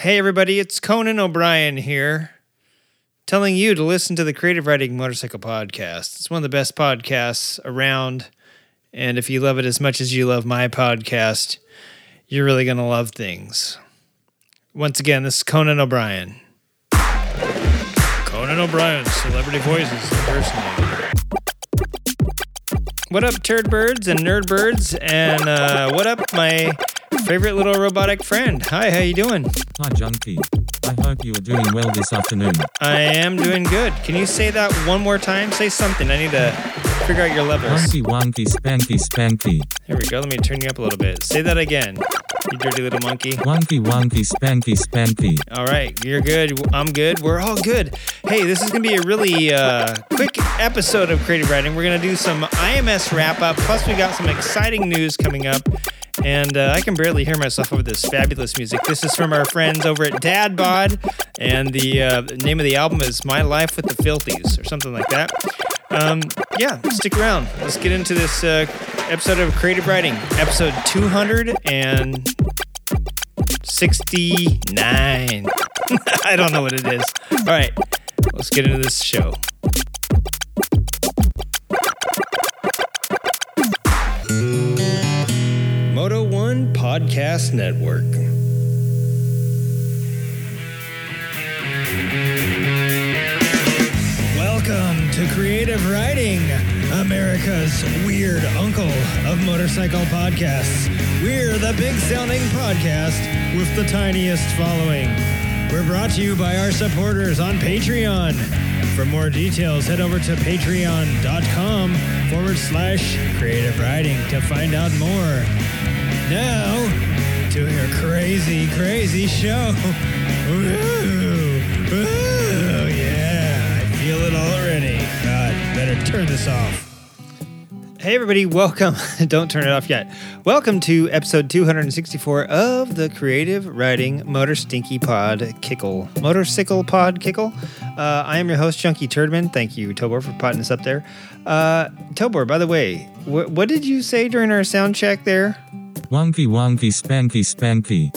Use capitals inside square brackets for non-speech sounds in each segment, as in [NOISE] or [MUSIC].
Hey, everybody, it's Conan O'Brien here, telling you to listen to the Creative Riding Motorcycle Podcast. It's one of the best podcasts around. And if you love it as much as you love my podcast, you're really going to love things. Once again, this is Conan O'Brien. Conan O'Brien, celebrity voices impersonator. What up, turd birds and nerd birds? And uh, what up, my favorite little robotic friend? Hi, how you doing? Hi, Junkie. I hope you are doing well this afternoon. I am doing good. Can you say that one more time? Say something. I need to figure out your levels. Wonky, wonky, spanky, spanky. Here we go. Let me turn you up a little bit. Say that again. You dirty little monkey. Wonky, wonky, spanky, spanky. All right, you're good. I'm good. We're all good. Hey, this is going to be a really uh, quick episode of Creative Riding. We're going to do some IMS wrap up. Plus, we got some exciting news coming up. And uh, I can barely hear myself over this fabulous music. This is from our friends over at Dad Bod, and the uh, name of the album is My Life with the Filthies, or something like that. Um, yeah, stick around. Let's get into this uh, episode of Creative Riding, episode 269. [LAUGHS] I don't know what it is. All right, let's get into this show. Moto One Podcast Network. Creative Riding, America's weird uncle of motorcycle podcasts. We're the big sounding podcast with the tiniest following. We're brought to you by our supporters on Patreon. For more details, head over to patreon.com forward slash creative riding to find out more. Now, to your crazy, crazy show. [LAUGHS] Woo! Woo! Yeah, I feel it already. Turn this off. Hey, everybody, welcome. [LAUGHS] Don't turn it off yet. Welcome to episode 264 of the Creative Riding Motor Stinky Pod Kickle. Motorcycle Pod Kickle. Uh, I am your host, Junkie Turdman. Thank you, Tobor, for potting us up there. Uh, Tobor, by the way, wh- what did you say during our sound check there? Wonky, wonky, spanky, spanky.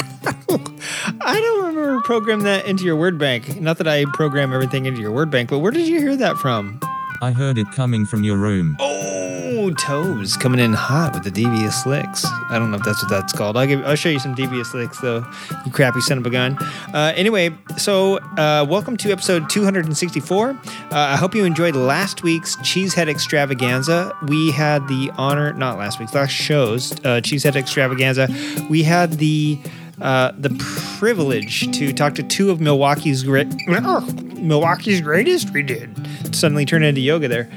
[LAUGHS] [LAUGHS] I don't remember programming that into your word bank. Not that I program everything into your word bank, but where did you hear that from? I heard it coming from your room. Oh, toes coming in hot with the devious licks. I don't know if that's what that's called. I'll give. I'll show you some devious licks though. You crappy son of a gun. Uh, anyway, so uh, welcome to episode 264. Uh, I hope you enjoyed last week's Cheesehead Extravaganza. We had the honor, not last week's, last show's uh, Cheesehead Extravaganza. We had the uh, the privilege to talk to two of Milwaukee's great Milwaukee's greatest. We did suddenly turn into yoga there.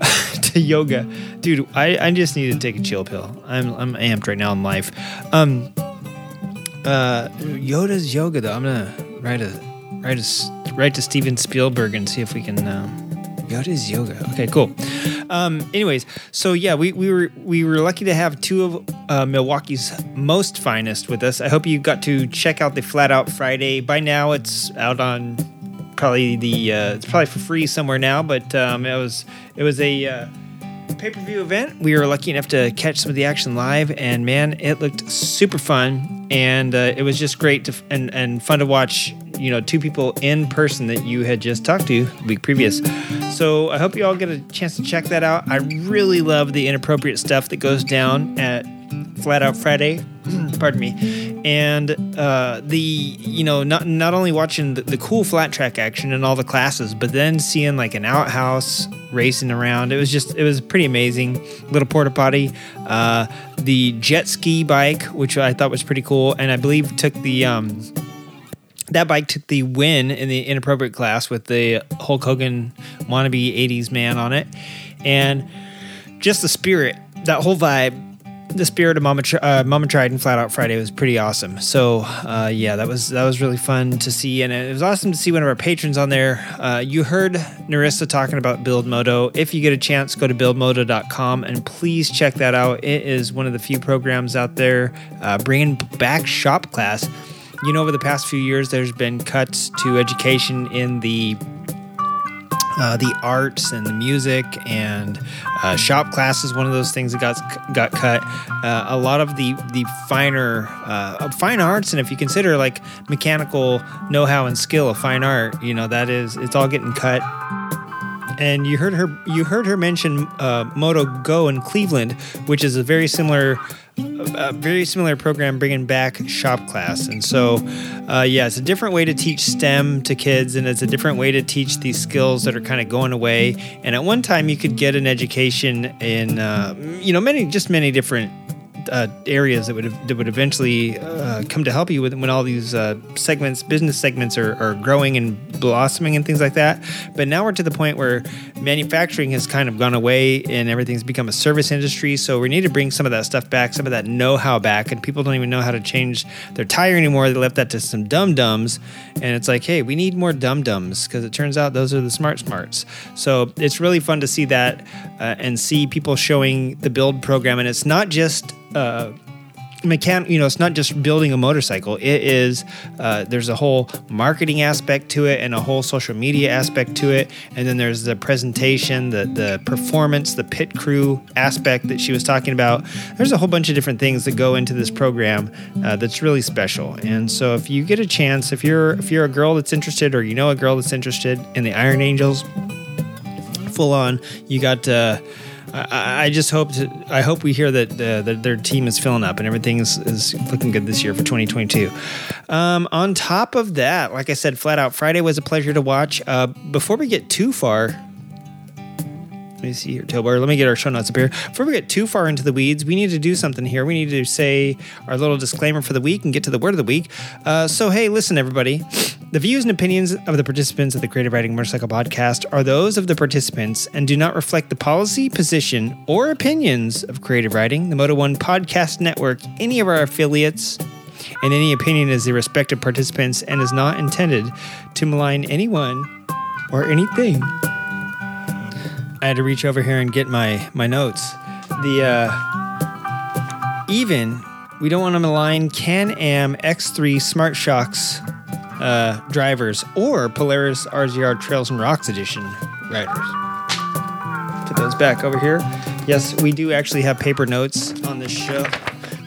[LAUGHS] to yoga, dude. I, I just need to take a chill pill. I'm I'm amped right now in life. Um, uh, Yoda's yoga though. I'm gonna write a write a write to Steven Spielberg and see if we can. Um, Yoda's yoga. Okay, cool. Um, anyways, so yeah, we, we were we were lucky to have two of uh, Milwaukee's most finest with us. I hope you got to check out the Flat Out Friday. By now, it's out on probably the uh, it's probably for free somewhere now, but um, it was it was a uh, pay per view event. We were lucky enough to catch some of the action live, and man, it looked super fun, and uh, it was just great to and and fun to watch. You know, two people in person that you had just talked to the week previous. So I hope you all get a chance to check that out. I really love the inappropriate stuff that goes down at Flat Out Friday. [CLEARS THROAT] Pardon me. And uh, the you know not not only watching the, the cool flat track action and all the classes, but then seeing like an outhouse racing around. It was just it was pretty amazing. Little porta potty, uh, the jet ski bike, which I thought was pretty cool, and I believe took the um, that bike took the win in the inappropriate class with the Hulk Hogan wannabe 80s man on it. And just the spirit, that whole vibe, the spirit of Mama, uh, Mama Tried and Flat Out Friday was pretty awesome. So uh, yeah, that was that was really fun to see, and it was awesome to see one of our patrons on there. Uh, you heard Narissa talking about Build Moto. If you get a chance, go to buildmoto.com and please check that out. It is one of the few programs out there uh, bringing back shop class you know, over the past few years, there's been cuts to education in the uh, the arts and the music and uh, shop class is one of those things that got got cut. Uh, a lot of the the finer uh, fine arts, and if you consider like mechanical know-how and skill of fine art, you know that is it's all getting cut. And you heard her you heard her mention uh, Moto Go in Cleveland, which is a very similar a very similar program bringing back shop class. And so uh, yeah it's a different way to teach stem to kids and it's a different way to teach these skills that are kind of going away. And at one time you could get an education in uh, you know many just many different uh, areas that would that would eventually uh, come to help you with when all these uh, segments, business segments, are, are growing and blossoming and things like that. But now we're to the point where manufacturing has kind of gone away and everything's become a service industry. So we need to bring some of that stuff back, some of that know-how back. And people don't even know how to change their tire anymore. They left that to some dum dums, and it's like, hey, we need more dum dums because it turns out those are the smart smarts. So it's really fun to see that uh, and see people showing the build program, and it's not just uh, mechan you know it's not just building a motorcycle it is uh, there's a whole marketing aspect to it and a whole social media aspect to it. And then there's the presentation the the performance the pit crew aspect that she was talking about. There's a whole bunch of different things that go into this program uh, that's really special. And so if you get a chance if you're if you're a girl that's interested or you know a girl that's interested in the iron angels full on you got uh, I, I just hope to, I hope we hear that, uh, that their team is filling up and everything is, is looking good this year for 2022. Um, on top of that, like I said, Flat Out Friday was a pleasure to watch. Uh, before we get too far, let me see here, Tobor. Let me get our show notes up here. Before we get too far into the weeds, we need to do something here. We need to say our little disclaimer for the week and get to the word of the week. Uh, so, hey, listen, everybody. The views and opinions of the participants of the Creative Riding Motorcycle Podcast are those of the participants and do not reflect the policy, position, or opinions of Creative Riding, the Moto One Podcast Network, any of our affiliates, and any opinion is the respective participants and is not intended to malign anyone or anything. I had to reach over here and get my my notes. The uh, even we don't want to malign Can-Am X3 Smart Shocks uh, drivers or Polaris RZR Trails and Rocks Edition riders. Put those back over here. Yes, we do actually have paper notes on this show.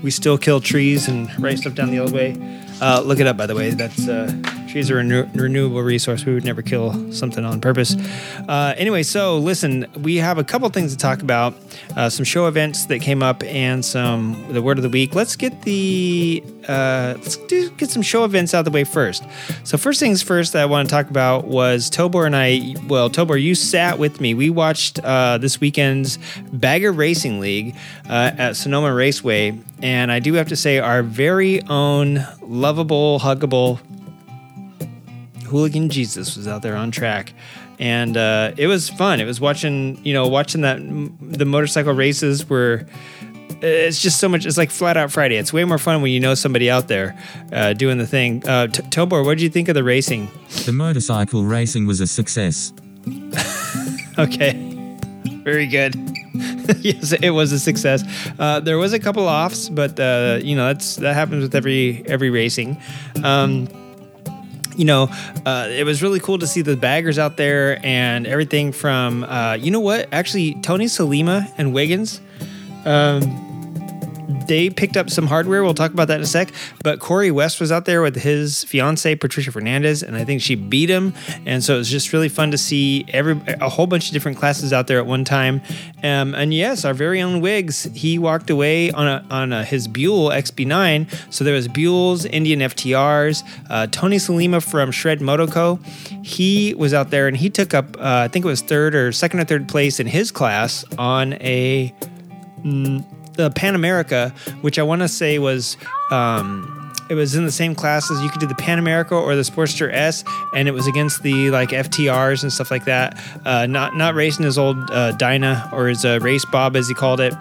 We still kill trees and write stuff down the old way. Uh, look it up, by the way. That's uh, trees are a renew- renewable resource. We would never kill something on purpose. Uh, anyway, so listen, we have a couple things to talk about. Uh, some show events that came up and some the word of the week. Let's get the uh, let's do, get some show events out of the way first. So first things first that I want to talk about was Tobor and I. Well, Tobor, you sat with me. We watched uh, this weekend's Bagger Racing League uh, at Sonoma Raceway, and I do have to say, our very own lovable, huggable hooligan Jesus was out there on track. And uh, it was fun. It was watching, you know, watching that the motorcycle races were it's just so much. It's like flat out Friday. It's way more fun when you know somebody out there uh, doing the thing. Uh, T- Tobor, what did you think of the racing? The motorcycle racing was a success. [LAUGHS] okay, very good. [LAUGHS] yes, it was a success. Uh, there was a couple offs, but uh, you know that's that happens with every every racing. Um, you know, uh, it was really cool to see the baggers out there and everything from, uh, you know what? Actually, Tony Salima and Wiggins, um, they picked up some hardware. We'll talk about that in a sec. But Corey West was out there with his fiance Patricia Fernandez, and I think she beat him. And so it was just really fun to see every a whole bunch of different classes out there at one time. Um, and yes, our very own Wiggs, he walked away on a, on a, his Buell XB9. So there was Buells, Indian FTRs, uh, Tony Salima from Shred Motoco. He was out there and he took up, uh, I think it was third or second or third place in his class on a. Mm, the Pan America, which I want to say was um, it was in the same class as you could do the Pan America or the Sportster S, and it was against the like FTRs and stuff like that. Uh, not not racing his old uh, Dyna or his uh, race Bob as he called it.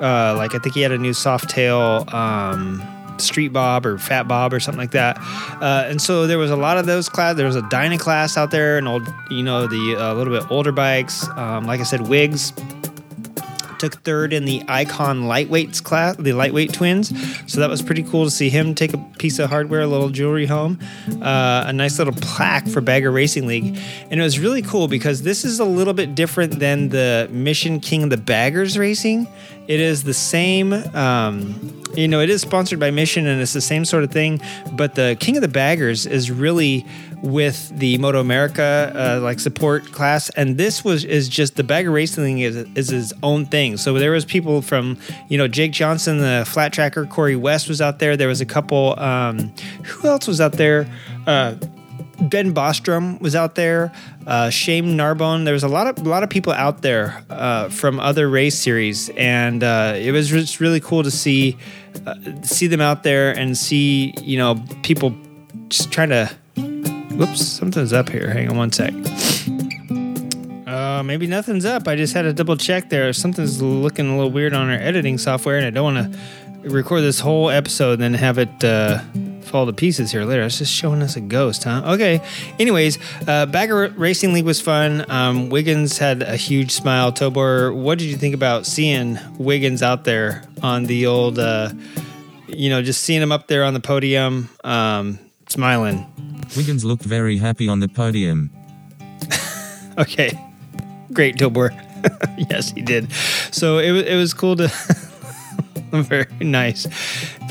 Uh, like I think he had a new Softail. Um, Street Bob or Fat Bob or something like that. Uh, and so there was a lot of those class. There was a Dyna class out there, and old, you know, the a uh, little bit older bikes. Um, like I said, Wiggs took third in the Icon Lightweights class, the lightweight twins. So that was pretty cool to see him take a piece of hardware, a little jewelry home, uh, a nice little plaque for Bagger Racing League. And it was really cool because this is a little bit different than the Mission King of the Baggers Racing. It is the same, um, you know, it is sponsored by Mission and it's the same sort of thing. But the King of the Baggers is really with the Moto America uh, like support class, and this was is just the Bagger Racing is is his own thing. So there was people from you know Jake Johnson, the flat tracker, Corey West was out there. There was a couple. Um, who else was out there? Uh, Ben Bostrom was out there. Uh, Shane Narbonne. There was a lot of a lot of people out there uh, from other race series, and uh, it was just really cool to see uh, see them out there and see you know people just trying to. Whoops, something's up here. Hang on one sec. Uh, maybe nothing's up. I just had to double check there. Something's looking a little weird on our editing software, and I don't want to record this whole episode and then have it uh, fall to pieces here later. It's just showing us a ghost, huh? Okay. Anyways, uh, Bagger Racing League was fun. Um, Wiggins had a huge smile. Tobor, what did you think about seeing Wiggins out there on the old, uh, you know, just seeing him up there on the podium, um, smiling? Wiggins looked very happy on the podium. [LAUGHS] Okay. Great, Tobor. [LAUGHS] yes, he did. So it, it was cool to. [LAUGHS] very nice.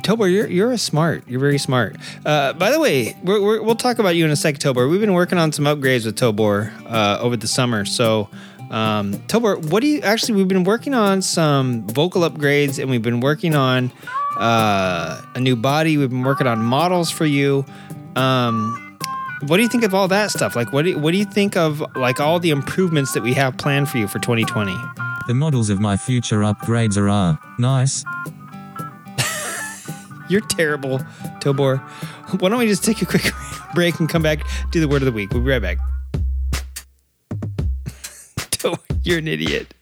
Tobor, you're, you're a smart. You're very smart. Uh, by the way, we're, we'll talk about you in a sec, Tobor. We've been working on some upgrades with Tobor uh, over the summer. So, um, Tobor, what do you actually? We've been working on some vocal upgrades, and we've been working on uh, a new body. We've been working on models for you. Um, what do you think of all that stuff? Like, what do you, what do you think of like all the improvements that we have planned for you for 2020? The models of my future upgrades are uh, nice. You're terrible, Tobor. Why don't we just take a quick [LAUGHS] break and come back do the word of the week? We'll be right back. [LAUGHS] Tobor, You're an idiot.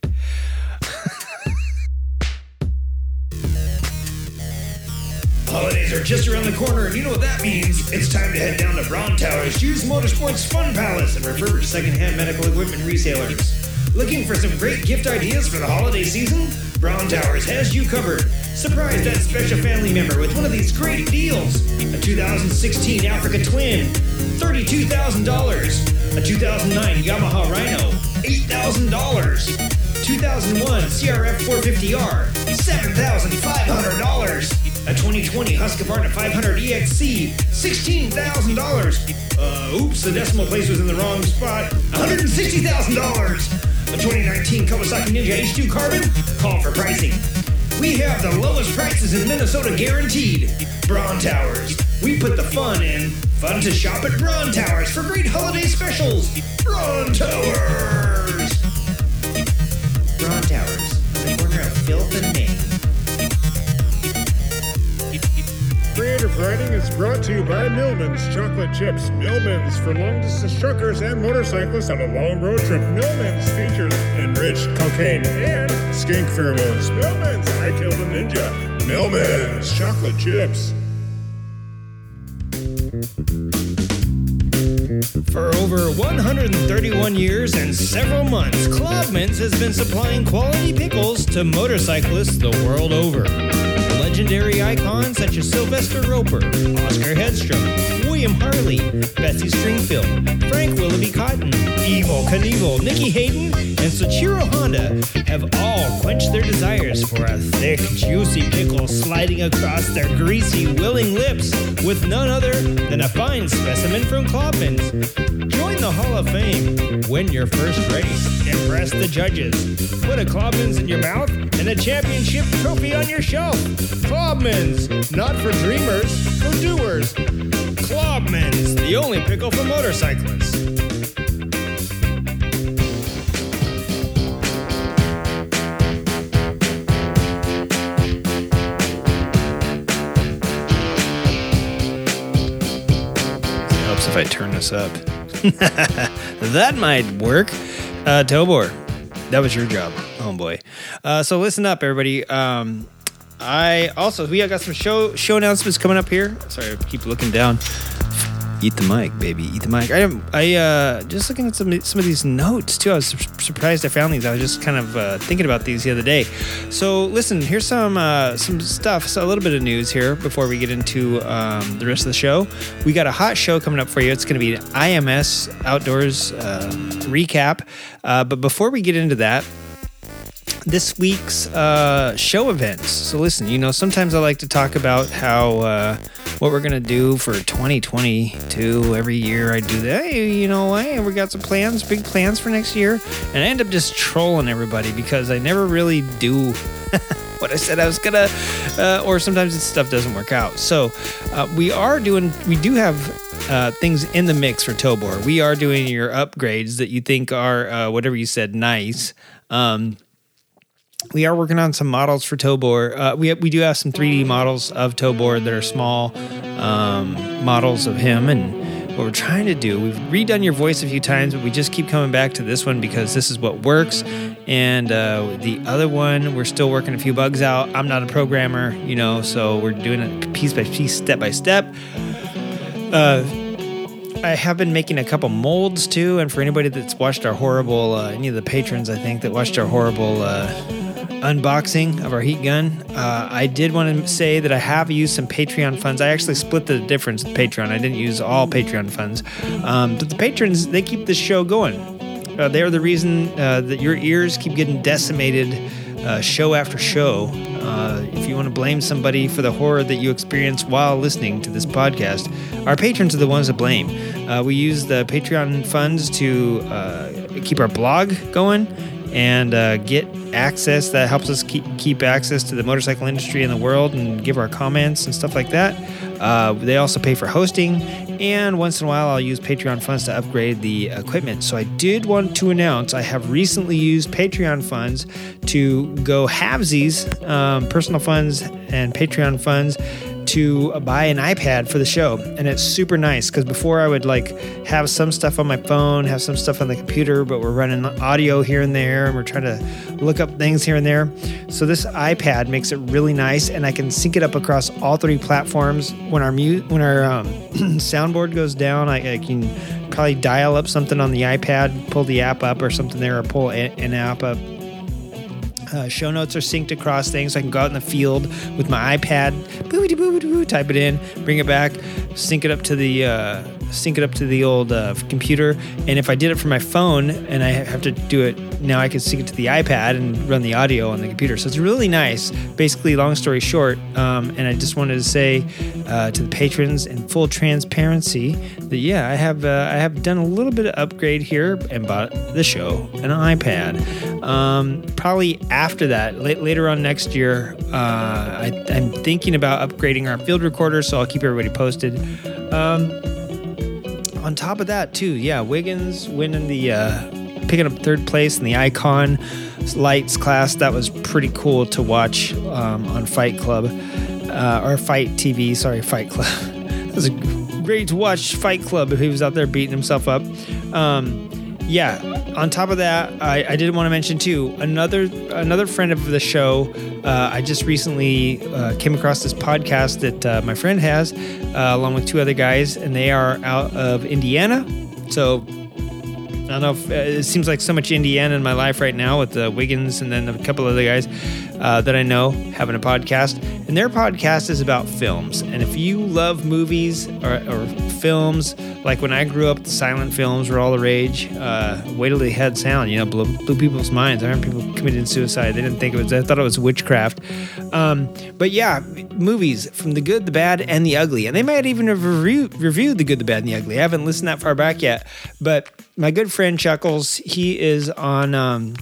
Holidays are just around the corner, and you know what that means. It's time to head down to Braun Towers, Hughes Motorsports Fun Palace, and refurbished secondhand medical equipment resellers. Looking for some great gift ideas for the holiday season? Braun Towers has you covered. Surprise that special family member with one of these great deals. A 2016 Africa Twin, $32,000. A 2009 Yamaha Rhino, $8,000. 2001 CRF 450R, $7,500. A 2020 Husqvarna 500 EXC, $16,000. Uh, oops, the decimal place was in the wrong spot. $160,000. A 2019 Kawasaki Ninja H2 Carbon, call for pricing. We have the lowest prices in Minnesota guaranteed. Braun Towers. We put the fun in. Fun to shop at Braun Towers for great holiday specials. Braun Towers. Braun Towers, the corner of Filth and Main. Writing is brought to you by Millman's Chocolate Chips. Millman's for long distance truckers and motorcyclists on a long road trip. Millman's features enriched cocaine and skink pheromones. Millman's I Killed a Ninja. Millman's Chocolate Chips. For over 131 years and several months, Klobman's has been supplying quality pickles to motorcyclists the world over. Legendary icons such as Sylvester Roper, Oscar Hedstrom, William Harley, Betsy Stringfield, Frank Willoughby Cotton, Evel Knievel, Nicky Hayden, and Soichiro Honda have all quenched their desires for a thick, juicy pickle sliding across their greasy, willing lips with none other than a fine specimen from Klobman's. Join the Hall of Fame. Win your first race. Impress the judges. Put a Klobman's in your mouth and a championship trophy on your shelf. Klobman's, not for dreamers, for doers. Klobman's, the only pickle for motorcyclists. Helps if I turn this up. [LAUGHS] that might work. Uh, Tobor, that was your job, homeboy. Uh, so listen up, everybody. Um, I also we got some show show announcements coming up here. Sorry, I keep looking down. Eat the mic, baby. Eat the mic. I am. I uh, just looking at some some of these notes too. I was sur- surprised I found these. I was just kind of uh, thinking about these the other day. So listen, here's some uh, some stuff. So a little bit of news here before we get into um, the rest of the show. We got a hot show coming up for you. It's going to be an IMS Outdoors uh, recap. Uh, but before we get into that, this week's uh, show events. So listen, you know, sometimes I like to talk about how uh, what we're gonna do for 2022. Every year I do that. Hey, you know, hey, we got some plans, big plans for next year, and I end up just trolling everybody because I never really do. [LAUGHS] what I said I was gonna, uh, or sometimes this stuff doesn't work out. So uh, we are doing, we do have uh, things in the mix for Tobor. We are doing your upgrades that you think are uh, whatever you said nice. Um, we are working on some models for Tobor. Uh, we we do have some 3D models of Tobor that are small um, models of him, and what we're trying to do. We've redone your voice a few times, but we just keep coming back to this one because this is what works. And uh, the other one, we're still working a few bugs out. I'm not a programmer, you know, so we're doing it piece by piece, step by step. Uh, I have been making a couple molds too, and for anybody that's watched our horrible, uh, any of the patrons, I think that watched our horrible uh, unboxing of our heat gun, uh, I did want to say that I have used some Patreon funds. I actually split the difference with Patreon. I didn't use all Patreon funds, um, but the patrons they keep this show going. Uh, they are the reason uh, that your ears keep getting decimated uh, show after show. Uh, if you want to blame somebody for the horror that you experience while listening to this podcast, our patrons are the ones to blame. Uh, we use the Patreon funds to keep our blog going and uh, get access that helps us keep keep access to the motorcycle industry in the world and give our comments and stuff like that. Uh, they also pay for hosting, and once in a while, I'll use Patreon funds to upgrade the equipment. So I did want to announce I have recently used Patreon funds to go halvesies, um, personal funds and Patreon funds to buy an iPad for the show. And it's super nice because before I would like have some stuff on my phone, have some stuff on the computer, but we're running audio here and there and we're trying to look up things here and there. So this iPad makes it really nice and I can sync it up across all three platforms. When our mute, when our um, [CLEARS THROAT] soundboard goes down, I, I can probably dial up something on the iPad, pull the app up or something there, or pull an app up uh, show notes are synced across things. I can go out in the field with my iPad, type it in, bring it back, sync it up to the uh, sync it up to the old uh, computer. And if I did it from my phone and I have to do it now, I can sync it to the iPad and run the audio on the computer. So it's really nice. Basically, long story short, um, and I just wanted to say uh, to the patrons in full transparency that yeah, I have uh, I have done a little bit of upgrade here and bought the show an iPad. Um, probably after that, la- later on next year, uh, I, I'm thinking about upgrading our field recorder, so I'll keep everybody posted. Um, on top of that, too, yeah, Wiggins winning the uh, picking up third place in the Icon Lights class. That was pretty cool to watch um, on Fight Club uh, or FITE TV. Sorry, Fight Club. [LAUGHS] that was great to watch Fight Club if he was out there beating himself up. Um, yeah. On top of that, I, I did want to mention too another another friend of the show. Uh, I just recently uh, came across this podcast that uh, my friend has, uh, along with two other guys, and they are out of Indiana. So I don't know if uh, it seems like so much Indiana in my life right now with the Wiggins and then a couple other guys uh, that I know having a podcast. And their podcast is about films. And if you love movies or, or films, like when I grew up, the silent films were all the rage. Uh, wait till they had sound, you know, blew, blew people's minds. I remember people committing suicide. They didn't think it was, I thought it was witchcraft. Um, but yeah, movies from the good, the bad, and the ugly. And they might even have review, reviewed the good, the bad, and the ugly. I haven't listened that far back yet. But my good friend Chuckles, he is on um,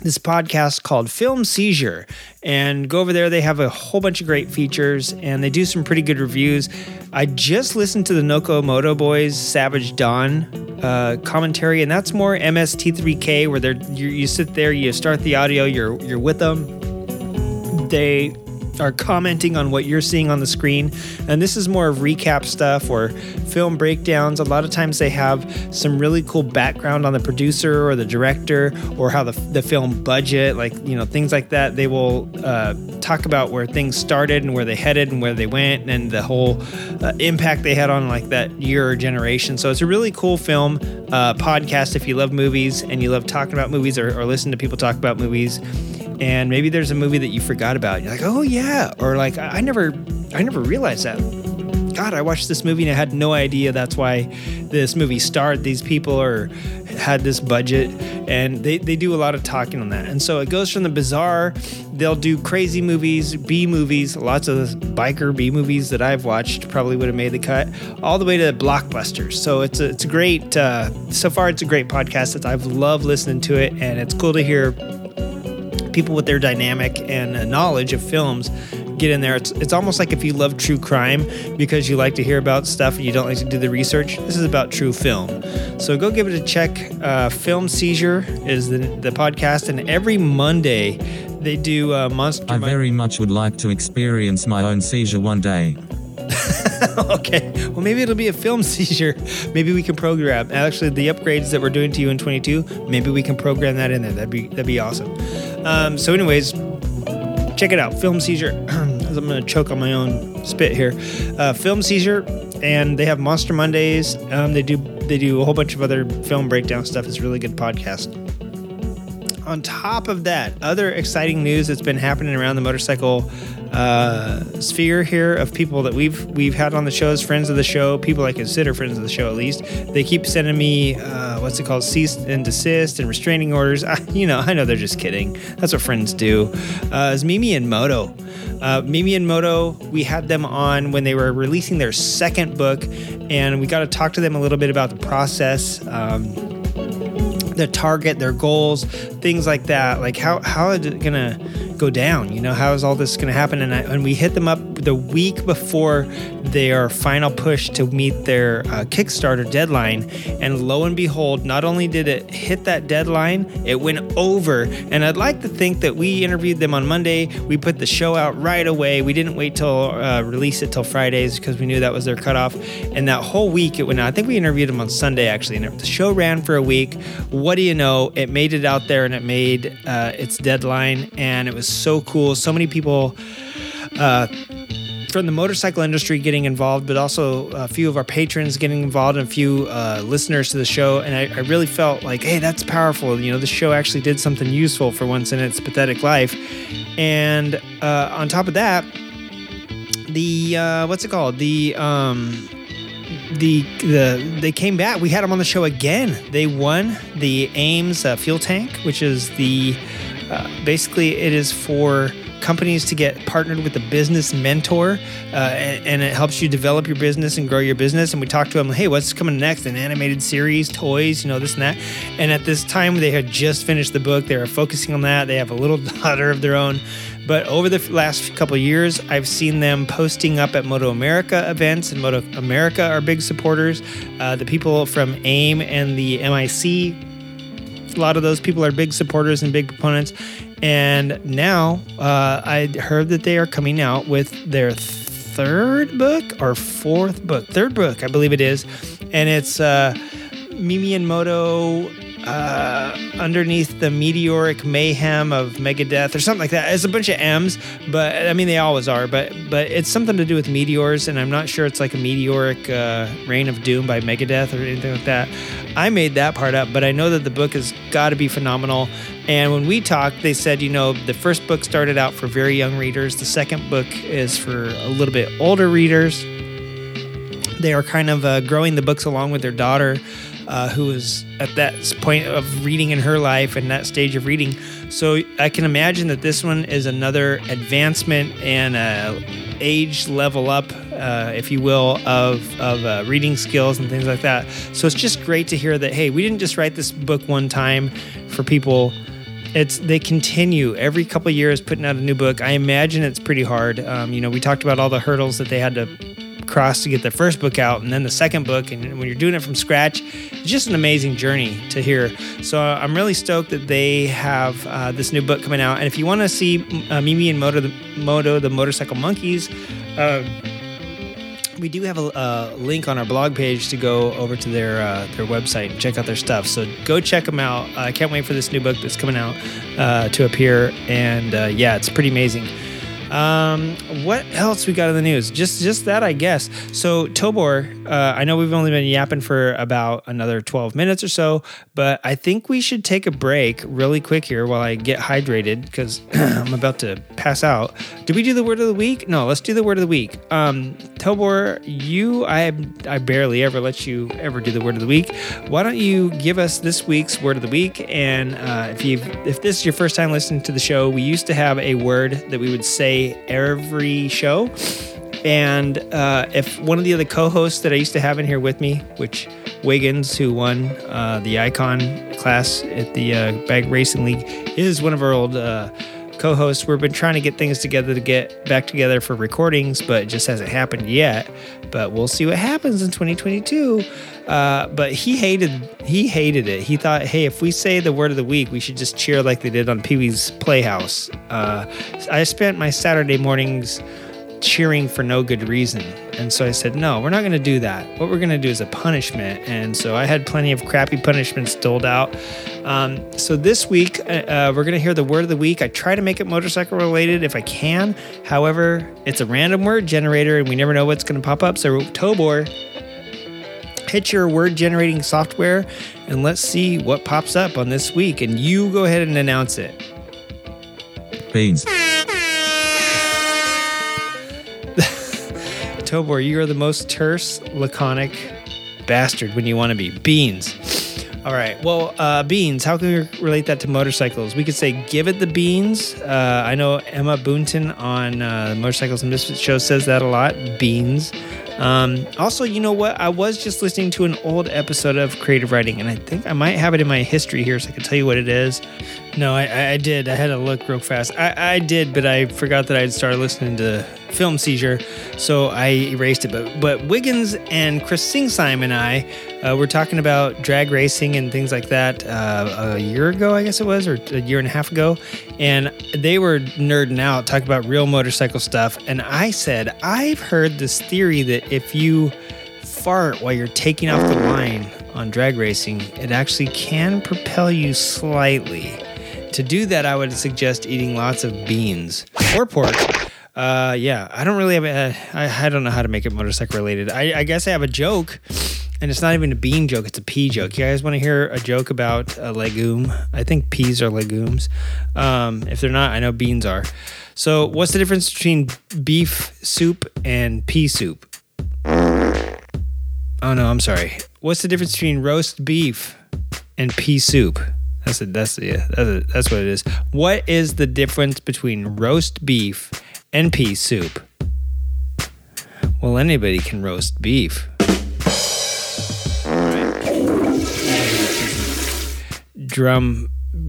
this podcast called Film Seizure. And go over there, they have a whole bunch of great features and they do some pretty good reviews. I just listened to the Nokomoto Boys Savage Dawn uh, commentary, and that's more MST3K, where they're you, you sit there, you start the audio, you're you're with them. They are commenting on what you're seeing on the screen. And this is more of recap stuff or film breakdowns. A lot of times they have some really cool background on the producer or the director or how the, the film budget, like, you know, things like that. They will uh, talk about where things started and where they headed and where they went and the whole uh, impact they had on like that year or generation. So it's a really cool film uh, podcast if you love movies and you love talking about movies or, or listen to people talk about movies and maybe there's a movie that you forgot about. You're like, oh yeah, or like I never, I never realized that. God, I watched this movie and I had no idea that's why this movie starred these people or had this budget. And they, they do a lot of talking on that. And so it goes from the bizarre, they'll do crazy movies, B movies, lots of biker B movies that I've watched probably would have made the cut, all the way to blockbusters. So it's a, it's a great, uh, so far it's a great podcast. It's, I've loved listening to it and it's cool to hear people with their dynamic and knowledge of films get in there. It's, it's almost like if you love true crime because you like to hear about stuff and you don't like to do the research. This is about true film. So go give it a check. Uh, film Seizure is the, the podcast, and every Monday they do uh, Monster. I Mon- very much would like to experience my own seizure one day. [LAUGHS] okay. Well, maybe it'll be a film [LAUGHS] seizure. Maybe we can program. Actually, the upgrades that we're doing to you in 22, maybe we can program that in there. That'd be that'd be awesome. Um, so, anyways, check it out. Film seizure. [CLEARS THROAT] I'm gonna choke on my own spit here. Uh, film seizure, and they have Monster Mondays. Um, they do they do a whole bunch of other film breakdown stuff. It's a really good podcast. On top of that, other exciting news that's been happening around the motorcycle uh, sphere here of people that we've we've had on the shows, friends of the show, people I consider friends of the show at least. They keep sending me uh, what's it called, cease and desist and restraining orders. [LAUGHS] I, you know, I know they're just kidding. That's what friends do. Uh, is Mimi and Moto. Uh, Mimi and Moto, we had them on when they were releasing their second book, and we got to talk to them a little bit about the process. Um, their target, their goals, things like that. Like how how is it gonna go down? You know, how is all this gonna happen? And I, and we hit them up the week before their final push to meet their uh, Kickstarter deadline, and lo and behold, not only did it hit that deadline, it went over. And I'd like to think that we interviewed them on Monday. We put the show out right away. We didn't wait till uh, release it till Fridays because we knew that was their cutoff. And that whole week it went out. I think we interviewed them on Sunday actually, and the show ran for a week. What do you know? It made it out there and it made uh, its deadline, and it was so cool. So many people. Uh, from the motorcycle industry getting involved, but also a few of our patrons getting involved and a few uh, listeners to the show. And I, I, really felt like, hey, that's powerful. You know, the show actually did something useful for once in its pathetic life. And uh, on top of that, the uh, what's it called? The um, the the they came back. We had them on the show again. They won the Ames uh, fuel tank, which is the uh, basically it is for companies to get partnered with a business mentor uh, and, and, it helps you develop your business and grow your business. And we talked to them hey what's coming next? An animated series toys you know this and that. And at this time they had just finished the book. They were focusing on that. They have a little [LAUGHS] daughter of their own. But over the last couple years i've seen them posting up at moto america events and moto america are big supporters. Uh, the people from aim and the mic a lot of those people are big supporters and big proponents and now uh, I heard that they are coming out with their third book or fourth book, third book, I believe it is. And it's uh, Mimi and Moto uh, underneath the meteoric mayhem of Megadeth or something like that. It's a bunch of M's, but I mean they always are. But but it's something to do with meteors, and I'm not sure it's like a meteoric uh, reign of doom by Megadeth or anything like that. I made that part up, but I know that the book has got to be phenomenal. And when we talked, they said, you know, the first book started out for very young readers. The second book is for a little bit older readers. They are kind of uh, growing the books along with their daughter uh, who is at that point of reading in her life and that stage of reading. So I can imagine that this one is another advancement and age level up, uh, if you will, of, of uh, reading skills and things like that. So it's just great to hear that, hey, we didn't just write this book one time for people it's they continue every couple years putting out a new book. I imagine it's pretty hard. Um, you know, we talked about all the hurdles that they had to across to get the first book out and then the second book. And when you're doing it from scratch, it's just an amazing journey to hear. So I'm really stoked that they have uh, this new book coming out. And if you want to see uh, Mimi and Moto the, Moto, the motorcycle monkeys, uh, we do have a, a, link on our blog page to go over to their uh, their website and check out their stuff. So go check them out. I can't wait for this new book that's coming out uh, to appear, and uh, yeah, it's pretty amazing. Um, what else we got in the news? Just just that, I guess. So Tobor, uh, I know we've only been yapping for about another 12 minutes or so, but I think we should take a break really quick here while I get hydrated because [CLEARS THROAT] I'm about to pass out. Did we do the word of the week? No, let's do the word of the week. Um, Tobor, you, I, I barely ever let you ever do the word of the week. Why don't you give us this week's word of the week? And uh, if you if this is your first time listening to the show, we used to have a word that we would say every show. And uh, if one of the other co-hosts that I used to have in here with me, which Wiggins, who won uh, the Icon class at the uh, Bag Racing League, is one of our old uh, co-hosts. We've been trying to get things together to get back together for recordings, but it just hasn't happened yet. But we'll see what happens in 2022. Uh, but he hated he hated it. He thought, hey, if we say the word of the week, we should just cheer like they did on Pee Wee's Playhouse. Uh, I spent my Saturday mornings cheering for no good reason. And so I said, no, we're not going to do that. What we're going to do is a punishment. And so I had plenty of crappy punishments doled out. Um, so this week, uh, uh we're going to hear the word of the week. I try to make it motorcycle related if I can. However, it's a random word generator and we never know what's going to pop up. So, Tobor, your word generating software and let's see what pops up on this week. And you go ahead and announce it. Beans. [LAUGHS] Tobor, you are the most terse, laconic bastard when you want to be. Beans. All right. Well, uh, beans. How can we relate that to motorcycles? We could say, "Give it the beans." Uh, I know Emma Boonton on uh, Motorcycles and Misfits show says that a lot. Beans. Um, also, you know what? I was just listening to an old episode of Creative Riding, and I think I might have it in my history here, so I can tell you what it is. No, I, I did. I had to look real fast. I, I did, but I forgot that I'd started listening to Film Seizure, so I erased it. But but Wiggins and Chris Singsime and I uh, were talking about drag racing and things like that uh, a year ago, I guess it was, or a year and a half ago, and they were nerding out, talking about real motorcycle stuff. And I said, I've heard this theory that if you fart while you're taking off the line on drag racing, it actually can propel you slightly. To do that, I would suggest eating lots of beans or pork. Uh, yeah, I don't really have. A, I, I don't know how to make it motorcycle related. I, I guess I have a joke, and it's not even a bean joke; it's a pea joke. You guys want to hear a joke about a legume? I think peas are legumes. Um, if they're not, I know beans are. So, what's the difference between beef soup and pea soup? Oh no, I'm sorry. What's the difference between roast beef and pea soup? That's it. That's yeah. That's it. That's what it is. What is the difference between roast beef and pea soup? Well, anybody can roast beef. Drum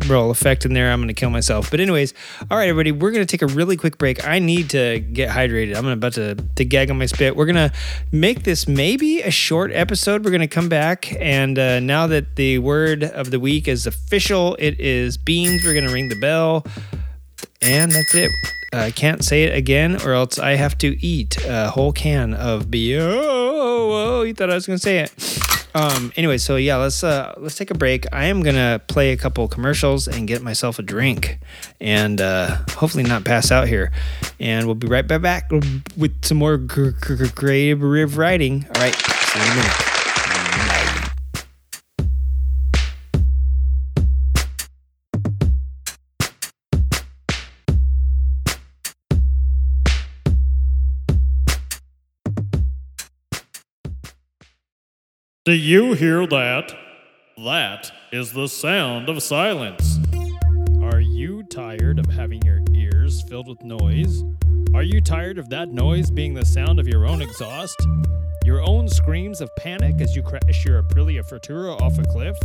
roll effect in there. I'm going to kill myself. But anyways, all right, everybody, we're going to take a really quick break. I need to get hydrated. I'm about to, to gag on my spit. We're going to make this maybe a short episode. We're going to come back. And uh, now that the word of the week is official, it is beans. We're going to ring the bell. And that's it. I can't say it again, or else I have to eat a whole can of beer. Oh, oh, Oh, you thought I was going to say it. Um. Anyway, so yeah, let's uh let's take a break. I am gonna play a couple commercials and get myself a drink, and uh, hopefully not pass out here. And we'll be right back with some more Riv writing. All right. See you in a minute. Do you hear that? That is the sound of silence. Are you tired of having your ears filled with noise? Are you tired of that noise being the sound of your own exhaust? Your own screams of panic as you crash your Aprilia Futura off a cliff?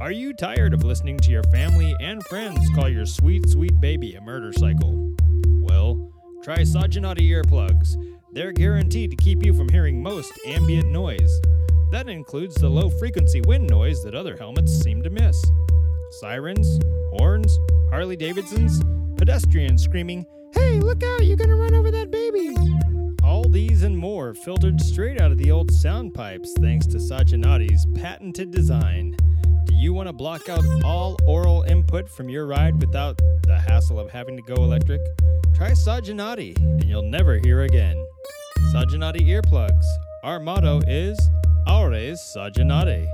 Are you tired of listening to your family and friends call your sweet, sweet baby a murder cycle? Well, try Sajanati earplugs. They're guaranteed to keep you from hearing most ambient noise. That includes the low frequency wind noise that other helmets seem to miss. Sirens, horns, Harley Davidsons, pedestrians screaming, Hey, look out, you're gonna run over that baby! All these and more filtered straight out of the old sound pipes thanks to Sajanati's patented design. Do you want to block out all oral input from your ride without the hassle of having to go electric? Try Sajanati and you'll never hear again. Sajanati earplugs. Our motto is Aures Sajanati.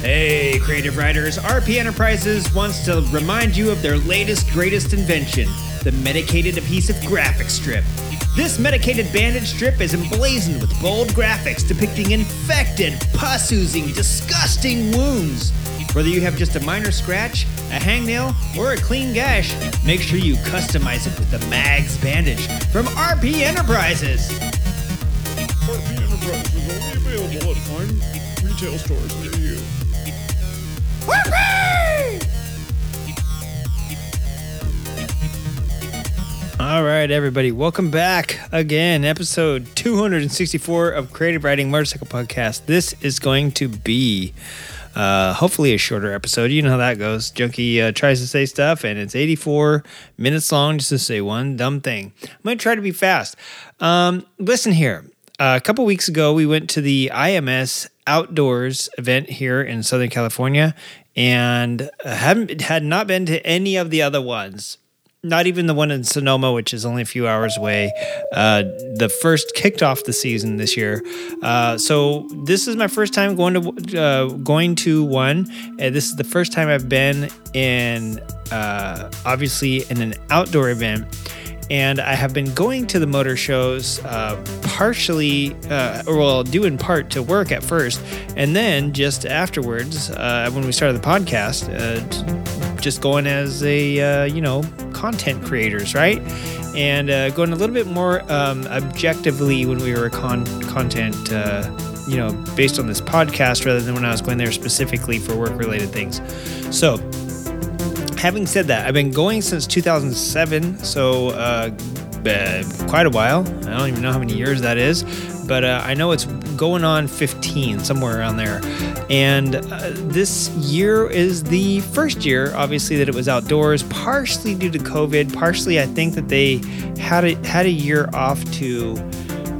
Hey, creative writers, RP Enterprises wants to remind you of their latest, greatest invention the medicated adhesive graphic strip. This medicated bandage strip is emblazoned with bold graphics depicting infected, pus oozing, disgusting wounds. Whether you have just a minor scratch, a hangnail, or a clean gash, make sure you customize it with the Mags bandage from RP Enterprises. RP Enterprise is only available at fine retail stores near you. All right, everybody, welcome back again. Episode 264 of Creative Riding Motorcycle Podcast. This is going to be uh, hopefully a shorter episode. You know how that goes. Junkie uh, tries to say stuff, and it's 84 minutes long just to say one dumb thing. I'm going to try to be fast. Um, listen here. a couple weeks ago, we went to the IMS Outdoors event here in Southern California, and haven't had not been to any of the other ones not even the one in Sonoma, which is only a few hours away. Uh, the first kicked off the season this year, uh, so this is my first time going to uh, going to one. And this is the first time I've been in, uh, obviously, in an outdoor event. And I have been going to the motor shows uh, partially, uh, or well, due in part to work at first, and then just afterwards, when we started the podcast, just going as a uh, you know content creators, right? And uh, going a little bit more um, objectively when we were con- content, uh, you know, based on this podcast rather than when I was going there specifically for work related things. So, having said that, I've been going since 2007, so uh, quite a while. I don't even know how many years that is, but uh, I know it's going on 15, somewhere around there. And uh, this year is the first year, obviously, that it was outdoors, partially due to COVID, partially I think that they had a, had a year off to.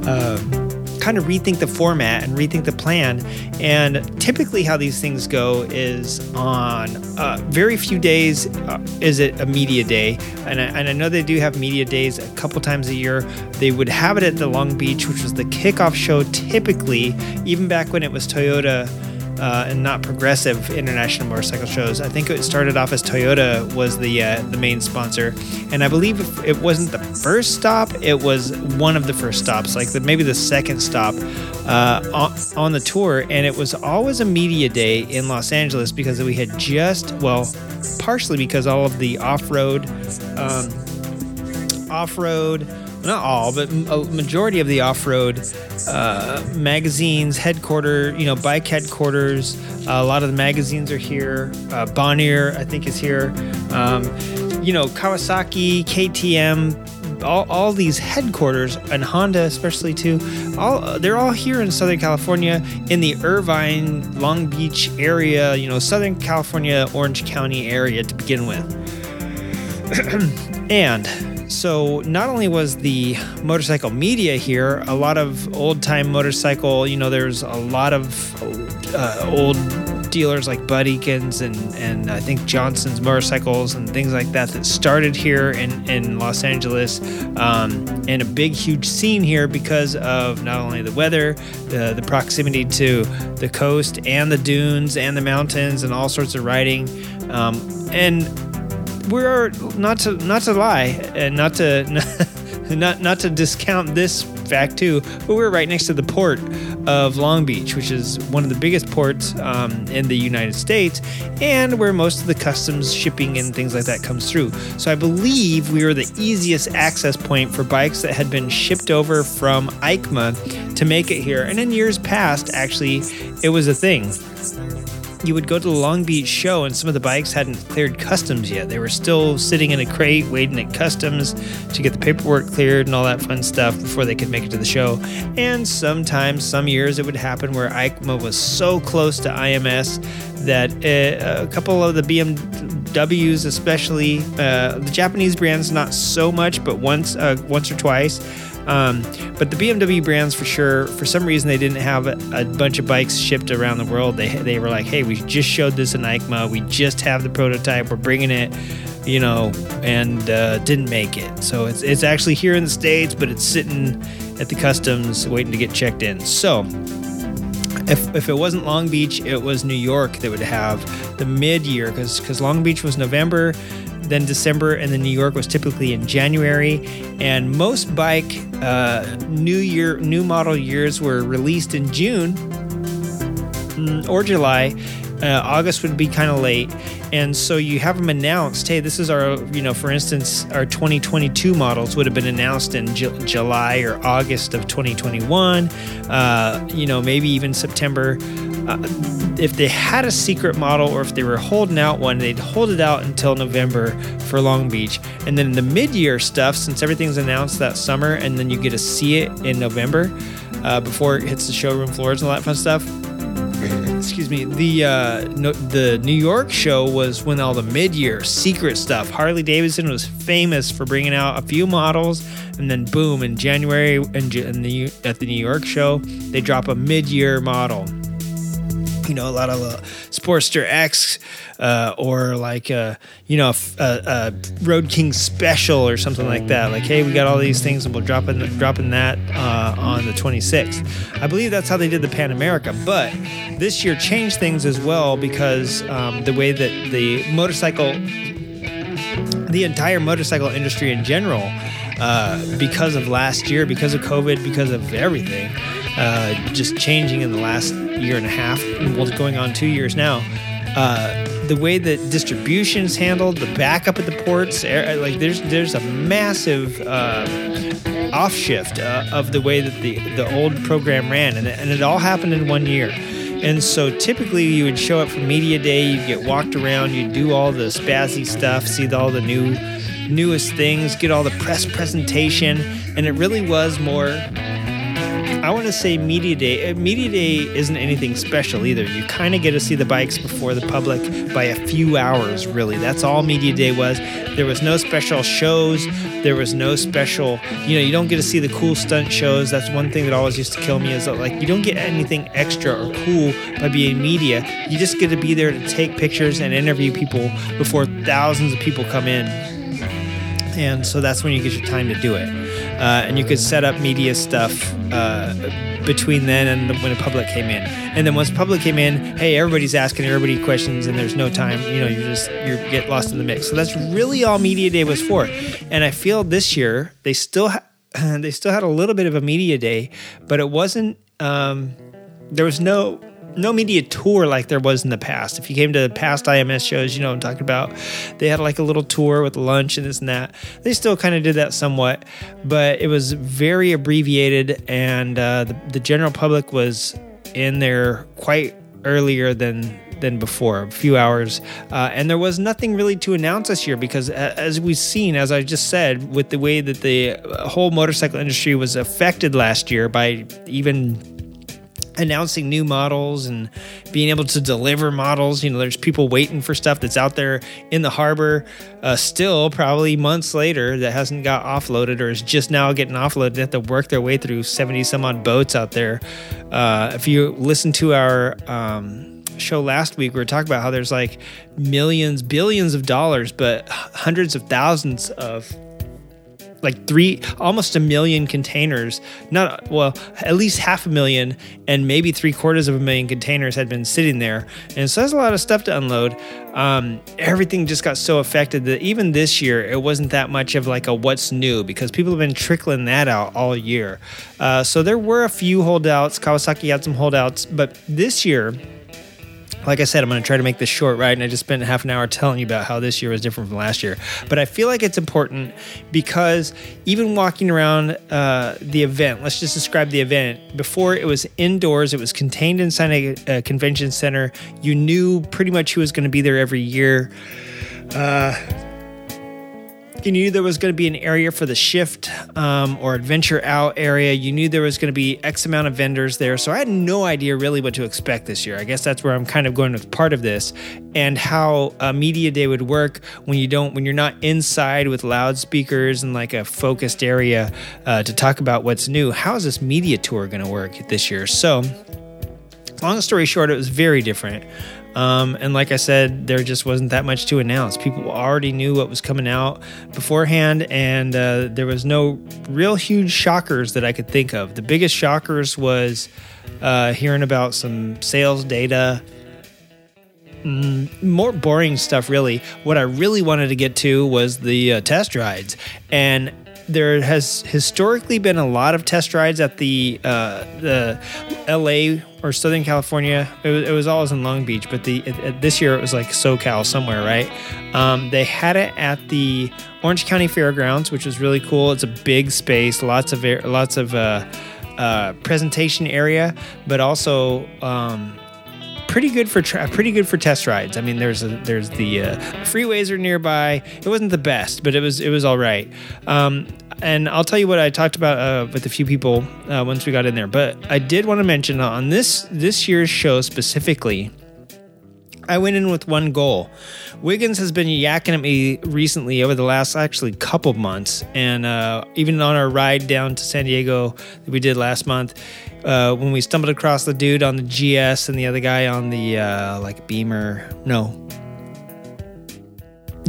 Uh, kind of rethink the format and rethink the plan. And typically, how these things go is on uh, very few days uh, is it a media day, and I, and I know they do have media days a couple times a year. They would have it at the Long Beach, which was the kickoff show. Typically, even back when it was Toyota uh, and not progressive international motorcycle shows. I think it started off as Toyota was the uh, the main sponsor, and I believe it wasn't the first stop. It was one of the first stops, like the, maybe the second stop uh, on, on the tour, and it was always a media day in Los Angeles because we had just well, partially because all of the off road. Um, off road not all, but a majority of the off-road uh, magazines, headquarter, you know, bike headquarters. Uh, a lot of the magazines are here. Uh, Bonnier, I think, is here. Um, you know, Kawasaki, KTM, all, all these headquarters, and Honda especially too. All they're all here in Southern California, in the Irvine, Long Beach area. You know, Southern California, Orange County area to begin with. [CLEARS THROAT] and so not only was the motorcycle media here, a lot of old time motorcycle, you know, there's a lot of uh, old dealers like Bud Ekins and, and I think Johnson's motorcycles and things like that that started here in, in Los Angeles um, and a big, huge scene here because of not only the weather, the, the proximity to the coast and the dunes and the mountains and all sorts of riding. Um, and we're not to not to lie and not to [LAUGHS] not not to discount this fact too, but we're right next to the port of Long Beach, which is one of the biggest ports um, in the United States, and where most of the customs shipping and things like that comes through. So I believe we were the easiest access point for bikes that had been shipped over from EICMA to make it here. And in years past, actually, it was a thing you would go to the Long Beach show, and some of the bikes hadn't cleared customs yet. They were still sitting in a crate waiting at customs to get the paperwork cleared and all that fun stuff before they could make it to the show. And sometimes, some years, it would happen where EICMA was so close to IMS that uh, a couple of the BMWs, especially uh, the Japanese brands, not so much, but once, uh, once or twice. Um, but the BMW brands, for sure, for some reason, they didn't have a, a, bunch of bikes shipped around the world. They, they were like, hey, we just showed this in EICMA. We just have the prototype. We're bringing it, you know, and uh, didn't make it. So it's, it's actually here in the States, but it's sitting at the customs waiting to get checked in. So if, if it wasn't Long Beach, it was New York that would have the mid year because Long Beach was November, then December, and then New York was typically in January. And most bike uh, new year, new model years were released in June mm, or July. Uh, August would be kind of late, and so you have them announced. Hey, this is our, you know, for instance, our 2022 models would have been announced in Ju- July or August of 2021. Uh, you know, maybe even September. Uh, if they had a secret model or if they were holding out one, they'd hold it out until November for Long Beach. And then the mid year stuff, since everything's announced that summer, and then you get to see it in November uh, before it hits the showroom floors and all that fun stuff. [LAUGHS] Excuse me. The uh, no, the New York show was when all the mid year secret stuff. Harley Davidson was famous for bringing out a few models, and then boom, in January the, at the New York show, they drop a mid year model you know, a lot of uh, Sportster X uh, or like, uh, you know, a, a, Road King special or something like that. Like, hey, we got all these things and we're dropping, in, drop in that uh, on the 26th. I believe that's how they did the Pan America. But this year changed things as well because um, the way that the motorcycle, the entire motorcycle industry in general, uh, because of last year, because of COVID, because of everything, uh, just changing in the last year and a half, well, going on two years now. Uh, the way that distribution's handled, the backup at the ports, like there's there's a massive uh, off shift uh, of the way that the the old program ran, and, and it all happened in one year. And so typically you would show up for media day, you'd get walked around, you'd do all the spazzy stuff, see all the new newest things, get all the press presentation, and it really was more I want to say Media Day. Uh, Media Day isn't anything special either. You kind of get to see the bikes before the public by a few hours, really. That's all Media Day was. There was no special shows. There was no special, you know, you don't get to see the cool stunt shows. That's one thing that always used to kill me is that, like, you don't get anything extra or cool by being media. You just get to be there to take pictures and interview people before thousands of people come in. And so that's when you get your time to do it uh, and you could set up media stuff uh, between then and when the public came in. And then once public came in, hey, everybody's asking everybody questions, and there's no time. You know, you just you get lost in the mix. So that's really all media day was for. And I feel this year they still ha- [CLEARS THROAT] they still had a little bit of a media day, but it wasn't. Um, there was no no media tour like there was in the past. If you came to past IMS shows, you know I'm talking about. They had like a little tour with lunch and this and that. They still kind of did that somewhat, but it was very abbreviated, and uh, the, the general public was in there quite earlier than than before, a few hours. Uh, and there was nothing really to announce this year because, as we've seen, as I just said, with the way that the whole motorcycle industry was affected last year by even announcing new models and being able to deliver models. You know, there's people waiting for stuff that's out there in the harbor uh, still, probably months later, that hasn't got offloaded or is just now getting offloaded. They have to work their way through 70 some odd boats out there. Uh, if you listen to our um, show last week, we were talking about how there's like millions, billions of dollars, but hundreds of thousands of like three almost a million containers. Not well at least half a million and maybe three quarters of a million containers had been sitting there. And so there's a lot of stuff to unload. Um, everything just got so affected that even this year it wasn't that much of like a what's new because people have been trickling that out all year. Uh, so there were a few holdouts. Kawasaki had some holdouts but this year like I said, I'm going to try to make this short, right? And I just spent half an hour telling you about how this year was different from last year. But I feel like it's important because even walking around uh, the event, let's just describe the event. Before it was indoors, it was contained inside a, a convention center. You knew pretty much who was going to be there every year. Uh, you knew there was going to be an area for the shift um, or adventure out area. You knew there was going to be X amount of vendors there. So I had no idea really what to expect this year. I guess that's where I'm kind of going with part of this and how a media day would work when you don't, when you're not inside with loudspeakers and like a focused area uh, to talk about what's new. How is this media tour going to work this year? So, long story short, it was very different. Um, and like I said, there just wasn't that much to announce. People already knew what was coming out beforehand, and uh, there was no real huge shockers that I could think of. The biggest shockers was uh, hearing about some sales data. Mm, more boring stuff, really. What I really wanted to get to was the uh, test rides, and there has historically been a lot of test rides at the uh, the L.A. or Southern California. It was, it was always in Long Beach, but the it, it- this year it was like SoCal somewhere, right? Um, they had it at the Orange County Fairgrounds, which was really cool. It's a big space, lots of lots of uh, uh, presentation area, but also. Um, pretty good for tra- pretty good for test rides. I mean, there's a, there's the uh, freeways are nearby. It wasn't the best, but it was it was all right. Um, and I'll tell you what I talked about uh, with a few people uh, once we got in there. But I did want to mention on this this year's show specifically. I went in with one goal. Wiggins has been yakking at me recently over the last actually couple months, and uh, even on our ride down to San Diego that we did last month, uh, when we stumbled across the dude on the GS and the other guy on the uh, like Beamer. No,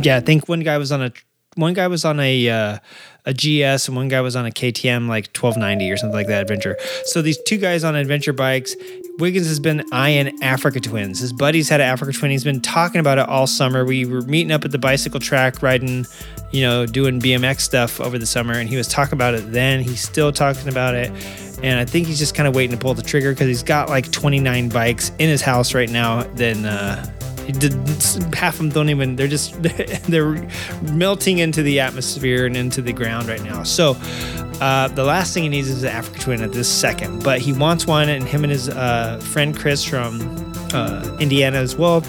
yeah, I think one guy was on a one guy was on a uh, a GS and one guy was on a KTM like 1290 or something like that adventure. So these two guys on adventure bikes. Wiggins has been eyeing Africa Twins. His buddies had an Africa Twin. He's been talking about it all summer. We were meeting up at the bicycle track, riding, you know, doing BMX stuff over the summer, and he was talking about it then. He's still talking about it. And I think he's just kind of waiting to pull the trigger because he's got like 29 bikes in his house right now. Then uh, did, half of them don't even. They're just [LAUGHS] they're melting into the atmosphere and into the ground right now. So uh, the last thing he needs is an Africa Twin at this second. But he wants one, and him and his uh, friend Chris from uh, Indiana as well.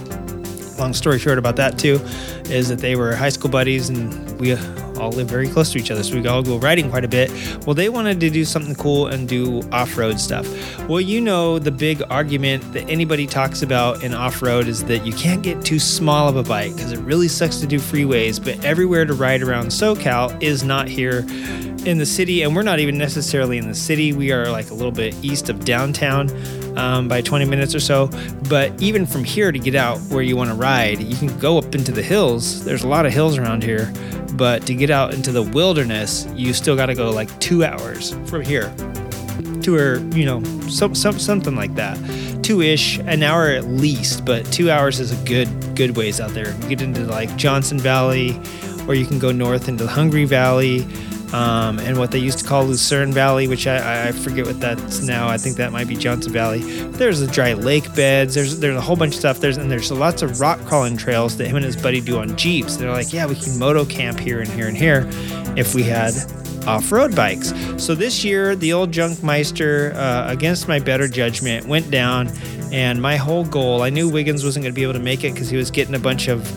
Long story short about that too, is that they were high school buddies and we all live very close to each other, so we all go riding quite a bit. Well, they wanted to do something cool and do off-road stuff. Well, you know the big argument that anybody talks about in off-road is that you can't get too small of a bike because it really sucks to do freeways, but everywhere to ride around SoCal is not here in the city, and we're not even necessarily in the city. We are like a little bit east of downtown um, by 20 minutes or so. But even from here to get out where you want to ride, you can go up into the hills. There's a lot of hills around here, but to get out into the wilderness, you still got to go like two hours from here. To where you know some, some something like that. Two ish an hour at least but two hours is a good good ways out there. You get into like johnson valley or you can go north into the hungry valley um, and what they used to call lucerne valley which I, I forget what that's now i think that might be johnson valley there's the dry lake beds there's there's a whole bunch of stuff there's and there's lots of rock crawling trails that him and his buddy do on jeeps they're like yeah we can moto camp here and here and here if we had off-road bikes. So this year, the old Junkmeister, uh, against my better judgment, went down, and my whole goal. I knew Wiggins wasn't going to be able to make it because he was getting a bunch of.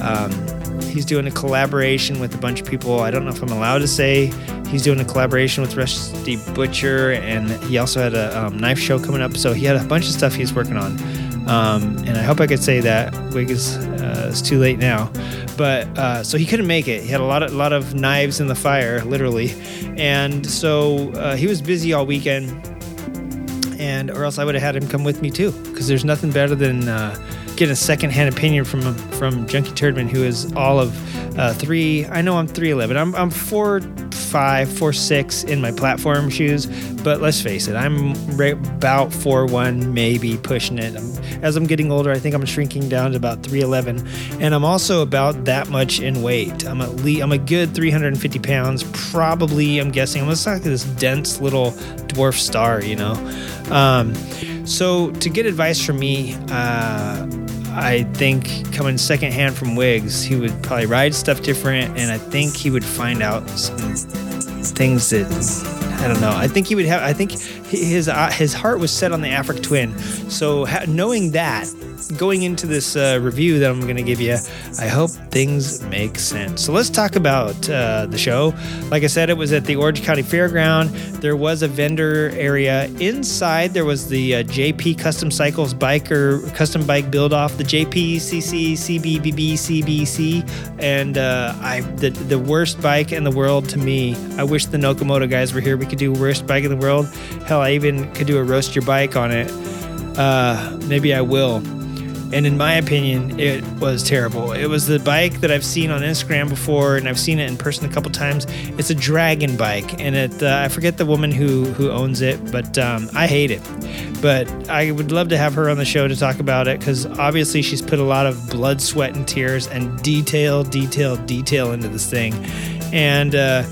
Um, he's doing a collaboration with a bunch of people. I don't know if I'm allowed to say he's doing a collaboration with Rusty Butcher, and he also had a um, knife show coming up. So he had a bunch of stuff he's working on. Um, and I hope I could say that Wiggins uh, it's too late now, but uh, so he couldn't make it. He had a lot of lot of knives in the fire, literally, and so uh, he was busy all weekend. And or else I would have had him come with me too, because there's nothing better than getting a secondhand opinion from from Junkie Turdman, who is all of uh, three. I know I'm three eleven. I'm I'm four five, four six in my platform shoes, but let's face it, I'm right about four one, maybe pushing it. I'm, as I'm getting older, I think I'm shrinking down to about three eleven, and I'm also about that much in weight. I'm at least I'm a good 350 pounds, probably. I'm guessing I'm just like this dense little dwarf star, you know. Um, So to get advice from me, uh, I think coming secondhand from Wiggs, he would probably ride stuff different, and I think he would find out some things that I don't know. I think he would have. I think his uh, his heart was set on the Africa Twin. So knowing that, going into this uh, review that I'm going to give you, I hope things make sense. So let's talk about uh, the show. Like I said, it was at the Orange County Fairground. There was a vendor area inside. There was the uh, JP Custom Cycles biker custom bike build off, the JPCC CBBB CBC, and uh, I the the worst bike in the world to me. I wish the Nokomoto guys were here. We could do worst bike in the world. Hell, I even could do a roast your bike on it. Uh, maybe I will. And in my opinion, it was terrible. It was the bike that I've seen on Instagram before, and I've seen it in person a couple times. It's a dragon bike, and it uh, I forget the woman who who owns it, but um, I hate it. But I would love to have her on the show to talk about it because obviously she's put a lot of blood, sweat, and tears and detail, detail, detail into this thing. And uh,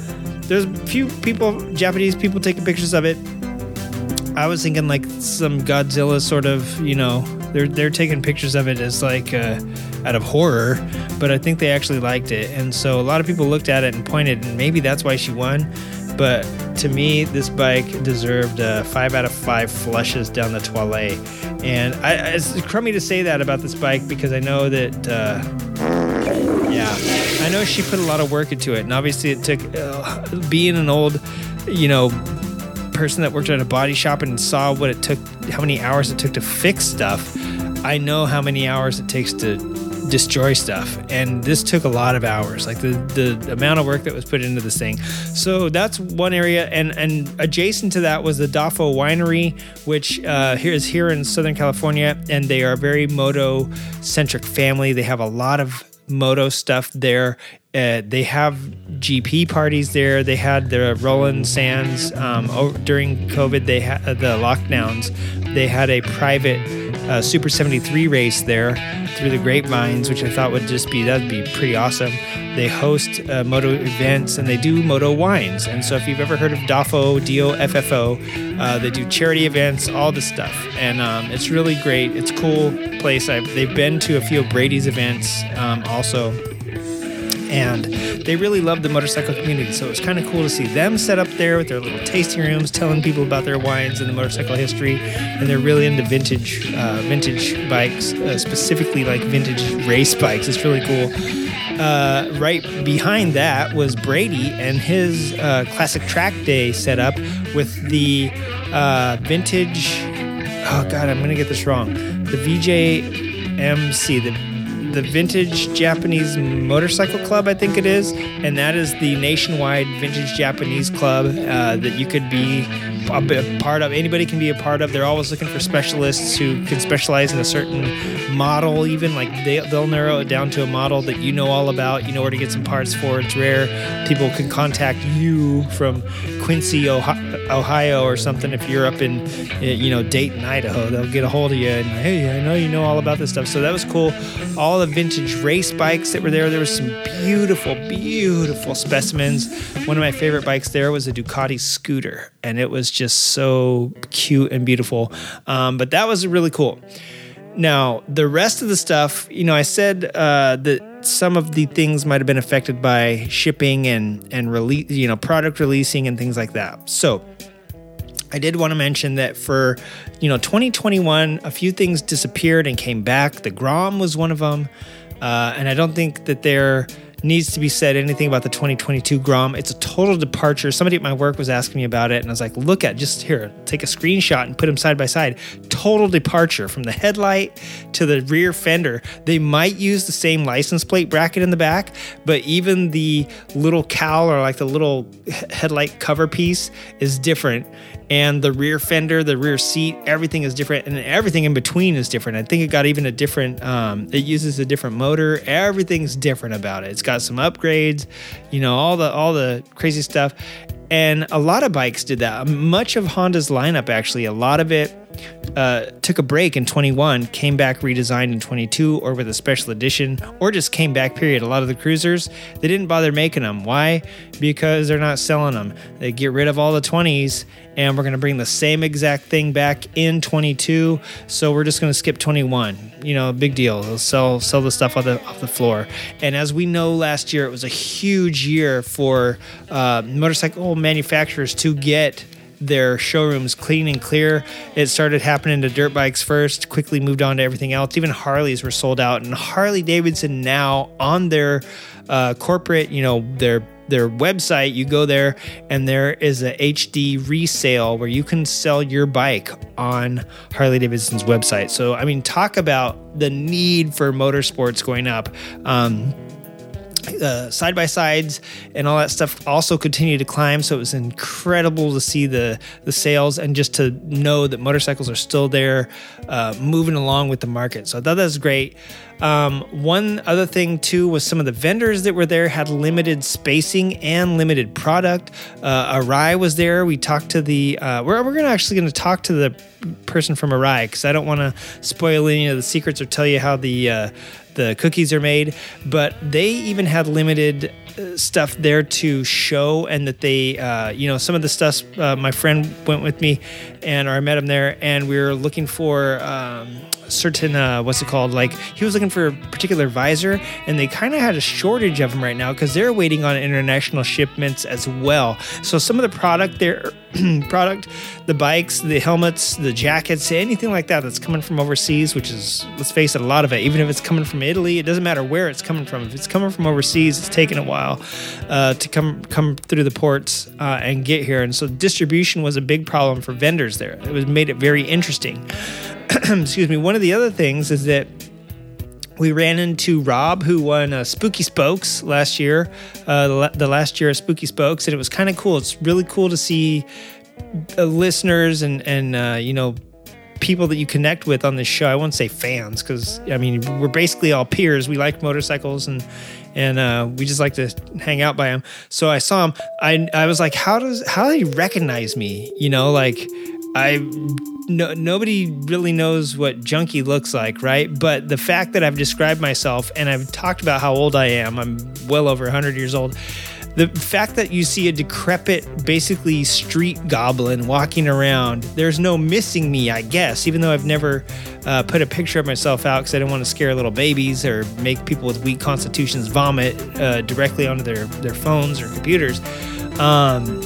there's a few people, Japanese people, taking pictures of it. I was thinking like some Godzilla sort of, you know, they're they're taking pictures of it as like uh, out of horror, but I think they actually liked it, and so a lot of people looked at it and pointed, and maybe that's why she won. But to me, this bike deserved uh, five out of five flushes down the toilet, and I, it's crummy to say that about this bike because I know that. Uh, yeah, I know she put a lot of work into it, and obviously it took uh, being an old, you know, person that worked at a body shop and saw what it took, how many hours it took to fix stuff. I know how many hours it takes to destroy stuff, and this took a lot of hours. Like the the amount of work that was put into this thing. So that's one area, and and adjacent to that was the Doffo Winery, which uh, here is here in Southern California, and they are a very moto centric family. They have a lot of moto stuff there. Uh, they have GP parties there. They had the Roland Sands um, o- during COVID. They had the lockdowns. They had a private uh, Super 73 race there through the grapevines, which I thought would just be that'd be pretty awesome. They host uh, moto events and they do moto wines. And so if you've ever heard of DOFFO, D O F F O, uh, they do charity events, all this stuff, and um, it's really great. It's a cool place. I've, they've been to a few of Brady's events um, also and they really love the motorcycle community. So it was kind of cool to see them set up there with their little tasting rooms, telling people about their wines and the motorcycle history. And they're really into vintage, uh, vintage bikes, uh, specifically like vintage race bikes. It's really cool. Uh, right behind that was Brady and his uh, classic track day setup with the uh, vintage. Oh God, I'm gonna get this wrong. The VJMC, the the Vintage Japanese Motorcycle Club, I think it is, and that is the nationwide Vintage Japanese Club uh, that you could be a part of. Anybody can be a part of. They're always looking for specialists who can specialize in a certain model. Even like they, they'll narrow it down to a model that you know all about. You know where to get some parts for. It's rare. People can contact you from Quincy, Ohio, or something. If you're up in, you know, Dayton, Idaho, they'll get a hold of you and hey, I know you know all about this stuff. So that was cool. All the vintage race bikes that were there. There was some beautiful, beautiful specimens. One of my favorite bikes there was a Ducati scooter, and it was just so cute and beautiful. Um, but that was really cool. Now, the rest of the stuff, you know, I said uh, that some of the things might have been affected by shipping and and release, you know, product releasing and things like that. So, I did want to mention that for, you know, 2021, a few things disappeared and came back. The Grom was one of them, uh, and I don't think that there needs to be said anything about the 2022 Grom. It's a total departure. Somebody at my work was asking me about it, and I was like, look at just here, take a screenshot and put them side by side. Total departure from the headlight to the rear fender. They might use the same license plate bracket in the back, but even the little cowl or like the little headlight cover piece is different. And the rear fender, the rear seat, everything is different, and everything in between is different. I think it got even a different. Um, it uses a different motor. Everything's different about it. It's got some upgrades, you know, all the all the crazy stuff. And a lot of bikes did that. Much of Honda's lineup, actually, a lot of it uh, took a break in 21, came back redesigned in 22, or with a special edition, or just came back. Period. A lot of the cruisers they didn't bother making them. Why? Because they're not selling them. They get rid of all the 20s, and we're going to bring the same exact thing back in 22. So we're just going to skip 21. You know, big deal. They'll sell sell the stuff off the off the floor. And as we know, last year it was a huge year for uh, motorcycle manufacturers to get their showrooms clean and clear. It started happening to dirt bikes first, quickly moved on to everything else. Even Harleys were sold out, and Harley Davidson now on their uh, corporate, you know, their their website, you go there and there is a HD resale where you can sell your bike on Harley Davidson's website. So, I mean, talk about the need for motorsports going up. Um, uh, side by sides and all that stuff also continued to climb. So it was incredible to see the the sales and just to know that motorcycles are still there, uh, moving along with the market. So I thought that was great. Um, one other thing too was some of the vendors that were there had limited spacing and limited product. Uh, Arai was there. We talked to the. Uh, we're we're gonna actually going to talk to the person from Arai because I don't want to spoil any of the secrets or tell you how the uh, the cookies are made, but they even had limited stuff there to show, and that they, uh, you know, some of the stuff. Uh, my friend went with me, and or I met him there, and we were looking for. Um, certain uh, what's it called like he was looking for a particular visor and they kind of had a shortage of them right now because they're waiting on international shipments as well so some of the product there [CLEARS THROAT] product the bikes the helmets the jackets anything like that that's coming from overseas which is let's face it a lot of it even if it's coming from italy it doesn't matter where it's coming from if it's coming from overseas it's taking a while uh, to come come through the ports uh, and get here and so distribution was a big problem for vendors there it was made it very interesting [CLEARS THROAT] excuse me, one of the other things is that we ran into Rob, who won uh, Spooky Spokes last year, uh, the, the, last year of Spooky Spokes, and it was kind of cool. It's really cool to see uh, listeners and and uh, you know people that you connect with on this show. I won't say fans because I mean we're basically all peers. We like motorcycles and and uh, we just like to hang out by him. So I saw him. I I was like, how does how do he recognize me? You know, like I no, nobody really knows what junkie looks like, right? But the fact that I've described myself and I've talked about how old I am, I'm well over 100 years old. The fact that you see a decrepit, basically street goblin walking around, there's no missing me, I guess, even though I've never uh, put a picture of myself out because I didn't want to scare little babies or make people with weak constitutions vomit uh, directly onto their, their phones or computers. Um,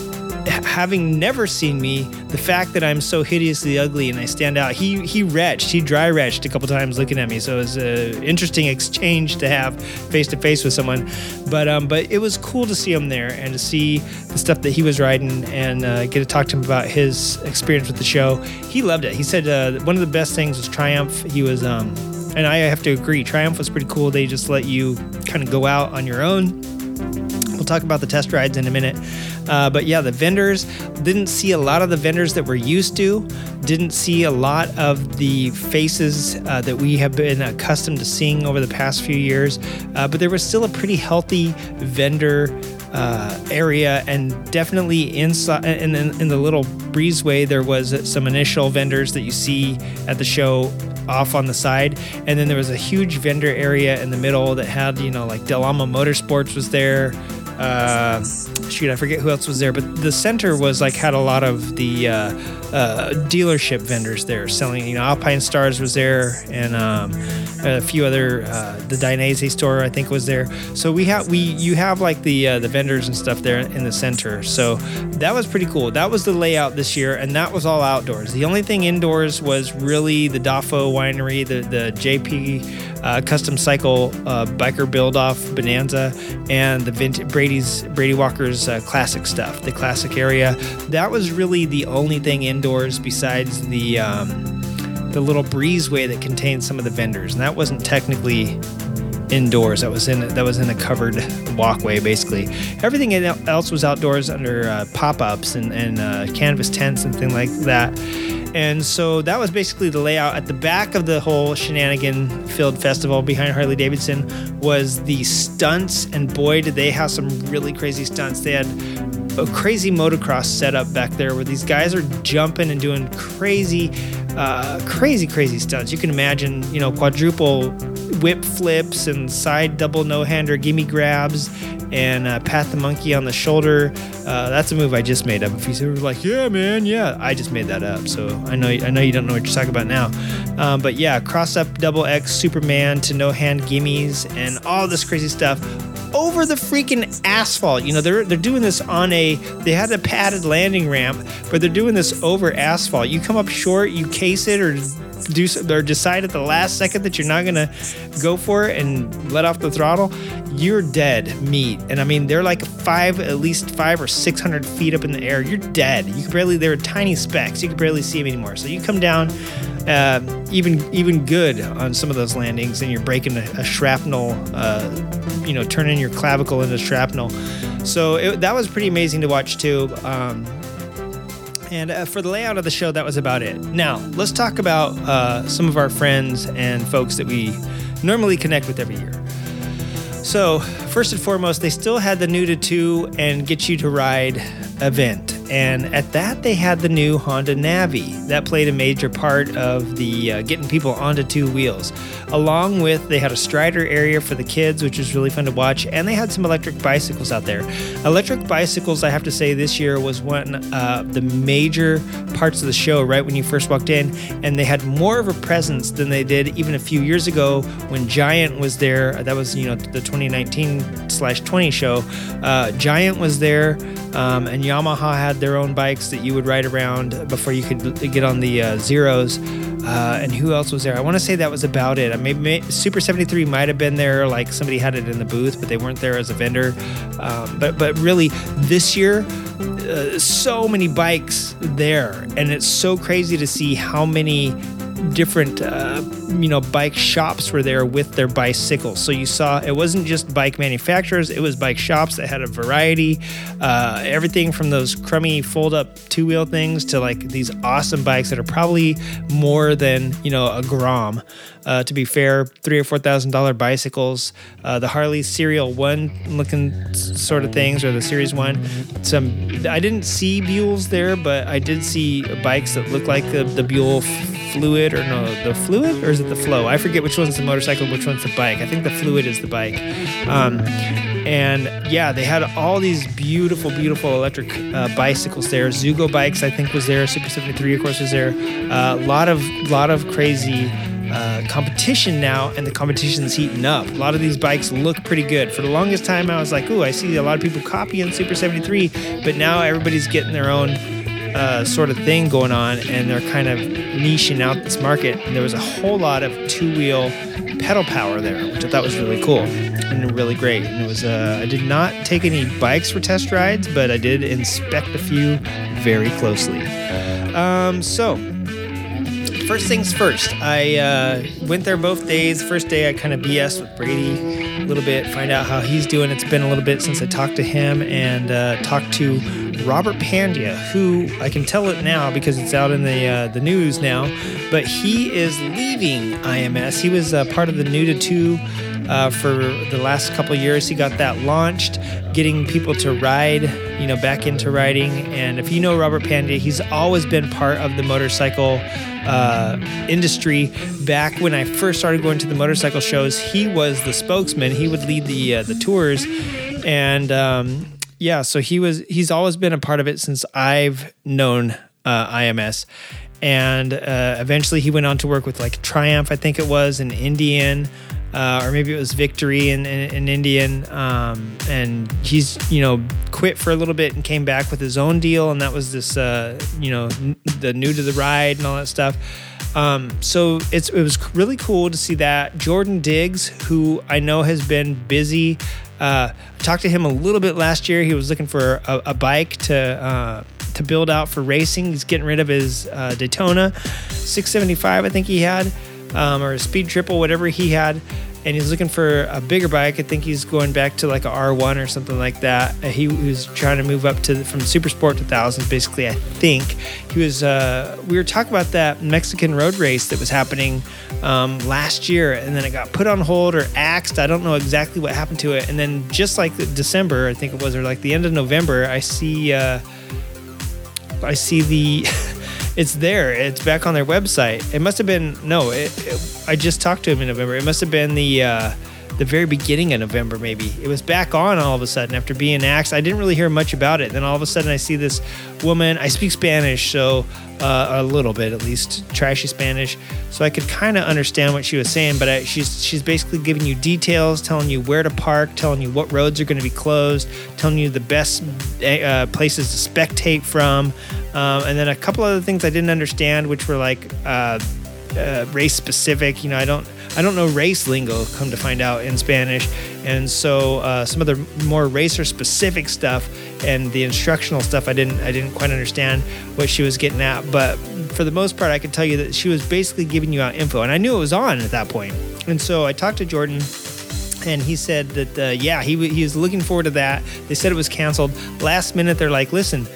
having never seen me, the fact that I'm so hideously ugly and I stand out, he he retched, he dry retched a couple times looking at me. So it was an interesting exchange to have face to face with someone. But um, but it was cool to see him there and to see the stuff that he was riding and uh, get to talk to him about his experience with the show. He loved it. He said uh, one of the best things was Triumph. He was um, and I have to agree, Triumph was pretty cool. They just let you kind of go out on your own We'll talk about the test rides in a minute. Uh, but yeah, the vendors didn't see a lot of the vendors that we're used to, didn't see a lot of the faces uh, that we have been accustomed to seeing over the past few years. Uh, but there was still a pretty healthy vendor. Uh, area and definitely inside in, in, in the little breezeway there was some initial vendors that you see at the show off on the side and then there was a huge vendor area in the middle that had you know like Del Amo Motorsports was there uh, shoot, I forget who else was there, but the center was like had a lot of the uh, uh, dealership vendors there selling. You know, Alpinestars was there, and um, a few other. Uh, the Dainese store I think was there. So we have we you have like the uh, the vendors and stuff there in the center. So that was pretty cool. That was the layout this year, and that was all outdoors. The only thing indoors was really the Doffo Winery, the the JP uh, custom cycle uh, biker build off Bonanza, and the vintage Brady's Brady Walker's uh, classic stuff, the classic area. That was really the only thing indoors besides the um, the little breezeway that contained some of the vendors, and that wasn't technically indoors. That was in that was in a covered walkway, basically. Everything else was outdoors under uh, pop-ups and, and uh, canvas tents and things like that. And so that was basically the layout. At the back of the whole shenanigan filled festival behind Harley Davidson was the stunts, and boy, did they have some really crazy stunts. They had a crazy motocross setup back there where these guys are jumping and doing crazy uh, crazy, crazy stunts. You can imagine, you know, quadruple whip flips and side double no hander gimme grabs and uh, pat the monkey on the shoulder. Uh, that's a move I just made up. If you were like, yeah, man, yeah, I just made that up. So I know I know you don't know what you're talking about now. Um, but yeah, cross up double X Superman to no hand gimmies and all this crazy stuff over the freaking asphalt. You know, they're they're doing this on a they had a padded landing ramp, but they're doing this over asphalt. You come up short, you case it or do or decide at the last second that you're not gonna go for it and let off the throttle, you're dead meat. And I mean, they're like five, at least five or six hundred feet up in the air. You're dead. You can barely. They're tiny specks. You can barely see them anymore. So you come down. Uh, even even good on some of those landings, and you're breaking a, a shrapnel, uh, you know, turning your clavicle into shrapnel. So it, that was pretty amazing to watch too. Um, and uh, for the layout of the show, that was about it. Now, let's talk about uh, some of our friends and folks that we normally connect with every year. So, first and foremost, they still had the new to two and get you to ride event. And at that, they had the new Honda Navi. That played a major part of the uh, getting people onto two wheels. Along with, they had a Strider area for the kids, which was really fun to watch. And they had some electric bicycles out there. Electric bicycles, I have to say, this year was one of uh, the major parts of the show right when you first walked in. And they had more of a presence than they did even a few years ago when Giant was there. That was, you know, the 2019 slash 20 show. Uh, Giant was there. Um, and Yamaha had their own bikes that you would ride around before you could get on the uh, zeros. Uh, and who else was there? I want to say that was about it. Maybe, maybe Super 73 might have been there, like somebody had it in the booth, but they weren't there as a vendor. Um, but but really, this year, uh, so many bikes there, and it's so crazy to see how many different uh, you know bike shops were there with their bicycles. So you saw it wasn't just bike manufacturers it was bike shops that had a variety uh, everything from those crummy fold up two wheel things to like these awesome bikes that are probably more than you know a grom. Uh, to be fair three or four thousand dollar bicycles uh, the harley serial one looking sort of things or the series one. Some i didn't see buells there but i did see bikes that look like the, the buell fluid or no the fluid or is it the flow? I forget which one's the motorcycle which one's the bike. I think the fluid is the bike. Um, and yeah they had all these beautiful beautiful electric uh, bicycles there. Zugo bikes i think was there. Super 73 of course was there. A uh, lot of lot of crazy uh, competition now, and the competition's heating up. A lot of these bikes look pretty good. For the longest time, I was like, "Ooh, I see a lot of people copying Super 73," but now everybody's getting their own uh, sort of thing going on, and they're kind of niching out this market. And there was a whole lot of two-wheel pedal power there, which I thought was really cool and really great. And it was uh, I did not take any bikes for test rides, but I did inspect a few very closely. Um, so first things first, I uh, went there both days. First day, I kind of BS with Brady a little bit, find out how he's doing. It's been a little bit since I talked to him and uh, talked to Robert Pandya, who I can tell it now because it's out in the uh, the news now. But he is leaving IMS. He was uh, part of the new to two. Uh, for the last couple years, he got that launched, getting people to ride, you know, back into riding. And if you know Robert Pandya, he's always been part of the motorcycle uh, industry. Back when I first started going to the motorcycle shows, he was the spokesman. He would lead the uh, the tours, and um, yeah, so he was. He's always been a part of it since I've known uh, IMS. And uh, eventually, he went on to work with like Triumph, I think it was, an Indian, uh, or maybe it was Victory in, in, in Indian. Um, and he's, you know, quit for a little bit and came back with his own deal. And that was this, uh, you know, n- the new to the ride and all that stuff. Um, so it was really cool to see that. Jordan Diggs, who I know has been busy. Uh, talked to him a little bit last year. He was looking for a, a bike to uh, to build out for racing. He's getting rid of his uh, Daytona 675, I think he had, um, or a Speed Triple, whatever he had. And he's looking for a bigger bike. I think he's going back to like a R1 or something like that. Uh, He was trying to move up to from Super Sport to thousands, basically. I think he was. Uh, we were talking about that Mexican road race that was happening um, last year, and then it got put on hold or axed. I don't know exactly what happened to it. And then just like December, I think it was, or like the end of November, I see. Uh, I see the [LAUGHS] it's there. It's back on their website. It must have been no. It, it, I just talked to him in November. It must have been the uh, the very beginning of November. Maybe it was back on all of a sudden after being axed. I didn't really hear much about it. Then all of a sudden I see this woman. I speak Spanish, so uh, a little bit at least, trashy Spanish, so I could kind of understand what she was saying. But I, she's she's basically giving you details, telling you where to park, telling you what roads are going to be closed, telling you the best uh, places to spectate from, um, and then a couple other things I didn't understand, which were like uh, uh, race specific. You know, I don't I don't know race lingo. Come to find out in Spanish, and so uh, some of the more racer specific stuff and the instructional stuff I didn't I didn't quite understand what she was getting at. But for the most part, I could tell you that she was basically giving you out info, and I knew it was on at that point. And so I talked to Jordan and he said that uh, yeah he, he was looking forward to that they said it was canceled last minute they're like listen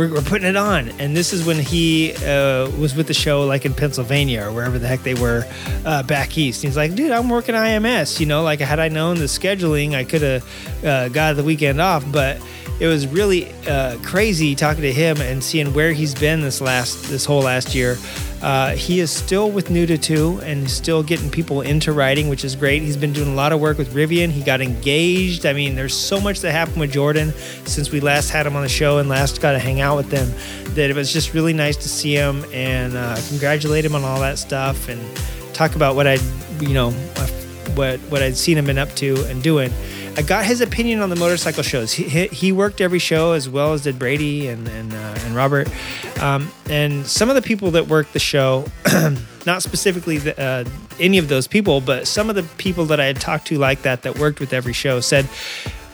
we're, we're putting it on. And this is when he uh, was with the show like in pennsylvania or wherever the heck they were uh, back east. He's like dude i'm working ims you know like had i known the scheduling i could have uh, got the weekend off. But it was really uh, crazy talking to him and seeing where he's been this last this whole last year. Uh, he is still with new to two and still getting people into writing, which is great. He's been doing a lot of work with Rivian. He got engaged. I mean, there's so much that happened with Jordan since we last had him on the show and last got to hang out with them that it was just really nice to see him and uh, congratulate him on all that stuff and talk about what I, you know, what what I'd seen him been up to and doing. I got his opinion on the motorcycle shows. He, he worked every show as well as did Brady and and, uh, and Robert. Um, and some of the people that worked the show, [CLEARS THROAT] not specifically the, uh, any of those people, but some of the people that I had talked to like that that worked with every show said.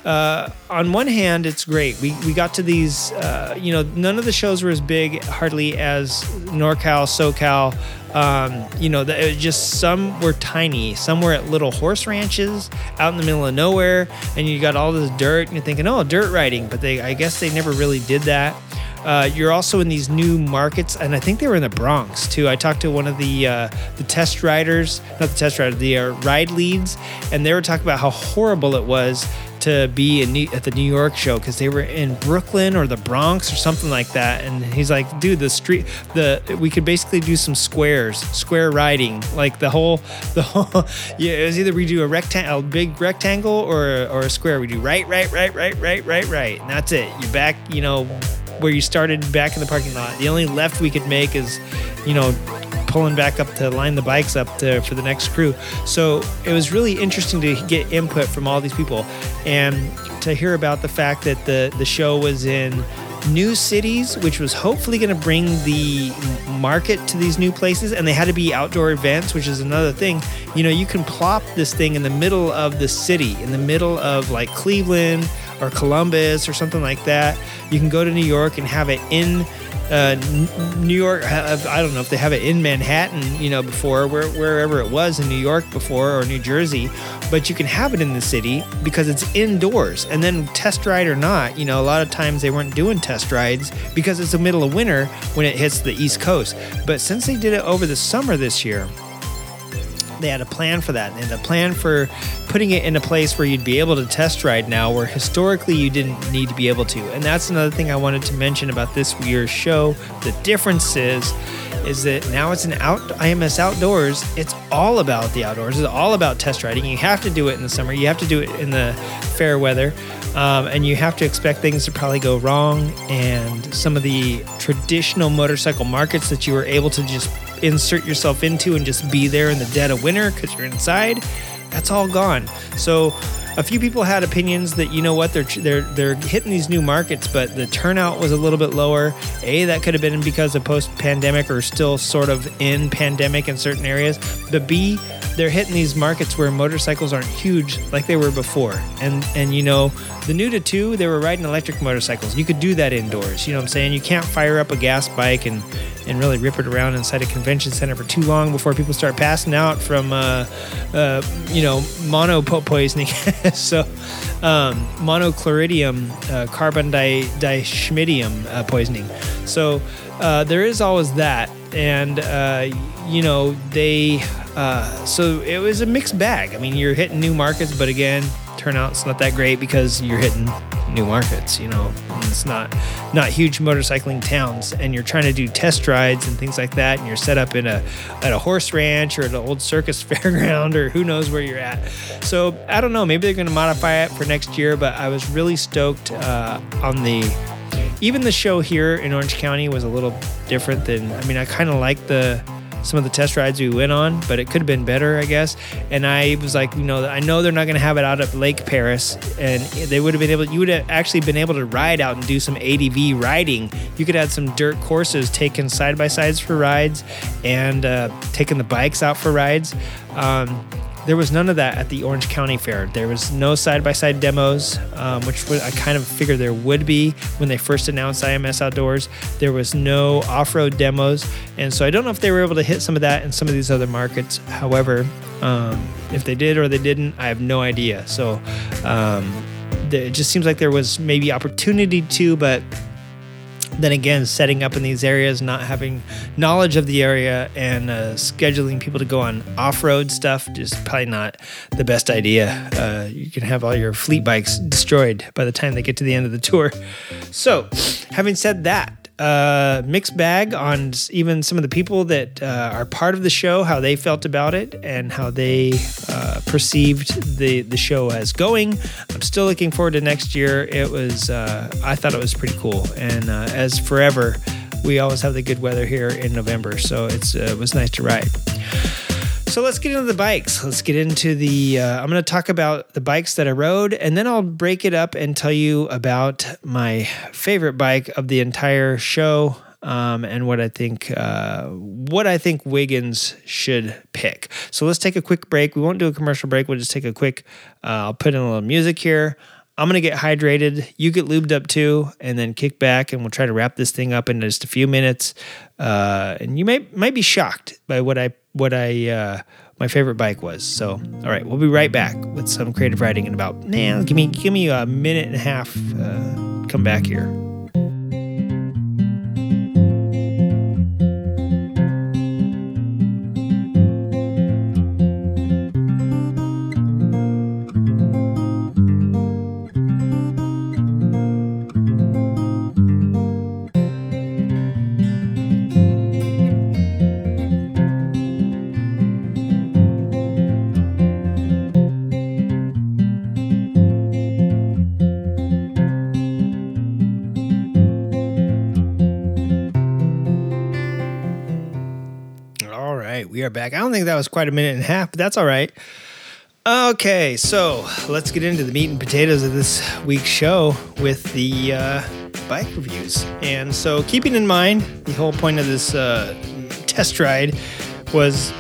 Uh, on one hand, it's great. We, we got to these, uh, you know, none of the shows were as big hardly as NorCal, SoCal, um, you know, the, just some were tiny. Some were at little horse ranches out in the middle of nowhere, and you got all this dirt, and you're thinking, oh, dirt riding. But they, I guess, they never really did that. Uh, you're also in these new markets, and I think they were in the Bronx too. I talked to one of the uh, the test riders, not the test riders, the uh, ride leads, and they were talking about how horrible it was to be New, at the New York show because they were in Brooklyn or the Bronx or something like that. And he's like, dude, the street, the we could basically do some squares, square riding, like the whole, the whole. [LAUGHS] Yeah, it was either we do a rectangle, a big rectangle, or or a square. We do right, right, right, right, right, right, right, and that's it. You back, you know, where you started back in the parking lot. The only left we could make is, you know, pulling back up to line the bikes up to, for the next crew. So it was really interesting to get input from all these people and to hear about the fact that the, the show was in new cities, which was hopefully going to bring the market to these new places. And they had to be outdoor events, which is another thing. You know, you can plop this thing in the middle of the city, in the middle of like Cleveland or Columbus or something like that. You can go to New York and have it in uh, New York. I don't know if they have it in Manhattan, you know, before where, wherever it was in New York before or New Jersey, but you can have it in the city because it's indoors. And then test ride or not, you know, a lot of times they weren't doing test rides because it's the middle of winter when it hits the East Coast. But since they did it over the summer this year, they had a plan for that. And a plan for putting it in a place where you'd be able to test ride now where historically you didn't need to be able to. And that's another thing i wanted to mention about this year's show. The difference is is that now it's an out IMS outdoors. It's all about the outdoors. It's all about test riding. You have to do it in the summer. You have to do it in the fair weather. Um, and you have to expect things to probably go wrong. And some of the traditional motorcycle markets that you were able to just insert yourself into and just be there in the dead of winter because you're inside, that's all gone. So a few people had opinions that you know what they're they're they're hitting these new markets, but the turnout was a little bit lower. A that could have been because of post pandemic or still sort of in pandemic in certain areas. But B they're hitting these markets where motorcycles aren't huge like they were before. And and you know, the new to two, they were riding electric motorcycles. You could do that indoors. You know what I'm saying? You can't fire up a gas bike and and really rip it around inside a convention center for too long before people start passing out from uh, uh, you know mono poisoning. [LAUGHS] [LAUGHS] so um, monochloridium, uh, carbon di- uh, poisoning. So uh, there is always that, and uh, you know they uh, so it was a mixed bag. I mean, you're hitting new markets, but again, turnout's not that great because you're hitting new markets. You know, it's not not huge motorcycling towns, and you're trying to do test rides and things like that, and you're set up in a at a horse ranch or an old circus [LAUGHS] fairground or who knows where you're at. So I don't know. Maybe they're going to modify it for next year, but I was really stoked uh, on the even the show here in Orange County was a little different than I mean I kind of like the some of the test rides we went on, but it could have been better, I guess. And I was like, you know, I know they're not going to have it out at Lake Perris, and they would have been able, you would have actually been able to ride out and do some ADV riding. You could have some dirt courses taken side by sides for rides, and uh, taking the bikes out for rides. Um, there was none of that at the Orange County Fair. There was no side by side demos, um, which I kind of figured there would be when they first announced IMS Outdoors. There was no off road demos. And so I don't know if they were able to hit some of that in some of these other markets. However, um, if they did or they didn't, I have no idea. So um, it just seems like there was maybe opportunity to, but then again, setting up in these areas, not having knowledge of the area, and uh, scheduling people to go on off road stuff is probably not the best idea. Uh, you can have all your fleet bikes destroyed by the time they get to the end of the tour. So, having said that, uh, mixed bag on even some of the people that uh, are part of the show, how they felt about it, and how they uh, perceived the the show as going. I'm still looking forward to next year. It was uh, I thought it was pretty cool, and uh, as forever, we always have the good weather here in November, so it's uh, it was nice to ride. So let's get into the bikes. Let's get into the. Uh, I'm going to talk about the bikes that I rode, and then I'll break it up and tell you about my favorite bike of the entire show, um, and what I think. Uh, what I think Wiggins should pick. So let's take a quick break. We won't do a commercial break. We'll just take a quick. Uh, I'll put in a little music here. I'm gonna get hydrated. You get lubed up too, and then kick back, and we'll try to wrap this thing up in just a few minutes. Uh, and you may might be shocked by what I what I uh, my favorite bike was. So, all right, we'll be right back with some creative riding in about man. Give me give me a minute and a half. Uh, come back here. Back. I don't think that was quite a minute and a half, but that's all right. Okay, so let's get into the meat and potatoes of this week's show with the uh, bike reviews. And so, keeping in mind the whole point of this uh, test ride was,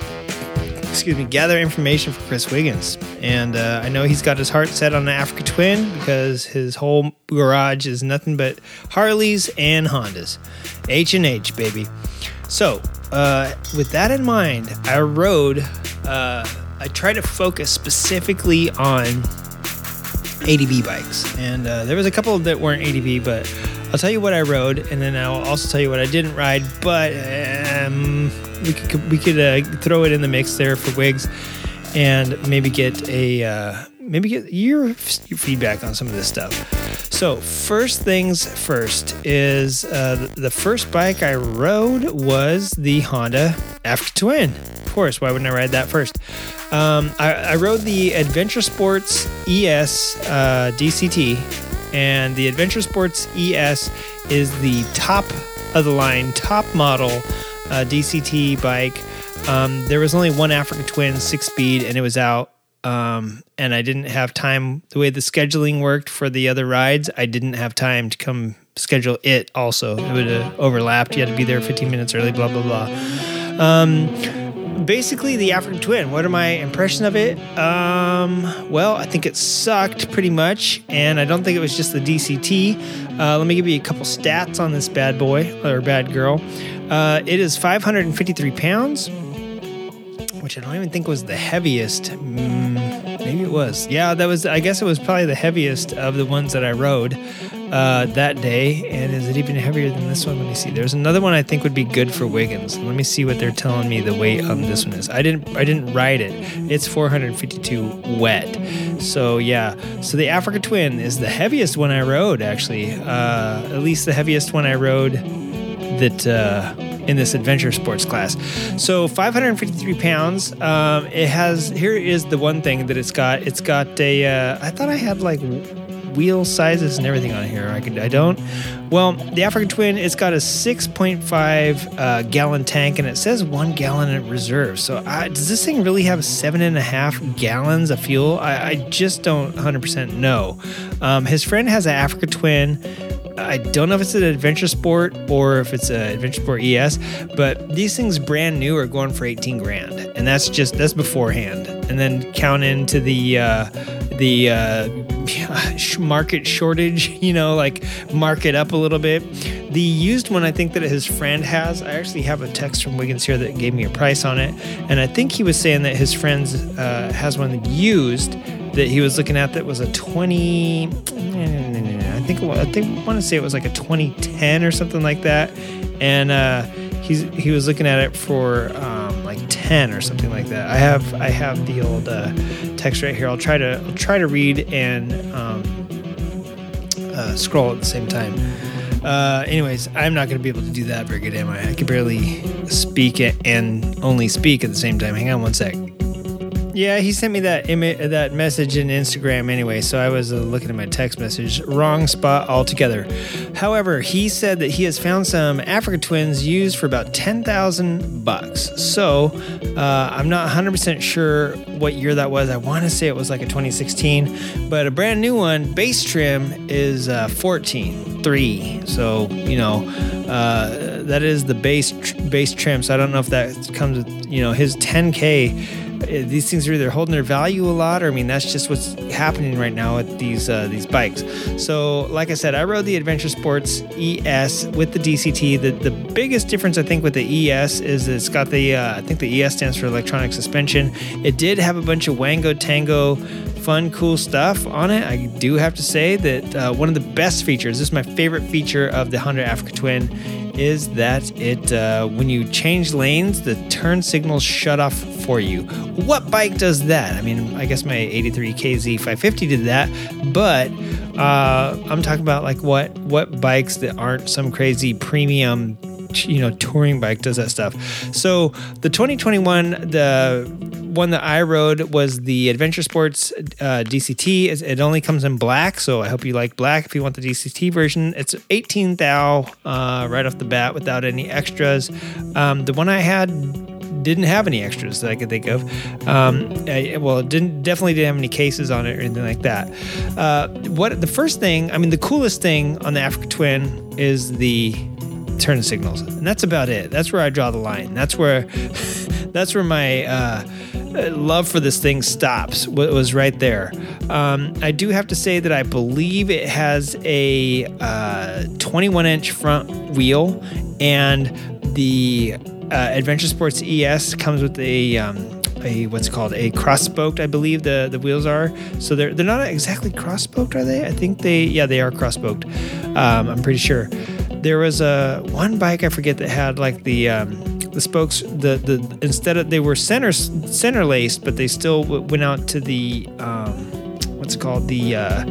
excuse me, gather information for Chris Wiggins. And uh, I know he's got his heart set on an Africa Twin because his whole garage is nothing but Harleys and Hondas. H and H, baby. So, uh, with that in mind, I rode. Uh, I try to focus specifically on ADV bikes, and uh, there was a couple that weren't ADV, but I'll tell you what I rode, and then I'll also tell you what I didn't ride. But um, we could we could uh, throw it in the mix there for Wiggs, and maybe get a uh, maybe get your, your feedback on some of this stuff. So first things first is uh, the first bike I rode was the Honda Africa Twin. Of course, why wouldn't I ride that first? Um, I, I rode the Adventure Sports ES uh, DCT, and the Adventure Sports ES is the top of the line, top model uh, DCT bike. Um, there was only one Africa Twin six speed, and it was out um, and I didn't have time. The way the scheduling worked for the other rides, I didn't have time to come schedule it. Also, it would have overlapped. You had to be there 15 minutes early. Blah blah blah. Um, basically, the African Twin. What are my impressions of it? Um, well, I think it sucked pretty much, and I don't think it was just the DCT. Uh, let me give you a couple stats on this bad boy or bad girl. Uh, it is 553 pounds which I don't even think was the heaviest. Mm, maybe it was. Yeah, that was. I guess it was probably the heaviest of the ones that I rode. uh, that day. And is it even heavier than this one? Let me see. There's another one I think would be good for Wiggins. Let me see what they're telling me the weight on this one is. I didn't I didn't ride it. It's 452 wet. So yeah. So the Africa Twin is the heaviest one I rode actually. Uh, at least the heaviest one I rode that uh, in this adventure sports class. So 553 pounds. Um, it has here is the one thing that it's got. It's got a. Uh, I thought I had like wheel sizes and everything on here. I could. I don't. Well, the African Twin. It's got a 6.5 uh, gallon tank and it says one gallon in reserve. So I, does this thing really have seven and a half gallons of fuel? I, I just don't 100% know. Um, his friend has an Africa Twin. I don't know if it's an adventure sport or if it's an adventure sport ES, but these things brand new are going for 18 grand, and that's just that's beforehand, and then count into the uh, the uh, [LAUGHS] market shortage, [LAUGHS] you know, like mark it up a little bit. The used one, I think that his friend has. I actually have a text from Wiggins here that gave me a price on it, and I think he was saying that his friend uh, has one used that he was looking at that was a 20 I think I think want to say it was like a 2010 or something like that and uh, he's he was looking at it for um, like 10 or something like that I have I have the old uh, text right here I'll try to I'll try to read and um, uh, scroll at the same time uh, anyways, I'm not going to be able to do that very good, am I? I can barely speak and only speak at the same time. Hang on one sec. Yeah, he sent me that Im- that message in Instagram anyway, so I was uh, looking at my text message. Wrong spot altogether. However, he said that he has found some Africa twins used for about ten thousand bucks. So uh, I'm not 100% sure what year that was. I want to say it was like a 2016, but a brand new one, base trim is uh, 14 3. So you know uh, that is the base tr- base trim. So I don't know if that comes with you know his 10k these things are either holding their value a lot, or I mean, that's just what's happening right now with these uh, these bikes. So, like I said, I rode the Adventure Sports ES with the DCT. The the biggest difference I think with the ES is it's got the uh, I think the ES stands for electronic suspension. It did have a bunch of Wango Tango fun, cool stuff on it. I do have to say that uh, one of the best features, this is my favorite feature of the Honda Africa Twin, is that it uh, when you change lanes, the turn signals shut off for you. What bike does that? I mean, I guess my 83 KZ 550 did that, but uh, I'm talking about like what what bikes that aren't some crazy premium you know touring bike does that stuff. So the 2021 the one that I rode was the Adventure Sports uh, DCT. It only comes in black, so I hope you like black. If you want the DCT version, it's 18 thou uh, right off the bat without any extras. Um, the one I had didn't have any extras that I could think of. Um, I, well, it didn't definitely didn't have any cases on it or anything like that. Uh, what the first thing? I mean, the coolest thing on the Africa Twin is the turn signals, and that's about it. That's where I draw the line. That's where [LAUGHS] that's where my uh, love for this thing stops. Was right there. Um, I do have to say that I believe it has a uh, 21 inch front wheel, and the uh, Adventure Sports ES comes with a um, a what's called a cross spoked, I believe the the wheels are. So they're they're not exactly cross spoked, are they? I think they yeah they are cross spoked. Um, I'm pretty sure. There was a one bike I forget that had like the um, the spokes the the instead of they were center center laced, but they still went out to the um, what's it called the uh,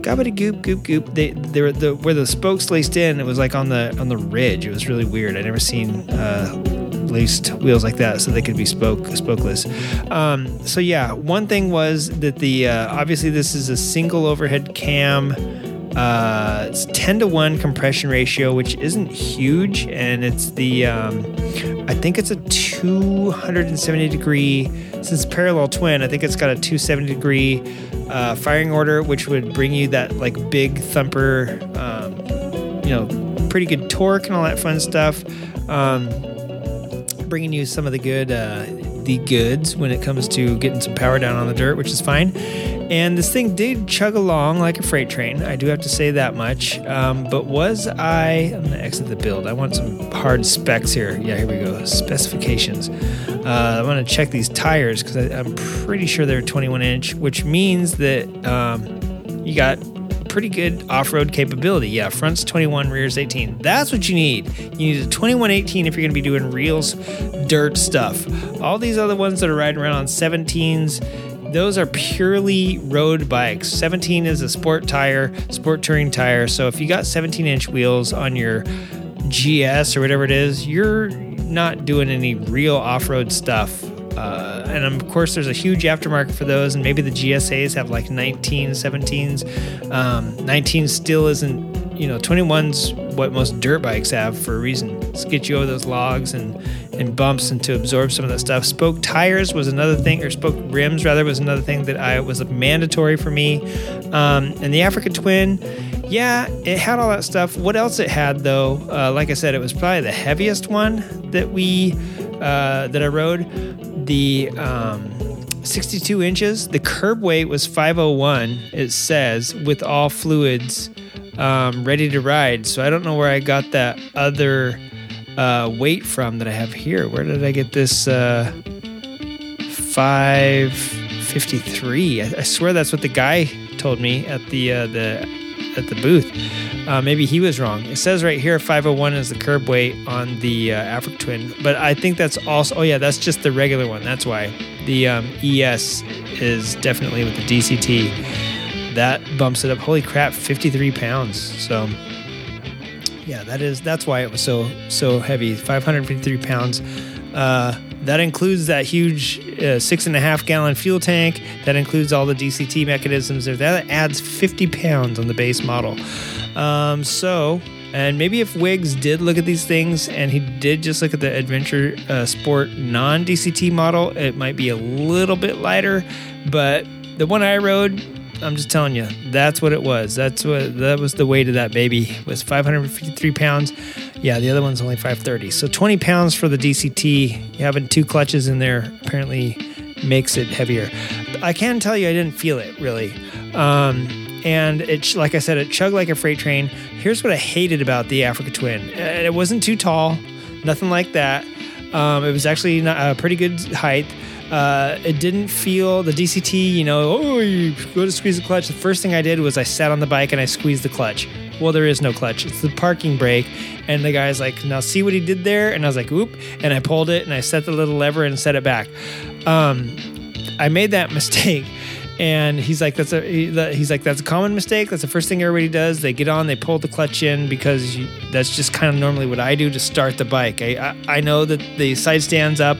gobbity goop goop goop. They they were the where the spokes laced in. It was like on the on the ridge. It was really weird. I never seen. Uh, laced wheels like that so they could be spoke spokeless um, so yeah one thing was that the uh, obviously this is a single overhead cam uh, it's 10 to 1 compression ratio, which isn't huge. And it's the, um, I think it's a 270 degree, since parallel twin, I think it's got a 270 degree uh, firing order, which would bring you that like big thumper, um, you know, pretty good torque and all that fun stuff. Um, bringing you some of the good, uh, the goods when it comes to getting some power down on the dirt, which is fine. And this thing did chug along like a freight train. I do have to say that much. Um, but was I? I'm gonna exit the build. I want some hard specs here. Yeah, here we go. Specifications. Uh, I want to check these tires because I'm pretty sure they're 21 inch, which means that um, you got pretty good off-road capability. Yeah, front's 21, rear's 18. That's what you need. You need a 2118 if you're going to be doing reels, dirt stuff. All these other ones that are riding around on 17s, those are purely road bikes. 17 is a sport tire, sport touring tire. So if you got 17 inch wheels on your GS or whatever it is, you're not doing any real off-road stuff. Uh, and of course, there's a huge aftermarket for those, and maybe the GSAs have like 19, 17s. Um, 19 still isn't, you know, 21's what most dirt bikes have for a reason. To get you over those logs and, and bumps and to absorb some of that stuff. Spoke tires was another thing, or spoke rims rather was another thing that I was mandatory for me. Um, and the Africa Twin, yeah, it had all that stuff. What else it had though? Uh, like I said, it was probably the heaviest one that we uh, that I rode. The um, 62 inches. The curb weight was 501. It says with all fluids um, ready to ride. So I don't know where I got that other uh, weight from that I have here. Where did I get this? Uh, 553. I, I swear that's what the guy told me at the uh, the at the booth. Uh, maybe he was wrong. It says right here 501 is the curb weight on the uh, Africa Twin, but I think that's also. Oh yeah, that's just the regular one. That's why the um, ES is definitely with the DCT. That bumps it up. Holy crap, 53 pounds. So yeah, that is that's why it was so so heavy. 553 pounds. Uh, that includes that huge uh, six and a half gallon fuel tank. That includes all the DCT mechanisms. There, that adds 50 pounds on the base model. Um, so, and maybe if Wiggs did look at these things and he did just look at the Adventure uh, Sport non DCT model, it might be a little bit lighter. But the one I rode, I'm just telling you, that's what it was. That's what that was the weight of that baby was 553 pounds. Yeah, the other one's only 530. So 20 pounds for the DCT. Having two clutches in there apparently makes it heavier. I can tell you, I didn't feel it really. Um, and it, like I said, it chugged like a freight train. Here's what I hated about the Africa Twin: it wasn't too tall, nothing like that. Um, it was actually not, a pretty good height. Uh, it didn't feel the DCT, you know, oh, you go to squeeze the clutch. The first thing I did was I sat on the bike and I squeezed the clutch. Well, there is no clutch. It's the parking brake. And the guy's like, now see what he did there? And I was like, oop. And I pulled it and I set the little lever and set it back. Um, I made that [LAUGHS] mistake. And he's like, that's a he's like, that's a common mistake. That's the first thing everybody does. They get on, they pull the clutch in because you, that's just kind of normally what I do to start the bike. I I, I know that the side stands up.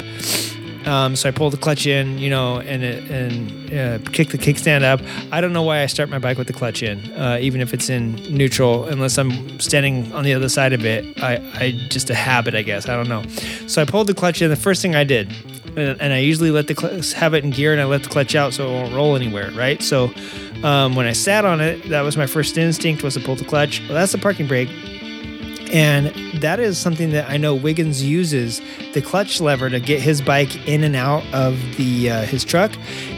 Um, so I pull the clutch in, you know, and and uh, kick the kickstand up. I don't know why I start my bike with the clutch in, uh, even if it's in neutral, unless I'm standing on the other side of it. I, I just a habit, I guess. I don't know. So I pulled the clutch in. The first thing I did, and, and I usually let the cl- have it in gear and I let the clutch out so it won't roll anywhere, right? So um, when I sat on it, that was my first instinct was to pull the clutch. Well, that's the parking brake. And that is something that I know Wiggins uses the clutch lever to get his bike in and out of the uh, his truck.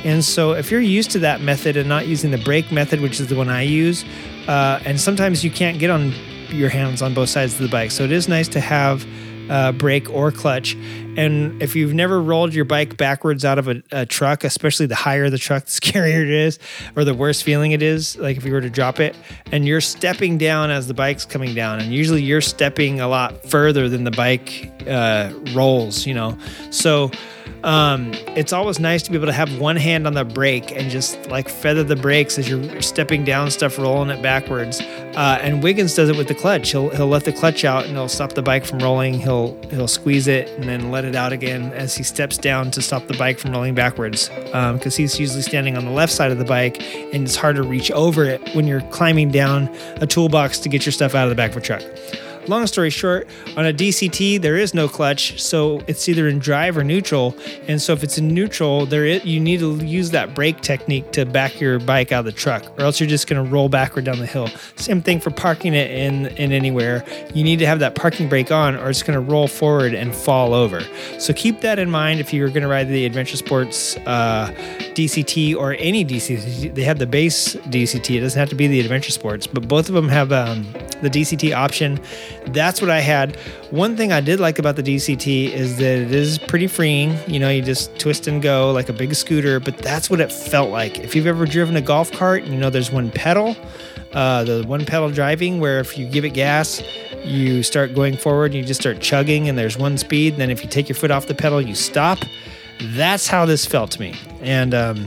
And so if you're used to that method and not using the brake method, which is the one I use, uh, and sometimes you can't get on your hands on both sides of the bike, so it is nice to have uh, brake or clutch. And if you've never rolled your bike backwards out of a, a truck, especially the higher the truck, [LAUGHS] the scarier it is, or the worse feeling it is, like if you were to drop it, and you're stepping down as the bike's coming down, and usually you're stepping a lot further than the bike uh, rolls, you know. So um, it's always nice to be able to have one hand on the brake and just like feather the brakes as you're stepping down stuff, rolling it backwards. Uh, and Wiggins does it with the clutch. He'll he'll let the clutch out and he'll stop the bike from rolling. He'll he'll squeeze it and then let it out again as he steps down to stop the bike from rolling backwards. Um, because he's usually standing on the left side of the bike and it's hard to reach over it when you're climbing down a toolbox to get your stuff out of the back of a truck. Long story short, on a DCT there is no clutch, so it's either in drive or neutral. And so if it's in neutral, there is, you need to use that brake technique to back your bike out of the truck, or else you're just going to roll backward down the hill. Same thing for parking it in in anywhere. You need to have that parking brake on, or it's going to roll forward and fall over. So keep that in mind if you're going to ride the Adventure Sports uh, DCT or any DCT. They have the base DCT. It doesn't have to be the Adventure Sports, but both of them have um, the DCT option. That's what I had. One thing I did like about the DCT is that it is pretty freeing. You know, you just twist and go like a big scooter, but that's what it felt like. If you've ever driven a golf cart, you know there's one pedal. uh, the one pedal driving, where if you give it gas, you start going forward and you just start chugging, and there's one speed. And then if you take your foot off the pedal, you stop. That's how this felt to me. And um,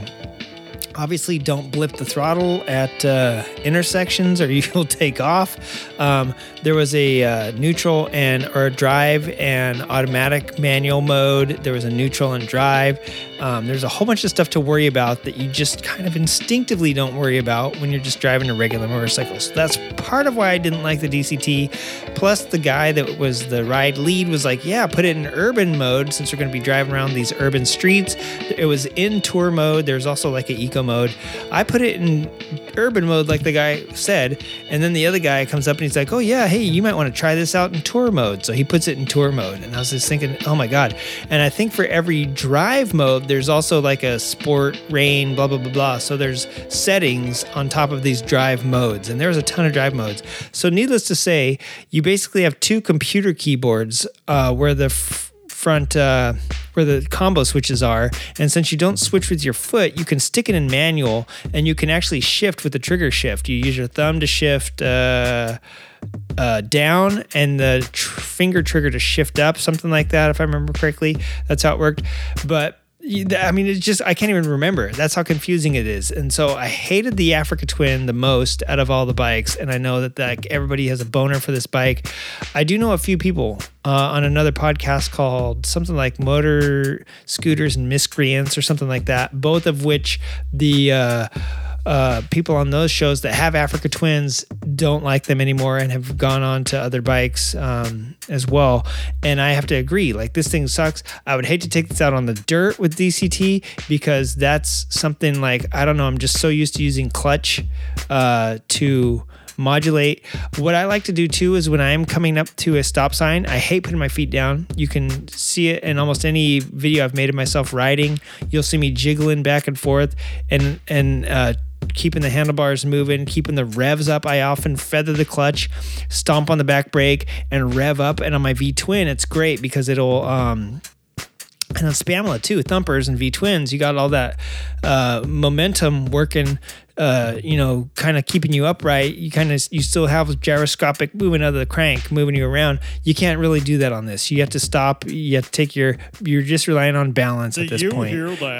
obviously don't blip the throttle at uh, intersections or [LAUGHS] you'll take off um, there was a uh, neutral and or drive and automatic manual mode. There was a neutral and drive. Um, there's a whole bunch of stuff to worry about that you just kind of instinctively don't worry about when you're just driving a regular motorcycle. So that's part of why i didn't like the dct plus the guy that was the ride lead was like yeah put it in urban mode since we're going to be driving around these urban streets. It was in tour mode. There's also like an eco mode. I put it in urban mode like the guy said and then the other guy comes up and he's like oh yeah hey you might want to try this out in tour mode. So he puts it in tour mode and i was just thinking oh my god. And i think for every drive mode there's also like a sport rain blah blah blah blah. So there's settings on top of these drive modes and there's a ton of drive modes. So needless to say you basically have two computer keyboards uh, where the f- front uh, where the combo switches are. And since you don't switch with your foot you can stick it in manual and you can actually shift with the trigger shift. You use your thumb to shift uh, uh, down and the tr- finger trigger to shift up something like that if i remember correctly that's how it worked but I mean, it's just, I can't even remember. That's how confusing it is. And so I hated the Africa Twin the most out of all the bikes. And I know that like everybody has a boner for this bike. I do know a few people uh, on another podcast called something like Motor Scooters and Miscreants or something like that, both of which the, uh, uh, people on those shows that have Africa Twins don't like them anymore and have gone on to other bikes um, as well. And I have to agree, like this thing sucks. I would hate to take this out on the dirt with DCT because that's something like I don't know. I'm just so used to using clutch uh, to modulate. What I like to do too is when I'm coming up to a stop sign, I hate putting my feet down. You can see it in almost any video I've made of myself riding. You'll see me jiggling back and forth and and uh, keeping the handlebars moving, keeping the revs up. I often feather the clutch, stomp on the back brake, and rev up. And on my V twin, it's great because it'll um, and on Spamla too, thumpers and V twins, you got all that uh, momentum working. Uh, you know, kind of keeping you upright. You kind of you still have gyroscopic movement of the crank moving you around. You can't really do that on this. You have to stop. You have to take your. You're just relying on balance at this you point.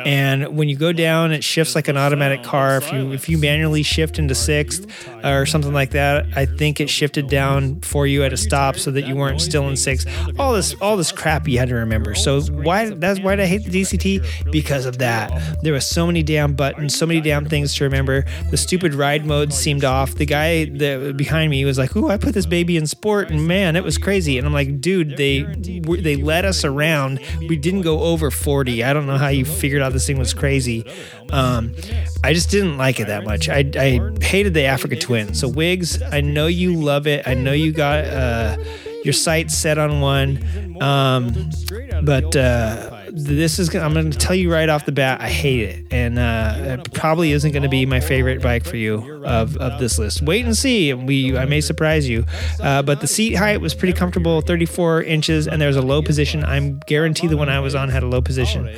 And when you go down, it shifts like an automatic car. If you if you manually shift into sixth or something like that, I think it shifted down for you at a stop so that you weren't still in sixth. All this all this crap you had to remember. So why that's why I hate the DCT because of that. There was so many damn buttons, so many damn things to remember. The stupid ride mode seemed off. The guy that behind me was like, "Ooh, I put this baby in sport, and man, it was crazy." And I'm like, "Dude, they they led us around. We didn't go over 40. I don't know how you figured out this thing was crazy." Um, I just didn't like it that much. I, I hated the Africa Twin. So Wiggs, I know you love it. I know you got uh, your sights set on one. Um, but uh, this is I'm going to tell you right off the bat, I hate it, and uh, it probably isn't going to be my favorite bike for you of, of this list. Wait and see. We I may surprise you, uh, but the seat height was pretty comfortable, 34 inches, and there's a low position. I'm guarantee the one I was on had a low position.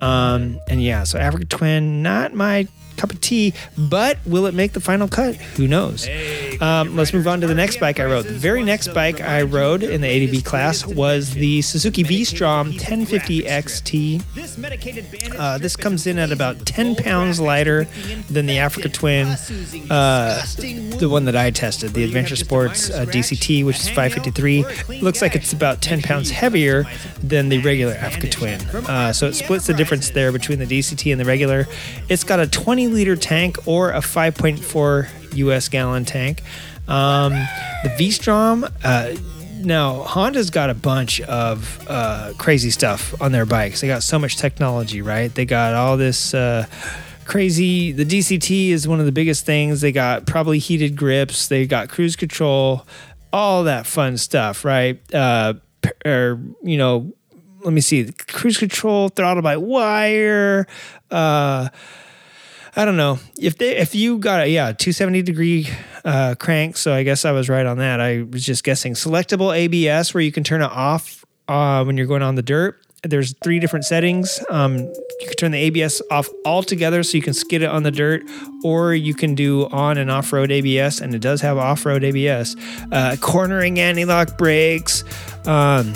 Um, and yeah, so Africa Twin, not my cup of tea, but will it make the final cut? Who knows? Um, let's move on to the next bike I rode. The very next bike I rode in the ADV class was the Suzuki V-Strom 1050 XT. Uh, this comes in at about 10 pounds lighter than the Africa Twin, uh, the one that I tested, the Adventure Sports uh, DCT, which is 553. Looks like it's about 10 pounds heavier than the regular Africa Twin. Uh, so it splits the difference there between the DCT and the regular. It's got a 20 liter tank or a 5.4 US gallon tank. Um, the V Strom. Uh, now Honda's got a bunch of uh, crazy stuff on their bikes. They got so much technology, right? They got all this uh, crazy. The DCT is one of the biggest things. They got probably heated grips. They got cruise control, all that fun stuff, right? Uh, or you know, let me see, cruise control, throttle by wire. Uh, I don't know if they if you got a yeah 270 degree uh, crank. So I guess I was right on that. I was just guessing. Selectable ABS where you can turn it off uh, when you're going on the dirt. there's three different settings. Um, you can turn the ABS off altogether so you can skid it on the dirt, or you can do on and off road ABS, and it does have off road ABS. Uh, cornering anti lock brakes. Um,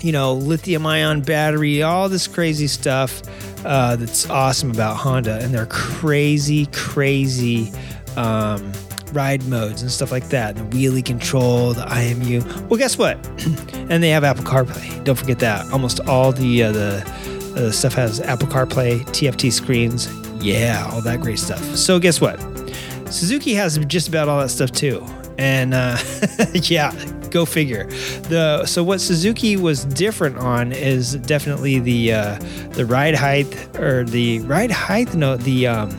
you know, lithium ion battery, all this crazy stuff uh, that's awesome about Honda. And they're crazy, crazy um, ride modes and stuff like that. And the wheelie control, the IMU. Well, guess what? [CLEARS THROAT] and they have Apple CarPlay. Don't forget that. Almost all the uh, the uh, stuff has Apple CarPlay, TFT screens. Yeah, all that great stuff. So guess what? Suzuki has just about all that stuff too. And uh, [LAUGHS] yeah, go figure. The so what Suzuki was different on is definitely the uh, the ride height or the ride height. No, the um,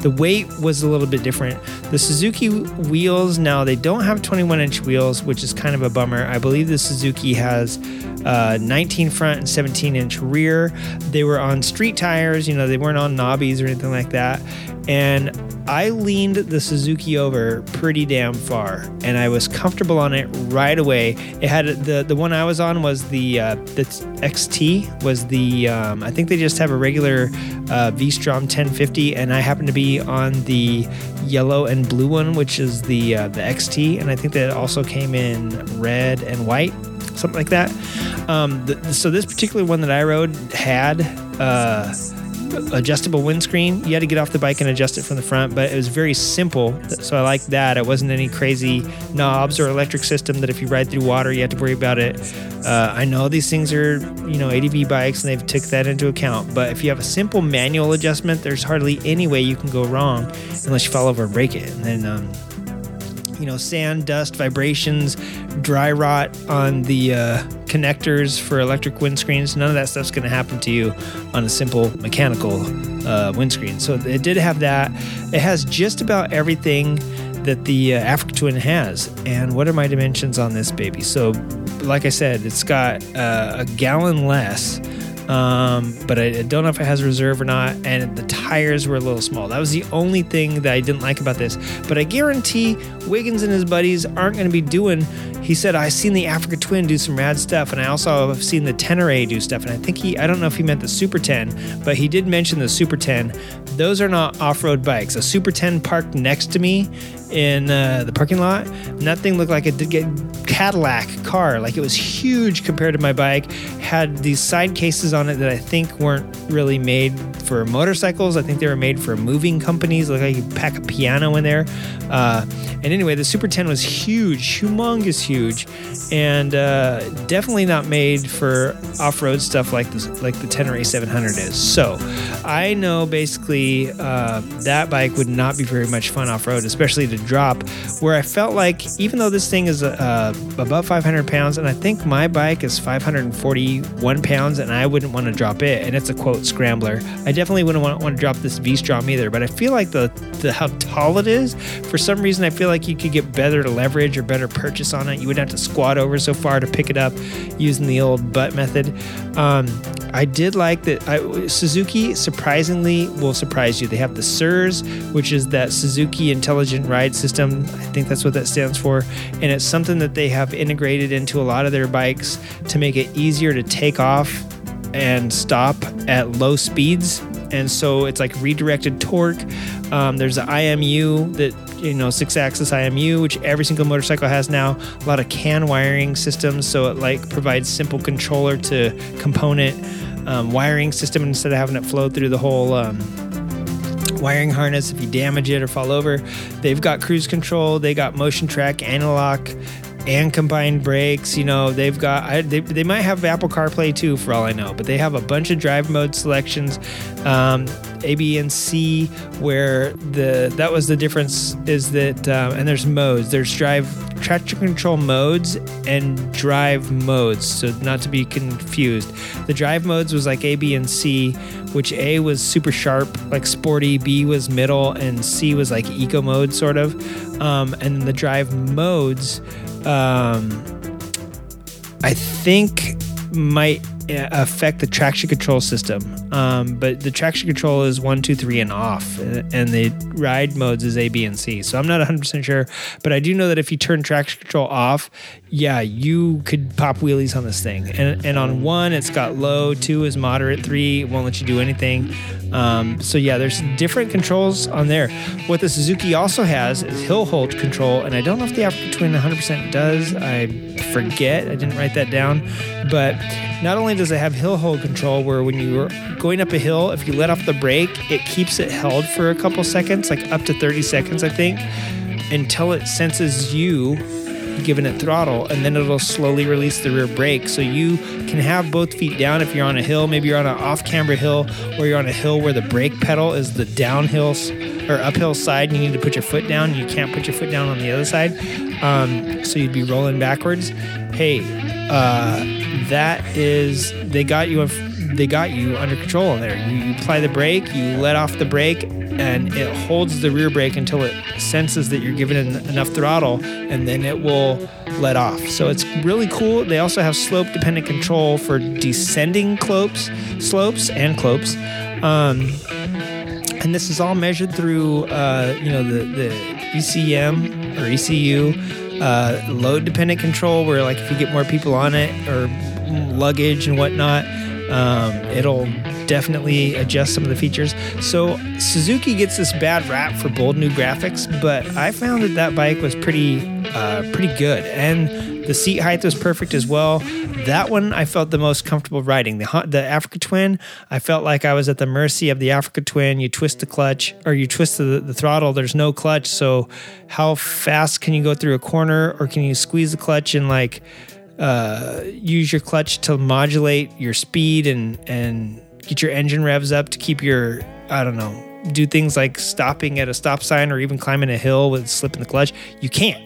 the weight was a little bit different. The Suzuki wheels now they don't have 21 inch wheels, which is kind of a bummer. I believe the Suzuki has uh, 19 front and 17 inch rear. They were on street tires, you know, they weren't on knobbies or anything like that. And I leaned the Suzuki over pretty damn far, and I was comfortable on it right away. It had the the one I was on was the uh, the XT was the um, I think they just have a regular uh, V-Strom 1050, and I happened to be on the yellow and blue one, which is the uh, the XT, and I think that also came in red and white, something like that. Um, the, so this particular one that I rode had. Uh, adjustable windscreen. You had to get off the bike and adjust it from the front, but it was very simple. So I like that. It wasn't any crazy knobs or electric system that if you ride through water, you have to worry about it. Uh, I know these things are, you know, ADV bikes and they've took that into account. But if you have a simple manual adjustment, there's hardly any way you can go wrong unless you fall over and break it. And then, um, you know, sand, dust, vibrations, dry rot on the uh, connectors for electric windscreens. None of that stuff's going to happen to you on a simple mechanical uh, windscreen. So it did have that. It has just about everything that the uh, Africa Twin has. And what are my dimensions on this baby? So, like I said, it's got uh, a gallon less. Um, but I, I don't know if it has reserve or not. And the tires were a little small. That was the only thing that I didn't like about this. But I guarantee Wiggins and his buddies aren't going to be doing. He said, I've seen the Africa Twin do some rad stuff, and I also have seen the Tenere do stuff. And I think he, I don't know if he meant the Super 10, but he did mention the Super 10. Those are not off road bikes. A Super 10 parked next to me in uh, the parking lot, and that thing looked like a Cadillac car. Like it was huge compared to my bike. Had these side cases on it that I think weren't really made for motorcycles. I think they were made for moving companies. Like you pack a piano in there. Uh, and anyway, the Super 10 was huge, humongous huge, and uh, definitely not made for off-road stuff like the like the Tenere 700 is. So I know basically uh, that bike would not be very much fun off-road, especially to drop. Where I felt like even though this thing is uh, above 500 pounds, and I think my bike is 541 pounds, and I wouldn't want to drop it, and it's a quote scrambler. I definitely wouldn't want, want to drop this V-Strom either. But I feel like the, the how tall it is, for some reason, I feel like you could get better leverage or better purchase on it. You would have to squat over so far to pick it up using the old butt method. Um, I did like that I, Suzuki surprisingly will surprise you. They have the SIRS, which is that Suzuki Intelligent Ride System. I think that's what that stands for. And it's something that they have integrated into a lot of their bikes to make it easier to take off and stop at low speeds. And so it's like redirected torque. Um, there's an IMU that you know six axis IMU, which every single motorcycle has now. A lot of CAN wiring systems, so it like provides simple controller to component um, wiring system instead of having it flow through the whole. Um, wiring harness if you damage it or fall over. They've got cruise control, they got motion track, analog, and combined brakes. You know, they've got I, they, they might have Apple CarPlay too, for all I know, but they have a bunch of drive mode selections, um, A, B, and C. Where the that was the difference is that um, and there's modes. There's drive traction control modes and drive modes. So not to be confused, the drive modes was like A, B, and C, which A was super sharp, like sporty. B was middle, and C was like eco mode, sort of. Um, and then the drive modes um, I think might affect the traction control system. Um, but the traction control is one, two, three, and off, uh, and the ride modes is A, B, and C. So I'm not 100% sure, but I do know that if you turn traction control off, yeah, you could pop wheelies on this thing. And, and on one, it's got low, two is moderate, three won't let you do anything. Um, so yeah, there's different controls on there. What the Suzuki also has is hill hold control, and I don't know if the Africa Twin 100% does. I forget. I didn't write that down. But not only does it have hill hold control, where when you're going up a hill, if you let off the brake, it keeps it held for a couple seconds, like up to 30 seconds, I think, until it senses you giving it throttle and then it'll slowly release the rear brake. So you can have both feet down if you're on a hill. Maybe you're on an off camber hill or you're on a hill where the brake pedal is the downhill or uphill side and you need to put your foot down. You can't put your foot down on the other side um, so you'd be rolling backwards hey uh, that is they got you they got you under control there you, you apply the brake you let off the brake and it holds the rear brake until it senses that you're giving it enough throttle and then it will let off. So it's really cool. They also have slope dependent control for descending slopes, slopes and clopes. Um, and this is all measured through, uh, you know, the, the ECM or ECU uh, load dependent control, where like if you get more people on it or luggage and whatnot, um, it'll definitely adjust some of the features. So Suzuki gets this bad rap for bold new graphics, but I found that that bike was pretty, uh, pretty good, and the seat height was perfect as well. That one I felt the most comfortable riding. The the Africa Twin, I felt like I was at the mercy of the Africa Twin. You twist the clutch or you twist the, the throttle. There's no clutch, so how fast can you go through a corner, or can you squeeze the clutch and like uh, use your clutch to modulate your speed and and get your engine revs up to keep your I don't know do things like stopping at a stop sign or even climbing a hill with slipping the clutch. You can't.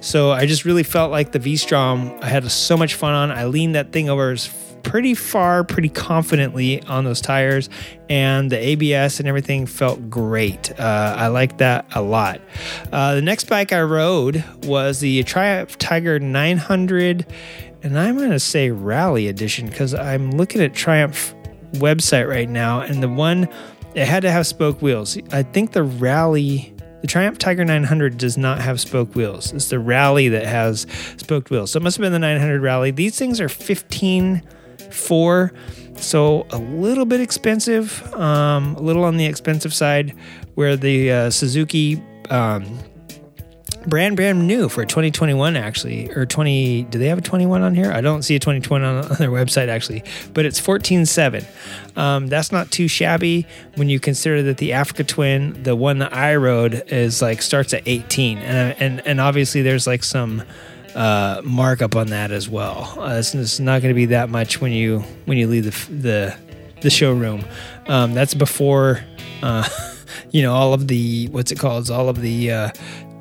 So I just really felt like the V Strom I had so much fun on. I leaned that thing over pretty far, pretty confidently on those tires, and the ABS and everything felt great. Uh, I liked that a lot. Uh, the next bike I rode was the Triumph Tiger 900, and I'm going to say Rally Edition because I'm looking at Triumph website right now, and the one it had to have spoke wheels. I think the Rally, the Triumph Tiger 900 does not have spoke wheels. It's the Rally that has spoked wheels. So it must have been the 900 Rally. These things are 15 4 so a little bit expensive um, a little on the expensive side where the uh, suzuki um, brand brand new for 2021 actually or 20 do they have a 21 on here? I don't see a 2021 on, on their website actually but it's 14.7 um, that's not too shabby when you consider that the africa twin the one that i rode is like starts at 18 and and, and obviously there's like some uh, markup on that as well. Uh, it's, it's not going to be that much when you when you leave the the, the showroom. Um, that's before uh, [LAUGHS] you know all of the what's it called? All of the uh,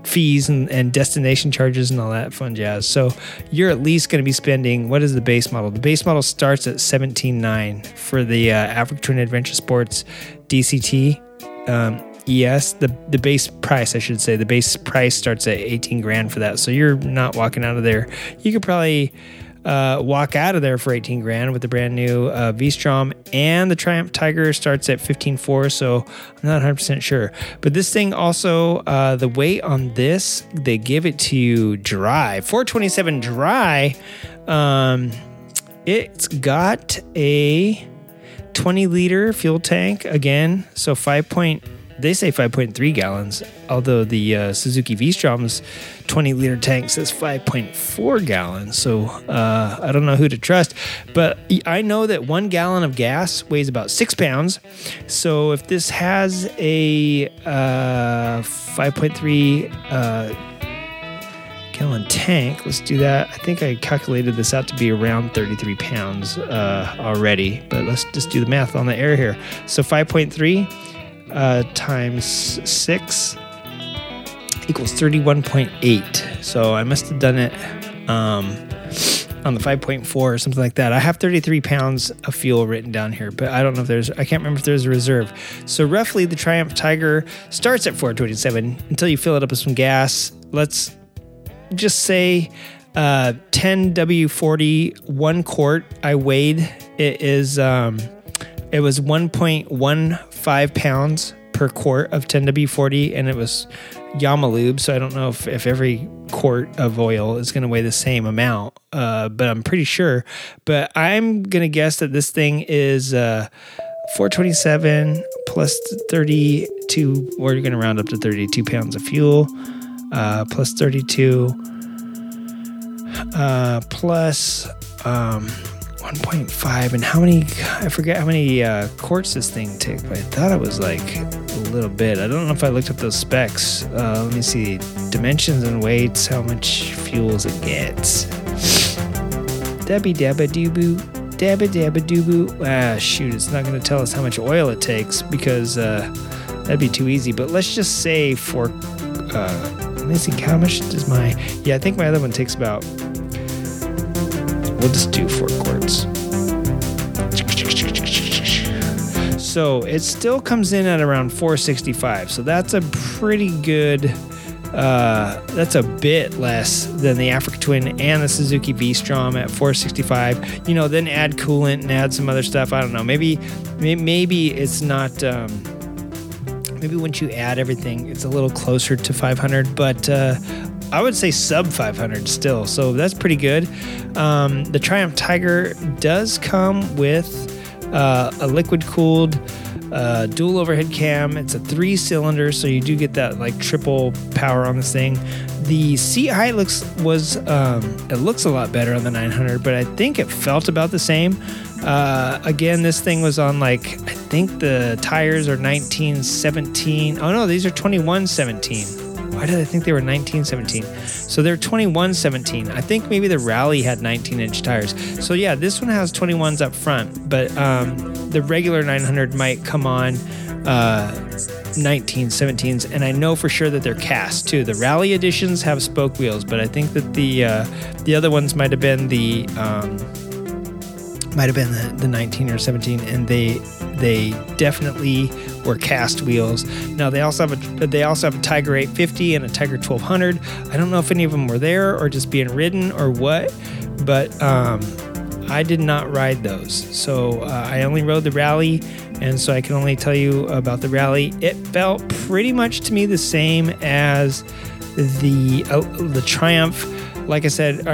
fees and, and destination charges and all that fun jazz. So you're at least going to be spending what is the base model? The base model starts at 17.9 for the uh, Africa Twin Adventure Sports DCT. Um, the the base price, I should say, the base price starts at 18 grand for that. So you're not walking out of there. You could probably uh, walk out of there for 18 grand with the brand new uh, V-Strom and the Triumph Tiger starts at 15.4 so I'm not 100% sure. But this thing also uh, the weight on this they give it to you dry 427 dry. Um, it's got a 20 liter fuel tank again so 5 point they say 5.3 gallons, although the uh, Suzuki V-Strom's 20 liter tank says 5.4 gallons. So uh, I don't know who to trust, but I know that one gallon of gas weighs about six pounds. So if this has a uh, 5.3 uh, gallon tank, let's do that. I think I calculated this out to be around 33 pounds uh, already, but let's just do the math on the air here. So 5.3 uh, times six equals 31.8. So I must have done it um, on the 5.4 or something like that. I have 33 pounds of fuel written down here, but I don't know if there's, I can't remember if there's a reserve. So roughly the Triumph Tiger starts at 427 until you fill it up with some gas. Let's just say uh, 10 W40, one quart. I weighed It is um, it was 1.15 pounds per quart of 10W40, and it was Yamalube. So I don't know if, if every quart of oil is going to weigh the same amount, uh, but I'm pretty sure. But I'm going to guess that this thing is uh, 427 plus 32, or you're going to round up to 32 pounds of fuel, uh, plus 32, uh, plus um, 1.5. And how many, I forget how many uh, quarts this thing takes, but I thought it was like a little bit. I don't know if I looked up those specs. Uh, let me see dimensions and weights, how much fuels it gets. Dabby dabba doo boo. Dabba dabba doo boo. Ah, shoot, it's not going to tell us how much oil it takes because uh, that'd be too easy. But let's just say for. Uh, let me see, how much does my. Yeah, I think my other one takes about. We'll just do four quarts. So it still comes in at around 465. So that's a pretty good. Uh, that's a bit less than the Africa Twin and the Suzuki V-Strom at 465. You know, then add coolant and add some other stuff. I don't know. Maybe, maybe it's not. Um, maybe once you add everything, it's a little closer to 500. But uh, I would say sub 500 still. So that's pretty good. Um, the Triumph Tiger does come with uh, a liquid cooled uh, dual overhead cam. It's a three cylinder, so you do get that like triple power on this thing. The seat height looks was um, it looks a lot better on the 900, but I think it felt about the same. Uh, again, this thing was on like I think the tires are 1917. Oh no, these are 2117. Why did I think they were 1917? So they're 2117. I think maybe the Rally had 19 inch tires. So yeah, this one has 21s up front, but um, the regular 900 might come on uh, 1917s, and I know for sure that they're cast too. The Rally editions have spoke wheels, but I think that the uh, the other ones might have been the um, might have been the, the 19 or 17, and they they definitely were cast wheels. Now they also have a they also have a Tiger 850 and a Tiger 1200. I don't know if any of them were there or just being ridden or what, but um, I did not ride those. So uh, I only rode the Rally, and so I can only tell you about the Rally. It felt pretty much to me the same as the uh, the Triumph like I said,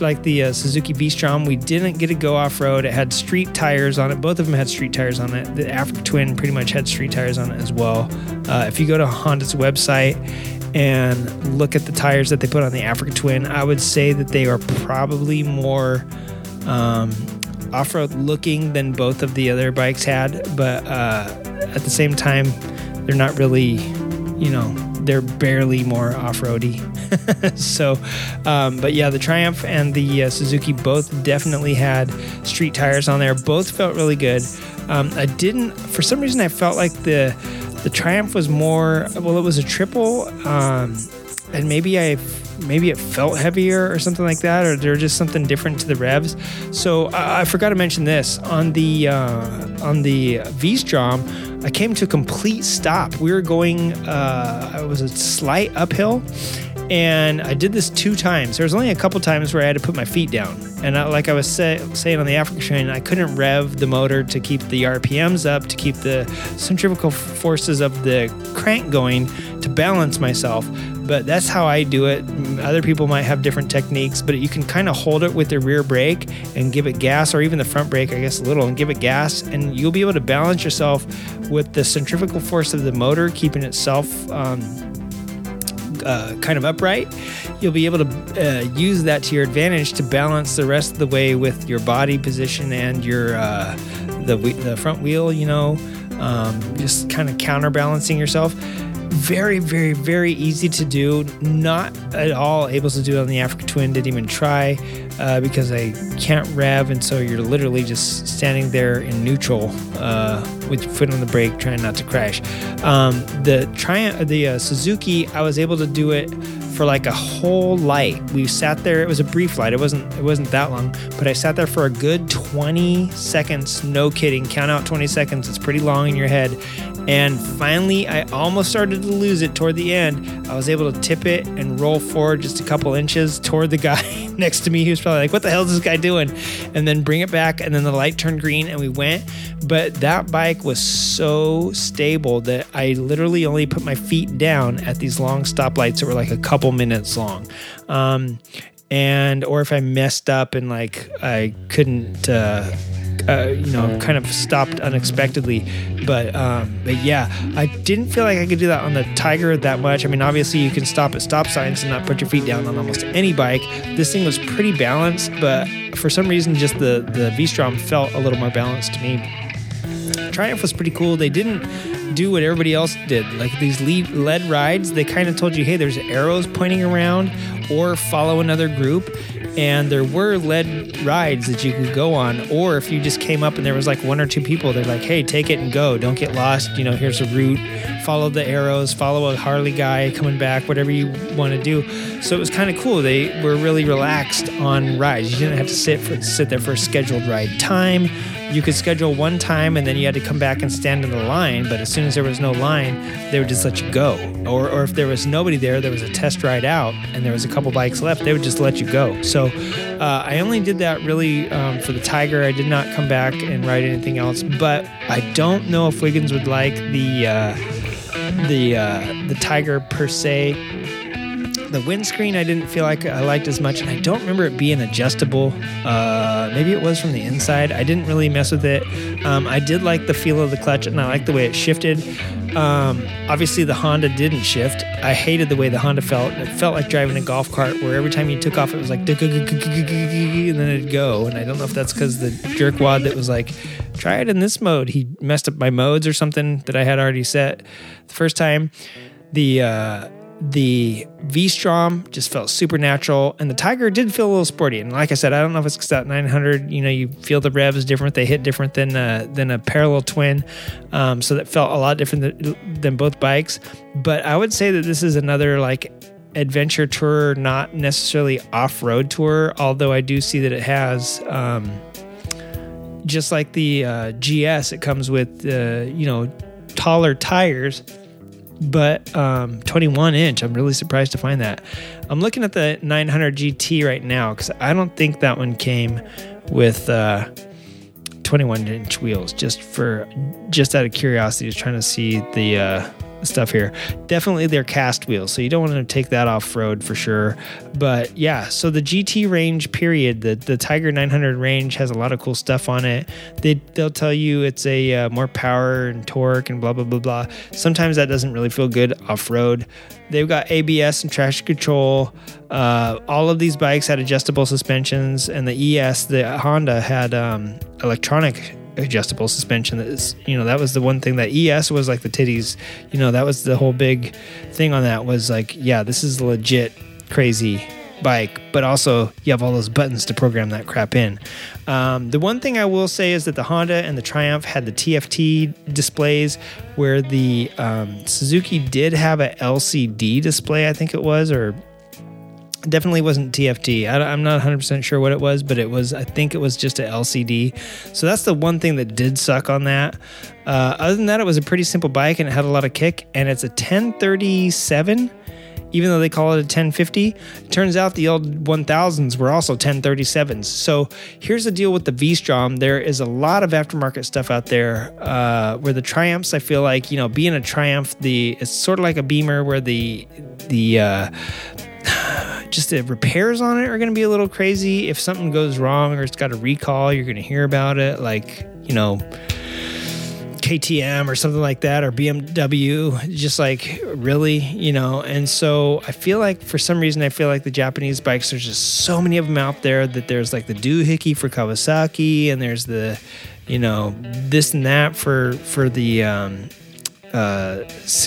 like the uh, Suzuki V-Strom, we didn't get to go off road. It had street tires on it. Both of them had street tires on it. The Africa Twin pretty much had street tires on it as well. Uh, if you go to Honda's website and look at the tires that they put on the Africa Twin, I would say that they are probably more um, off-road looking than both of the other bikes had. But uh, at the same time, they're not really, you know, they're barely more off-roady. [LAUGHS] so, um, but yeah, the Triumph and the uh, Suzuki both definitely had street tires on there. Both felt really good. Um, I didn't, for some reason, I felt like the the Triumph was more. Well, it was a triple, um, and maybe I maybe it felt heavier or something like that, or there just something different to the revs. So I, I forgot to mention this on the uh, on the V-Strom. I came to a complete stop. We were going. Uh, it was a slight uphill, and I did this two times. There was only a couple times where I had to put my feet down, and I, like I was say, saying on the Africa Twin, I couldn't rev the motor to keep the RPMs up, to keep the centrifugal forces of the crank going, to balance myself. But that's how I do it. Other people might have different techniques, but you can kind of hold it with the rear brake and give it gas, or even the front brake, I guess, a little, and give it gas, and you'll be able to balance yourself with the centrifugal force of the motor, keeping itself. Um, uh, kind of upright, you'll be able to uh, use that to your advantage to balance the rest of the way with your body position and your uh, the the front wheel. You know, um, just kind of counterbalancing yourself. Very, very, very easy to do. Not at all able to do it on the Africa Twin. Didn't even try uh, because I can't rev, and so you're literally just standing there in neutral uh, with your foot on the brake, trying not to crash. Um, the Triumph, the uh, Suzuki, I was able to do it for like a whole light. We sat there. It was a brief light. It wasn't. It wasn't that long. But I sat there for a good 20 seconds. No kidding. Count out 20 seconds. It's pretty long in your head. And finally, I almost started to lose it toward the end. I was able to tip it and roll forward just a couple inches toward the guy [LAUGHS] next to me. Was probably like, What the hell is this guy doing? And then bring it back. And then the light turned green and we went. But that bike was so stable that I literally only put my feet down at these long stoplights that were like a couple minutes long. Um, and or if I messed up and like I couldn't uh, uh, you know, kind of stopped unexpectedly. But um, but yeah, I didn't feel like I could do that on the Tiger that much. I mean, obviously you can stop at stop signs and not put your feet down on almost any bike. This thing was pretty balanced, but for some reason, just the the V-Strom felt a little more balanced to me. Triumph was pretty cool. They didn't do what everybody else did. Like these lead, rides, they kind of told you, hey, there's arrows pointing around, or follow another group. And there were lead rides that you could go on, or if you just came up and there was like one or two people, they're like, hey, take it and go. Don't get lost. You know, here's a route. Follow the arrows, follow a Harley guy coming back, whatever you want to do. So it was kind of cool. They were really relaxed on rides. You didn't have to sit for, sit there for a scheduled ride time you could schedule one time and then you had to come back and stand in the line. But as soon as there was no line, they would just let you go. Or, or if there was nobody there, there was a test ride out and there was a couple bikes left, they would just let you go. So uh, I only did that really um, for the Tiger. I did not come back and ride anything else. But I don't know if Wiggins would like the uh, the uh, the Tiger per se the windscreen I didn't feel like I liked as much, and I don't remember it being adjustable. Uh, maybe it was from the inside. I didn't really mess with it. Um, I did like the feel of the clutch, and I liked the way it shifted. Um, obviously, the Honda didn't shift. I hated the way the Honda felt. It felt like driving a golf cart, where every time you took off, it was like and then it'd go. And I don't know if that's because the jerkwad that was like, try it in this mode. He messed up my modes or something that I had already set the first time. The uh, the V Strom just felt supernatural, and the Tiger did feel a little sporty. And like I said, I don't know if it's because that 900, you know, you feel the revs different; they hit different than uh, than a parallel twin, um, so that felt a lot different than, than both bikes. But I would say that this is another like adventure tour, not necessarily off road tour. Although I do see that it has. Um, just like the uh, GS, it comes with uh, you know taller tires but um, 21 inch. I'm really surprised to find that. I'm looking at the 900 GT right now because I don't think that one came with uh, 21 inch wheels. Just for just out of curiosity, just trying to see the uh, stuff here. Definitely they're cast wheels, so you don't want to take that off road for sure. But yeah, so the GT range period, the the Tiger 900 range has a lot of cool stuff on it. They they'll tell you it's a uh, more power and torque and blah blah blah blah. Sometimes that doesn't really feel good off road. They've got ABS and traction control. Uh, all of these bikes had adjustable suspensions, and the ES, the Honda, had um, electronic adjustable suspension that is you know that was the one thing that ES was like the titties you know that was the whole big thing on that was like yeah this is legit crazy bike but also you have all those buttons to program that crap in. Um, the one thing I will say is that the Honda and the Triumph had the TFT displays where the um, Suzuki did have a LCD display I think it was or definitely wasn't TFT. I, am not 100% sure what it was, but it was, I think it was just a LCD. So that's the one thing that did suck on that. Uh, other than that, it was a pretty simple bike and it had a lot of kick, and it's a 1037. Even though they call it a 1050, it turns out the old 1000s were also 1037s. So here's the deal with the V Strom. There is a lot of aftermarket stuff out there. Uh, where the Triumphs, I feel like you know, being a Triumph, the it's sort of like a Beamer, where the the uh, [SIGHS] just the repairs on it are going to be a little crazy. If something goes wrong or it's got a recall, you're going to hear about it. Like, you know, KTM or something like that, or BMW, just like really, you know. And so I feel like for some reason, I feel like the Japanese bikes, there's just so many of them out there that there's like the doohickey for Kawasaki, and there's the, you know, this and that for for the um, uh,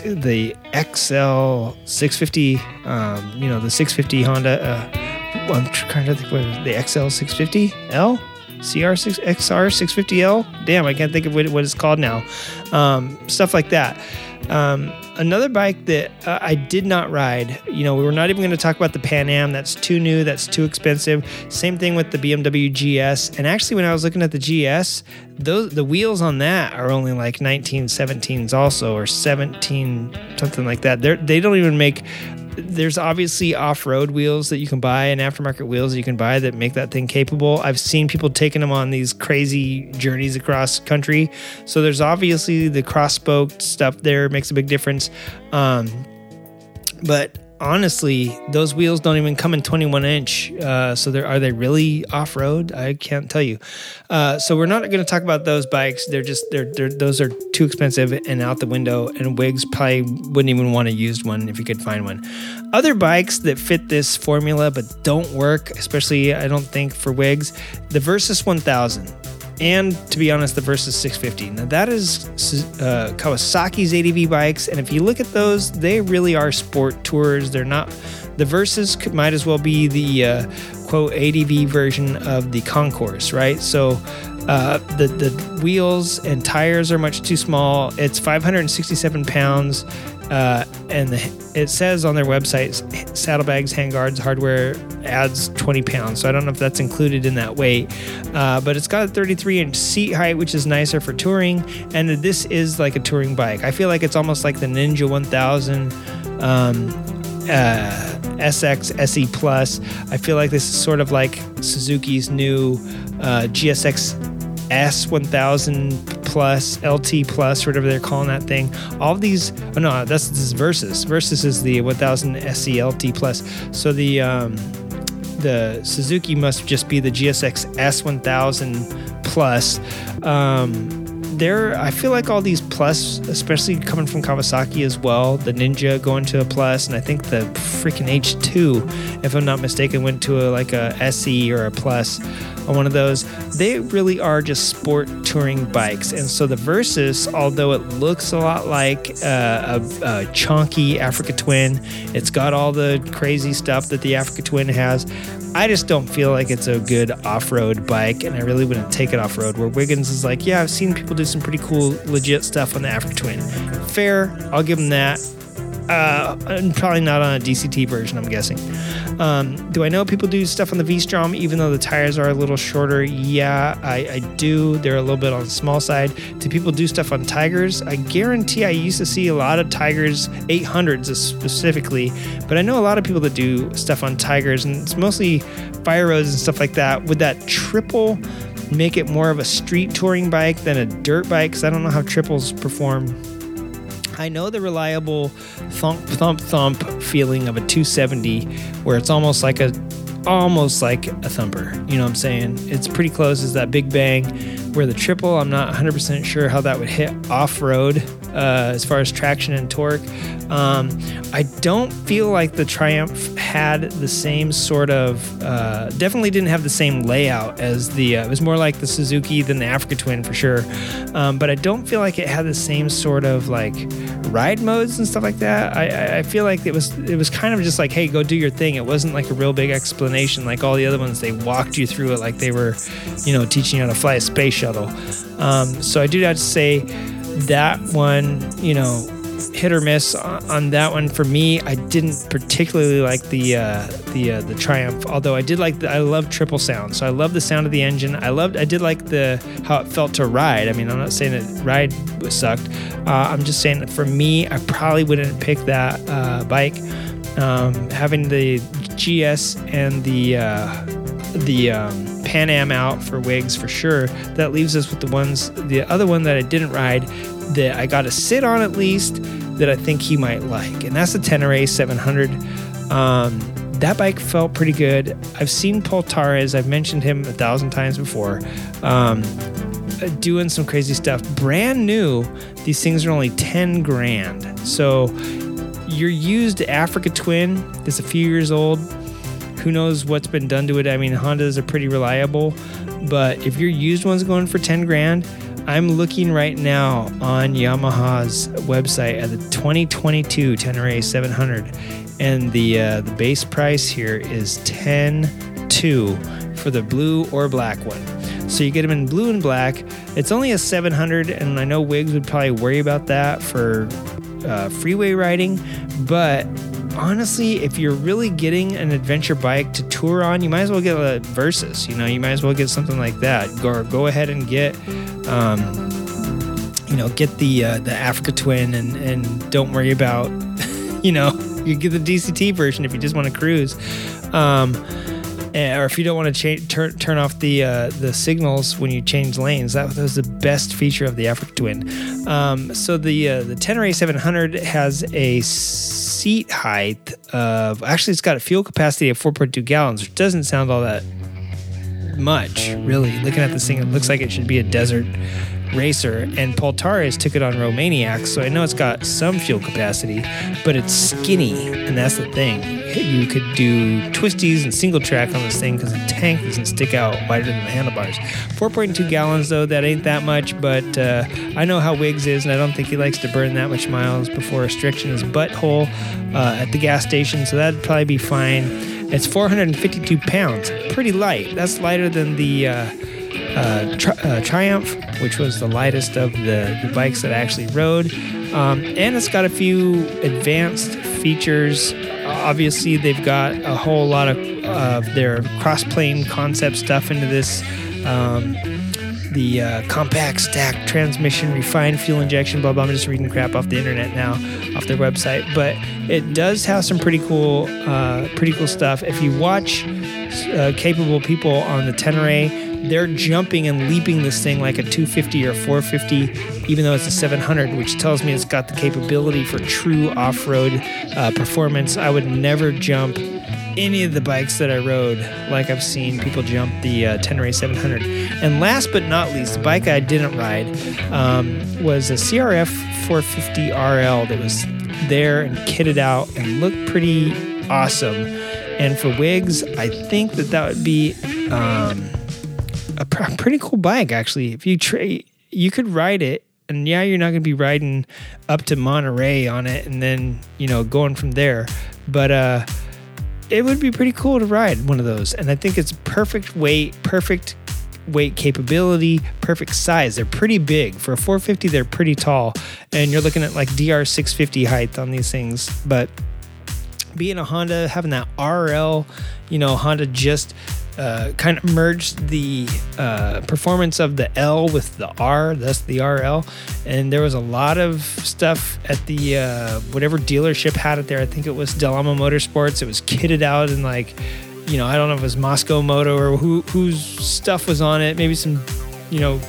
the XL 650, um, you know, the 650 Honda. Uh, I'm trying to think what the XL 650L, CR6 XR 650L. Damn, I can't think of what, it's called now. Um, stuff like that. Um, another bike that uh, I did not ride, you know, we were not even going to talk about the Pan Am. That's too new, that's too expensive. Same thing with the BMW GS. And actually, when I was looking at the GS, those the wheels on that are only like 1917s also, or 17 something like that. They're, they don't even make there's obviously off-road wheels that you can buy and aftermarket wheels you can buy that make that thing capable. I've seen people taking them on these crazy journeys across country. So there's obviously the cross-spoke stuff there makes a big difference. Um, but honestly, those wheels don't even come in 21 inch. Uh, so are they really off road? I can't tell you. Uh, so we're not going to talk about those bikes. They're just they're, they're those are too expensive and out the window. And Wiggs probably wouldn't even want to use one if you could find one. Other bikes that fit this formula but don't work, especially I don't think for Wiggs, the Versys 1000 and to be honest, the Versys 650. Now that is uh, Kawasaki's ADV bikes, and if you look at those, they really are sport tours. They're not. The Versys could, might as well be the uh, quote ADV version of the Concours, right? So. Uh, the the wheels and tires are much too small. It's 567 pounds, uh, and the, it says on their website, saddlebags, handguards, hardware adds 20 pounds. So I don't know if that's included in that weight. Uh, but it's got a 33 inch seat height, which is nicer for touring. And this is like a touring bike. I feel like it's almost like the Ninja 1000. Um, uh, SX SE Plus. I feel like this is sort of like Suzuki's new uh, GSX S1000 Plus, LT Plus, whatever they're calling that thing. All these, oh no, that's this is Versys. Versys is the 1000 SE LT Plus. So the um, the Suzuki must just be the GSX S1000 Plus. Um, there, I feel like all these plus, especially coming from Kawasaki as well, the Ninja going to a plus, and I think the freaking H2, if I'm not mistaken, went to a like a SE or a plus on one of those. They really are just sport touring bikes, and so the Versys, although it looks a lot like uh, a, a chunky Africa Twin, it's got all the crazy stuff that the Africa Twin has. I just don't feel like it's a good off-road bike, and I really wouldn't take it off-road. Where Wiggins is like, yeah, I've seen people do some pretty cool, legit stuff on the Africa Twin. Fair, I'll give them that. Uh, and probably not on a DCT version, I'm guessing. Um, do I know people do stuff on the V Strom even though the tires are a little shorter? Yeah, I, I, do. They're a little bit on the small side. Do people do stuff on Tigers? I guarantee I used to see a lot of Tigers 800s specifically, but I know a lot of people that do stuff on Tigers, and it's mostly fire roads and stuff like that. Would that triple make it more of a street touring bike than a dirt bike? Because I don't know how triples perform I know the reliable thump thump thump feeling of a 270 where it's almost like a almost like a thumper. You know what I'm saying? It's pretty close as that big bang. Where the triple, I'm not 100% sure how that would hit off road uh, as far as traction and torque. Um, I don't feel like the Triumph had the same sort of, uh, definitely didn't have the same layout as the, uh, it was more like the Suzuki than the Africa Twin for sure. Um, but I don't feel like it had the same sort of like ride modes and stuff like that. I, I feel like it was, it was kind of just like, hey, go do your thing. It wasn't like a real big explanation like all the other ones. They walked you through it like they were, you know, teaching you how to fly a space shuttle. Um, so I do have to say, that one, you know, hit or miss on that one for me. I didn't particularly like the uh, the uh, the Triumph, although I did like the, I love triple sound. So I love the sound of the engine. I loved I did like the how it felt to ride. I mean, I'm not saying that ride sucked. Uh, I'm just saying that for me, I probably wouldn't pick that uh, bike. Um, having the GS and the uh, the um, Pan Am out for Wiggs for sure. That leaves us with the ones, the other one that I didn't ride that I got to sit on at least that I think he might like, and that's the Tenere 700. Um, that bike felt pretty good. I've seen Pol Tarres, I've mentioned him a thousand times before, um, doing some crazy stuff. Brand new, these things are only 10 grand. So your used Africa Twin is a few years old who knows what's been done to it? I mean, Hondas are pretty reliable, but if your used one's going for 10 grand, I'm looking right now on Yamaha's website at the 2022 Tenere 700, and the uh, the base price here is 10.2 for the blue or black one. So you get them in blue and black. It's only a 700, and I know Wiggs would probably worry about that for uh, freeway riding, but honestly, if you're really getting an adventure bike to tour on, you might as well get a Versys. You know, you might as well get something like that. Go go ahead and get. Um, you know, get the uh, the Africa Twin and and don't worry about, [LAUGHS] you know, you get the DCT version if you just want to cruise, um, eh, or if you don't want to cha- turn turn off the uh, the signals when you change lanes. That was the best feature of the Africa Twin. Um, so the uh, the Tenere 700 has a seat height of actually it's got a fuel capacity of 4.2 gallons, which doesn't sound all that much, really. Looking at this thing, it looks like it should be a desert racer. And Pol Tarres took it on Romaniac, so I know it's got some fuel capacity, but it's skinny, and that's the thing. You could do twisties and single track on this thing because the tank doesn't stick out wider than the handlebars. 4.2 gallons, though, that ain't that much, but uh, I know how Wiggs is, and I don't think he likes to burn that much miles before restriction his butthole uh, at the gas station, so that'd probably be fine. It's 452 pounds, pretty light. That's lighter than the uh, uh, tri- uh, Triumph, which was the lightest of the, the bikes that I actually rode. Um, and it's got a few advanced features. Obviously, they've got a whole lot of their cross plane concept stuff into this. Um, the uh, compact stack transmission, refined fuel injection, blah blah. I'm just reading crap off the internet now, off their website. But it does have some pretty cool, uh, pretty cool stuff. If you watch uh, capable people on the Tenere, they're jumping and leaping this thing like a 250 or 450, even though it's a 700, which tells me it's got the capability for true off-road uh, performance. I would never jump any of the bikes that I rode like I've seen people jump the uh, Tenere 700. And last but not least, the bike I didn't ride um, was a CRF 450 RL that was there and kitted out and looked pretty awesome. And for Wiggs, I think that that would be um, a pr- pretty cool bike actually. If you tra- you could ride it and yeah, you're not going to be riding up to Monterey on it and then, you know, going from there. But uh it would be pretty cool to ride one of those. And I think it's perfect weight, perfect weight capability, perfect size. They're pretty big. For a 450, they're pretty tall. And you're looking at like DR 650 height on these things. But being a Honda, having that RL, you know, Honda just uh, kind of merged the uh, performance of the L with the R, thus the RL. And there was a lot of stuff at the uh, whatever dealership had it there. I think it was Del Amo Motorsports. It was kitted out in like, you know, I don't know if it was Mosko Moto or who whose stuff was on it. Maybe some, you know,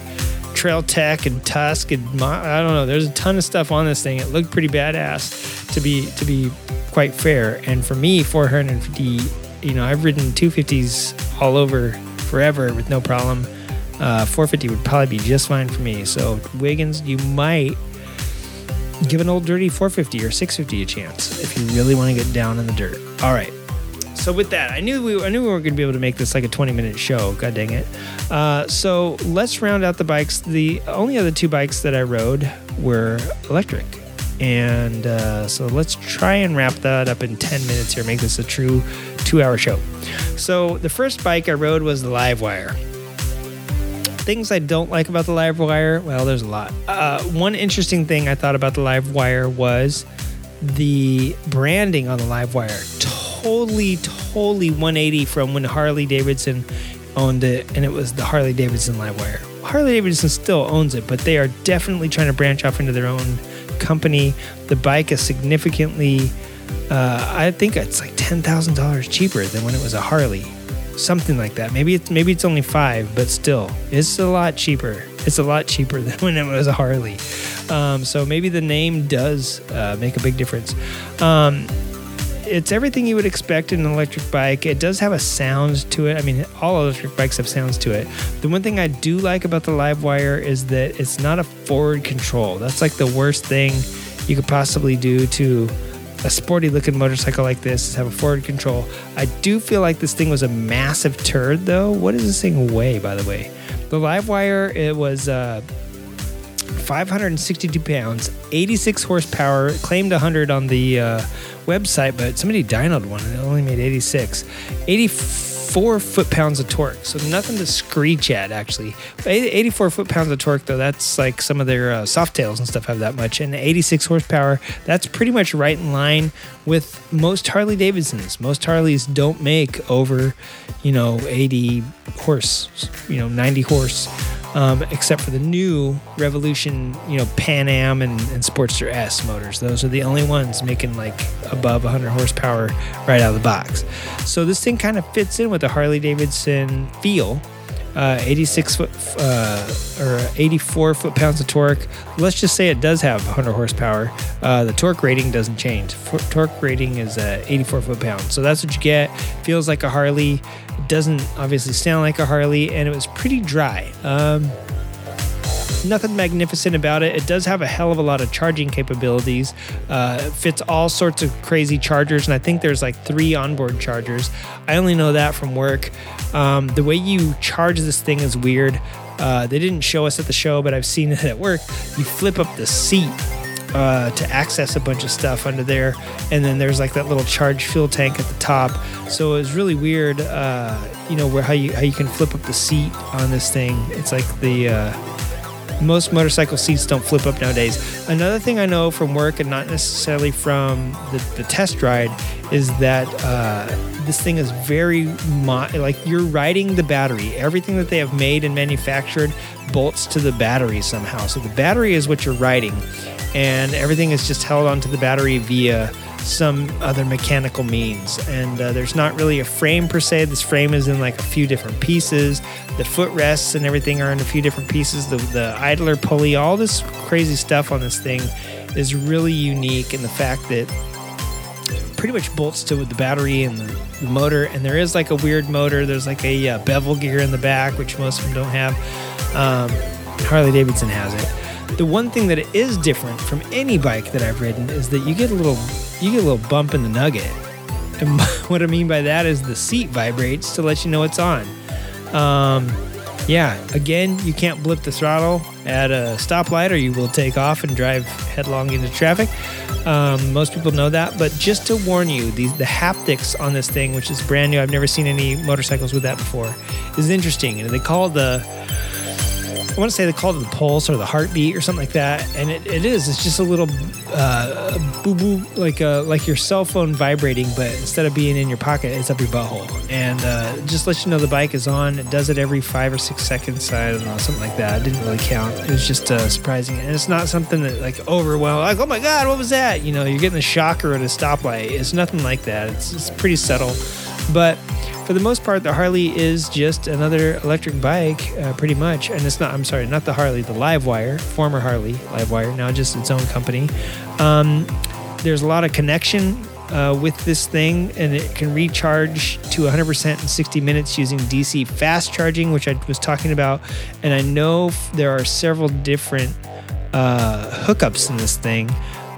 Trail Tech and Tusk and Mo- I don't know. There's a ton of stuff on this thing. It looked pretty badass to be to be quite fair. And for me, 450 you know, I've ridden 250s all over forever with no problem. Uh, 450 would probably be just fine for me. So, Wiggins, you might give an old dirty 450 or 650 a chance if you really want to get down in the dirt. All right. So with that, I knew we I knew we were going to be able to make this like a 20 minute show. God dang it! Uh, so let's round out the bikes. The only other two bikes that I rode were electric, and uh, so let's try and wrap that up in 10 minutes here. Make this a true two hour show. So the first bike I rode was the Livewire. Things I don't like about the Livewire, well, there's a lot. Uh, one interesting thing I thought about the Livewire was the branding on the Livewire. Totally, totally 180 from when Harley Davidson owned it, and it was the Harley Davidson Livewire. Harley Davidson still owns it, but they are definitely trying to branch off into their own company. The bike is significantly uh, I think it's like ten thousand dollars cheaper than when it was a Harley, something like that. Maybe it's maybe it's only five, but still, it's a lot cheaper. It's a lot cheaper [LAUGHS] than when it was a Harley. Um, so maybe the name does uh, make a big difference. Um, it's everything you would expect in an electric bike. It does have a sound to it. I mean, all electric bikes have sounds to it. The one thing I do like about the Livewire is that it's not a forward control. That's like the worst thing you could possibly do to a sporty looking motorcycle like this is have a forward control. I do feel like this thing was a massive turd though. What does this thing weigh, by the way? The Livewire, it was uh, 562 pounds, 86 horsepower, claimed 100 on the uh, website, but somebody dynoed one and it only made 86. 84 foot pounds of torque. So nothing to screech at, actually. 84 foot pounds of torque, though, that's like some of their uh, soft tails and stuff have that much. And 86 horsepower, that's pretty much right in line with most Harley Davidsons. Most Harleys don't make over, you know, 80 horse, you know, 90 horse um, except for the new Revolution, you know, Pan Am and, and Sportster S motors. Those are the only ones making like above 100 horsepower right out of the box. So this thing kind of fits in with the Harley Davidson feel. Uh, 86 foot uh, or 84 foot pounds of torque. Let's just say it does have 100 horsepower. Uh, the torque rating doesn't change. F- torque rating is uh, 84 foot pounds. So that's what you get. Feels like a Harley. Doesn't obviously sound like a Harley, and it was pretty dry. Um, nothing magnificent about it. It does have a hell of a lot of charging capabilities. Uh, it fits all sorts of crazy chargers, and I think there's like three onboard chargers. I only know that from work. Um, the way you charge this thing is weird. Uh, they didn't show us at the show, but I've seen it at work. You flip up the seat uh, to access a bunch of stuff under there, and then there's like that little charge fuel tank at the top. So it was really weird, uh, you know, where how you how you can flip up the seat on this thing. It's like the uh, most motorcycle seats don't flip up nowadays. Another thing I know from work and not necessarily from the, the test ride is that uh, this thing is very mo- like you're riding the battery. Everything that they have made and manufactured bolts to the battery somehow. So the battery is what you're riding, and everything is just held onto the battery via some other mechanical means. And uh, there's not really a frame per se. This frame is in like a few different pieces. The footrests and everything are in a few different pieces. The, the idler pulley, all this crazy stuff on this thing is really unique in the fact that pretty much bolts to the battery and the, motor. And there is like a weird motor. There's like a uh, bevel gear in the back, which most of them don't have. Um, Harley Davidson has it. The one thing that is different from any bike that I've ridden is that you get a little you get a little bump in the nugget. And [LAUGHS] what I mean by that is the seat vibrates to let you know it's on. Um, yeah, again, you can't blip the throttle at a stoplight or you will take off and drive headlong into traffic. Um, most people know that, but just to warn you, the, the haptics on this thing, which is brand new, I've never seen any motorcycles with that before, is interesting. And they call the I want to say they call it the pulse or the heartbeat or something like that, and it, it is. It's just a little uh, boo boo, like a, uh, like your cell phone vibrating, but instead of being in your pocket, it's up your butthole, and uh, just let you know the bike is on. It does it every five or six seconds. I don't know, something like that. It didn't really count. It was just uh, surprising, and it's not something that like overwhelm. Like, oh my god, what was that? You know, you're getting a shocker at a stoplight. It's nothing like that. It's, it's pretty subtle, but for the most part, the Harley is just another electric bike, uh, pretty much. And it's not, I'm sorry, not the Harley, the Livewire, former Harley Livewire, now just its own company. Um, there's a lot of connection uh, with this thing, and it can recharge to 100% in 60 minutes using DC fast charging, which I was talking about. And I know there are several different uh, hookups in this thing.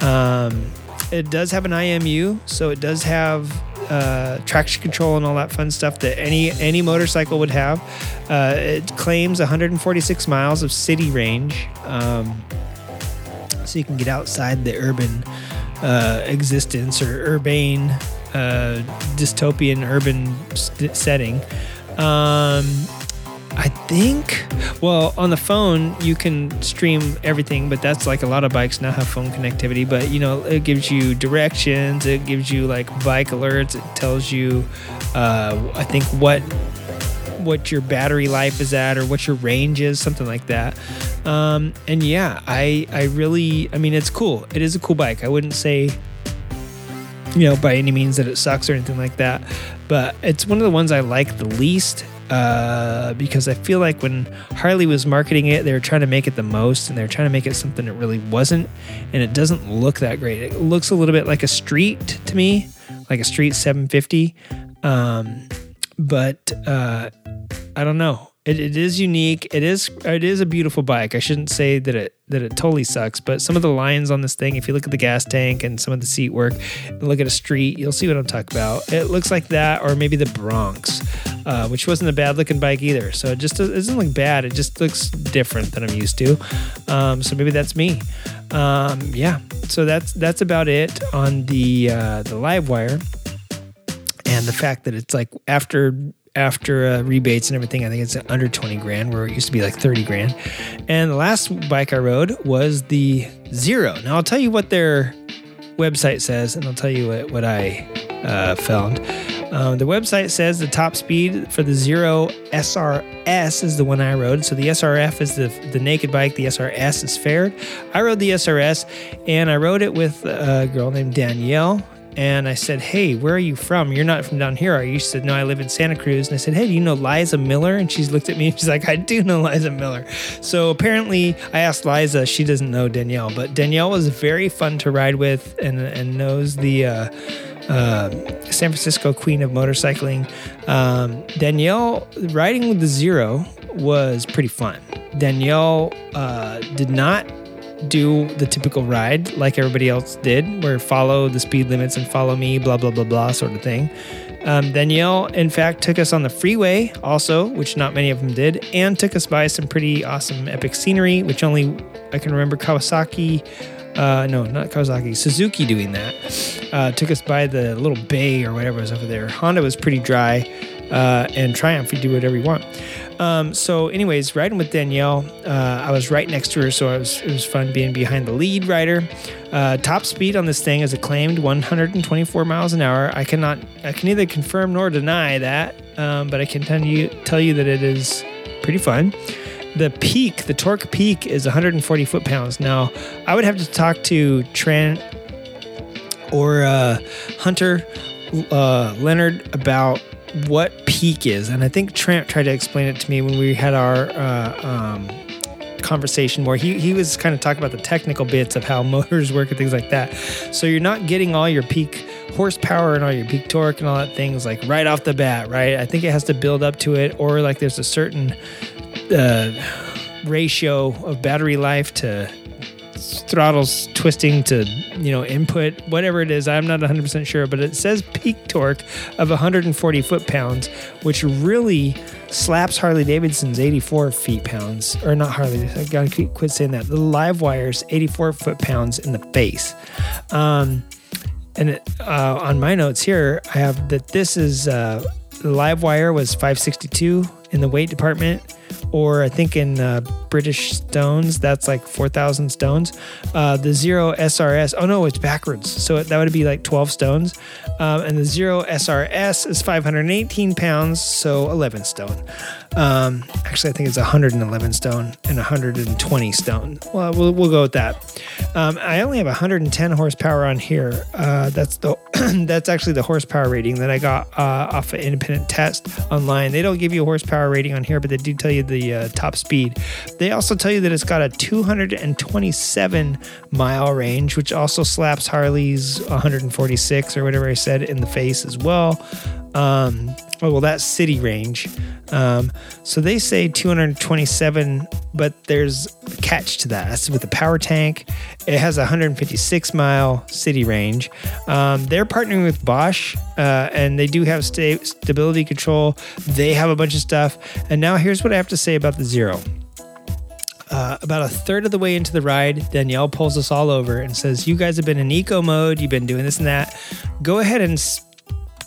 Um, it does have an IMU, so it does have uh, traction control and all that fun stuff that any any motorcycle would have. Uh, it claims 146 miles of city range, um, so you can get outside the urban uh, existence or urbane uh, dystopian urban st- setting. Um, I think, well, on the phone, you can stream everything, but that's like a lot of bikes now have phone connectivity. But, you know, it gives you directions, it gives you like bike alerts, it tells you, uh, I think, what what your battery life is at or what your range is, something like that. Um, and yeah, I I really, I mean, it's cool. It is a cool bike. I wouldn't say, you know, by any means that it sucks or anything like that, but it's one of the ones I like the least uh, because I feel like when Harley was marketing it, they were trying to make it the most and they were trying to make it something it really wasn't. And it doesn't look that great. It looks a little bit like a street to me, like a street 750. Um, but uh, I don't know. It, it is unique. It is it is a beautiful bike. I shouldn't say that it that it totally sucks, but some of the lines on this thing, if you look at the gas tank and some of the seat work, and look at a street, you'll see what I'm talking about. It looks like that, or maybe the Bronx, uh, which wasn't a bad looking bike either. So it just it doesn't look bad. It just looks different than I'm used to. Um, so maybe that's me. Um, yeah. So that's that's about it on the uh, the live wire and the fact that it's like after after uh, rebates and everything. I think it's under 20 grand, where it used to be like 30 grand. And the last bike I rode was the Zero. Now I'll tell you what their website says, and I'll tell you what, what I uh, found. Um, the website says the top speed for the Zero SRS is the one I rode. So the SRF is the the naked bike. The SRS is fared. I rode the SRS, and I rode it with a girl named Danielle. And I said, Hey, where are you from? You're not from down here, are you? She said, No, I live in Santa Cruz. And I said, Hey, do you know Liza Miller? And she's looked at me and she's like, I do know Liza Miller. So apparently, I asked Liza, she doesn't know Danielle, but Danielle was very fun to ride with and, and knows the. Uh, uh, San Francisco Queen of Motorcycling. Um, Danielle riding with the Zero was pretty fun. Danielle uh, did not do the typical ride like everybody else did, where follow the speed limits and follow me, blah, blah, blah, blah, sort of thing. Um, Danielle, in fact, took us on the freeway also, which not many of them did, and took us by some pretty awesome epic scenery, which only I can remember Kawasaki uh, no, not Kawasaki, Suzuki doing that. Uh, took us by the little bay or whatever was over there. Honda was pretty dry, uh, and Triumph, you do whatever you want. Um, so, anyways, riding with Danielle, uh, I was right next to her, so it was, it was fun being behind the lead rider. Uh, top speed on this thing is acclaimed 124 miles an hour. I cannot, I can neither confirm nor deny that, um, but I can tell you tell you that it is pretty fun. The peak, the torque peak, is 140 foot pounds. Now, I would have to talk to Trent or uh, Hunter uh, Leonard about what peak is, and I think Trent tried to explain it to me when we had our uh, um, conversation where he, he was kind of talking about the technical bits of how [LAUGHS] motors work and things like that. So you're not getting all your peak horsepower and all your peak torque and all that things like right off the bat, right? I think it has to build up to it, or like there's a certain uh, ratio of battery life to throttles twisting to you know input whatever it is. I'm not 100% sure but it says peak torque of 140 foot pounds which really slaps harley davidson's 84 feet pounds or not harley i gotta quit saying that the live wires 84 foot pounds in the face. Um, and uh, on my notes here i have that this is uh, the live wire was 562 in the weight department or I think in uh, British stones, that's like 4,000 stones. Uh, the Zero SRS, oh no, it's backwards. So that would be like 12 stones. Um, and the Zero SRS is 518 pounds, so 11 stone. Um, actually, I think it's 111 stone and 120 stone. Well, we'll, we'll go with that. Um, I only have 110 horsepower on here. Uh, that's the [CLEARS THROAT] that's actually the horsepower rating that I got uh, off an independent test online. They don't give you a rating on here, but they do tell you the uh, top speed. They also tell you that it's got a 227 mile range, which also slaps Harley's 146 or whatever I said in the face as well. Um, oh, well, that's city range. Um, so they say 227, but there's a catch to that. That's with the power tank. It has a 156 mile city range. Um, they're partnering with Bosch, uh, and they do have sta- stability control. They have a bunch of stuff. And now here's what I have to say about the Zero. Uh, about a third of the way into the ride, Danielle pulls us all over and says, You guys have been in eco mode, you've been doing this and that. Go ahead and s-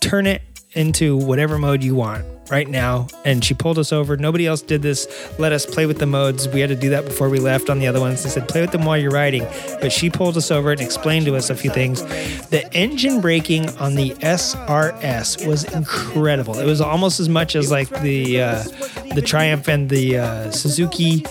turn it into whatever mode you want right now. And she pulled us over. Nobody else did this. Let us play with the modes. We had to do that before we left on the other ones. They said, play with them while you're riding. But she pulled us over and explained to us a few things. The engine braking on the SRS was incredible. It was almost as much as like the uh, the Triumph and the uh, Suzuki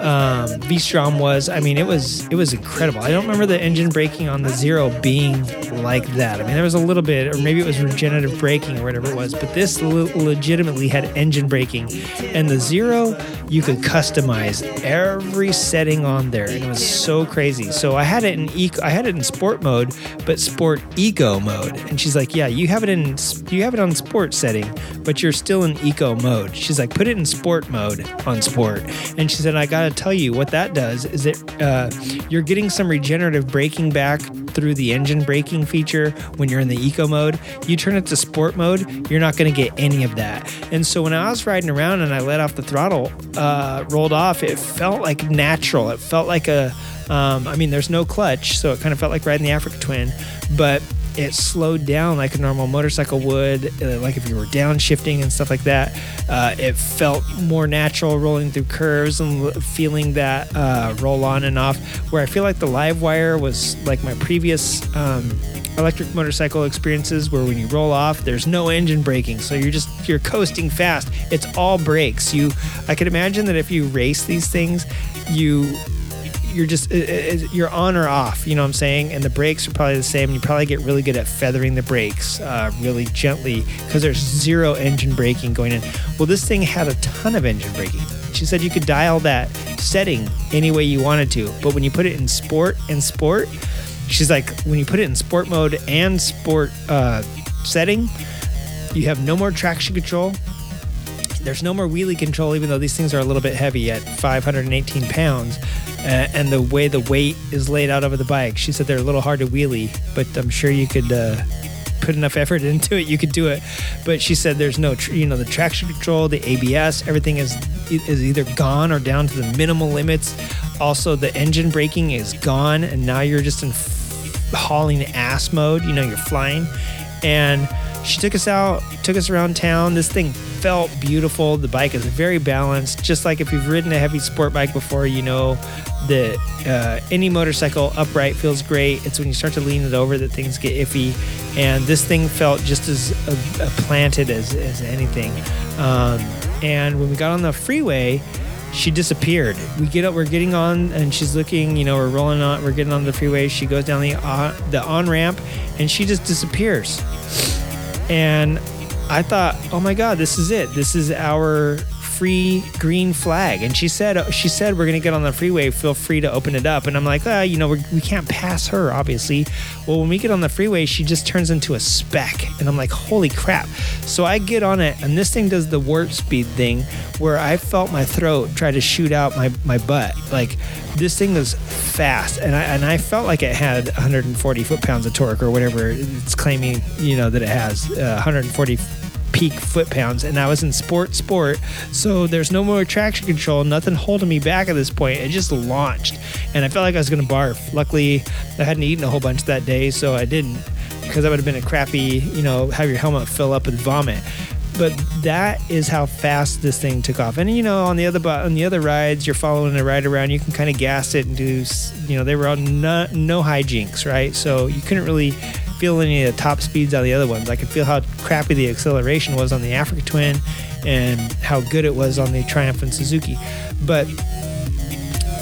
um, V-Strom was. I mean, it was it was incredible. I don't remember the engine braking on the Zero being like that. I mean, there was a little bit, or maybe it was regenerative braking or whatever it was. But this le- legitimately had engine braking, and the Zero you could customize every setting on there, and it was so crazy. So I had it in eco, I had it in sport mode, but sport eco mode. And she's like, "Yeah, you have it in you have it on sport setting, but you're still in eco mode." She's like, "Put it in sport mode on sport." And she said, "I got to tell you what that does is it uh, you're getting some regenerative braking back through the engine braking feature when you're in the eco mode. You turn it to sport mode, you're not going to get any of that. And so when I was riding around and I let off the throttle, uh, rolled off, it felt like natural. It felt like a, um, I mean, there's no clutch, so it kind of felt like riding the Africa Twin, but it slowed down like a normal motorcycle would, uh, like if you were downshifting and stuff like that. Uh, it felt more natural rolling through curves and feeling that uh, roll on and off. Where I feel like the Livewire was like my previous um, electric motorcycle experiences where when you roll off there's no engine braking so you're just you're coasting fast it's all brakes you i could imagine that if you race these things you you're just it- it- you're on or off you know what i'm saying? And the brakes are probably the same. You probably get really good at feathering the brakes uh, really gently because there's zero engine braking going in. Well this thing had a ton of engine braking. She said you could dial that setting any way you wanted to but when you put it in sport and sport she's like when you put it in sport mode and sport uh, setting you have no more traction control there's no more wheelie control even though these things are a little bit heavy at 518 pounds. Uh, and the way the weight is laid out over the bike she said they're a little hard to wheelie but i'm sure you could uh, put enough effort [LAUGHS] into it you could do it. But she said there's no tr- you know the traction control the abs everything is is either gone or down to the minimal limits. Also the engine braking is gone and now you're just in f- hauling ass mode you know you're flying and she took us out took us around town. This thing felt beautiful. The bike is very balanced just like if you've ridden a heavy sport bike before you know that uh, any motorcycle upright feels great. It's when you start to lean it over that things get iffy. And this thing felt just as uh, planted as, as anything. Um, and when we got on the freeway she disappeared. We get up, we're getting on, and she's looking. You know, we're rolling on, we're getting on the freeway. She goes down the uh, the on ramp, and she just disappears. And I thought, oh my god, this is it. This is our free green flag. And she said, she said we're gonna get on the freeway. Feel free to open it up. And I'm like, ah, you know, we're, we can't pass her, obviously. Well, when we get on the freeway, she just turns into a speck, and I'm like, holy crap. So I get on it, and this thing does the warp speed thing, where I felt my throat try to shoot out my my butt. Like this thing was fast, and I and I felt like it had 140 foot pounds of torque or whatever it's claiming, you know, that it has uh, 140 peak foot pounds and I was in sport sport. So there's no more traction control nothing holding me back at this point. It just launched and I felt like I was gonna barf. Luckily I hadn't eaten a whole bunch that day so I didn't because that would have been a crappy you know have your helmet fill up with vomit. But that is how fast this thing took off. And you know on the other on the other rides you're following a ride around you can kind of gas it and do you know they were on no, no hijinks right? So you couldn't really feel any of the top speeds on the other ones i could feel how crappy the acceleration was on the africa twin and how good it was on the triumph and suzuki but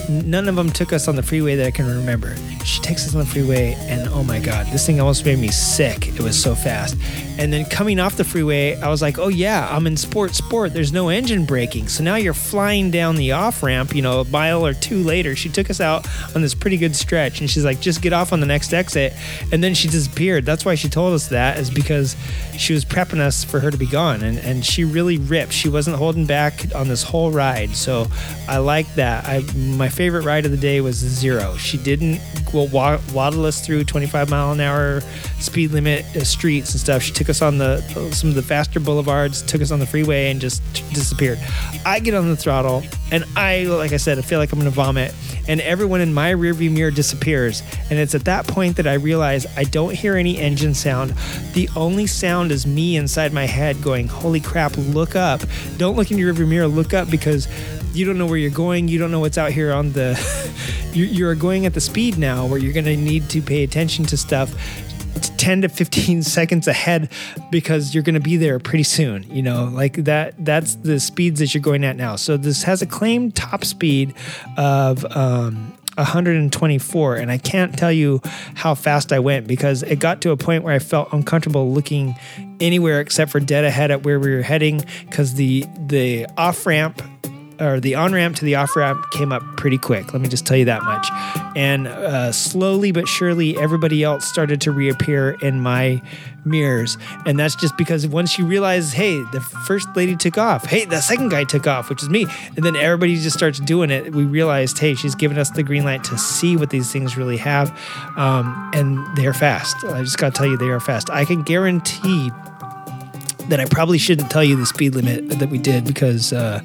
none of them took us on the freeway that I can remember. She takes us on the freeway, and oh my god, this thing almost made me sick. It was so fast. And then coming off the freeway, I was like, oh yeah, I'm in sport sport. There's no engine braking. So now you're flying down the off ramp, you know, a mile or two later. She took us out on this pretty good stretch, and she's like, just get off on the next exit. And then she disappeared. That's why she told us that, is because she was prepping us for her to be gone. And, and she really ripped. She wasn't holding back on this whole ride. So I like that. I my favorite ride of the day was zero. She didn't well, wa- waddle us through 25 mile an hour speed limit uh, streets and stuff. She took us on the some of the faster boulevards, took us on the freeway, and just t- disappeared. I get on the throttle, and I, like I said, I feel like I'm gonna vomit, and everyone in my rearview mirror disappears. And it's at that point that I realize I don't hear any engine sound. The only sound is me inside my head going, "Holy crap! Look up! Don't look in your rearview mirror. Look up because." You don't know where you're going. You don't know what's out here on the. [LAUGHS] you're, going at the speed now where you're going to need to pay attention to stuff 10 to 15 [LAUGHS] seconds ahead because you're going to be there pretty soon you know like that that's the speeds that you're going at now so this has a claimed top speed of um 124 and i can't tell you how fast i went because it got to a point where i felt uncomfortable looking anywhere except for dead ahead at where we were heading because the the off ramp or the on ramp to the off ramp came up pretty quick. Let me just tell you that much. And uh, slowly but surely, everybody else started to reappear in my mirrors. And that's just because once you realize, hey, the first lady took off, hey, the second guy took off, which is me. And then everybody just starts doing it. We realized, hey, she's giving us the green light to see what these things really have. Um, and they're fast. I just got to tell you, they are fast. I can guarantee that I probably shouldn't tell you the speed limit that we did because uh,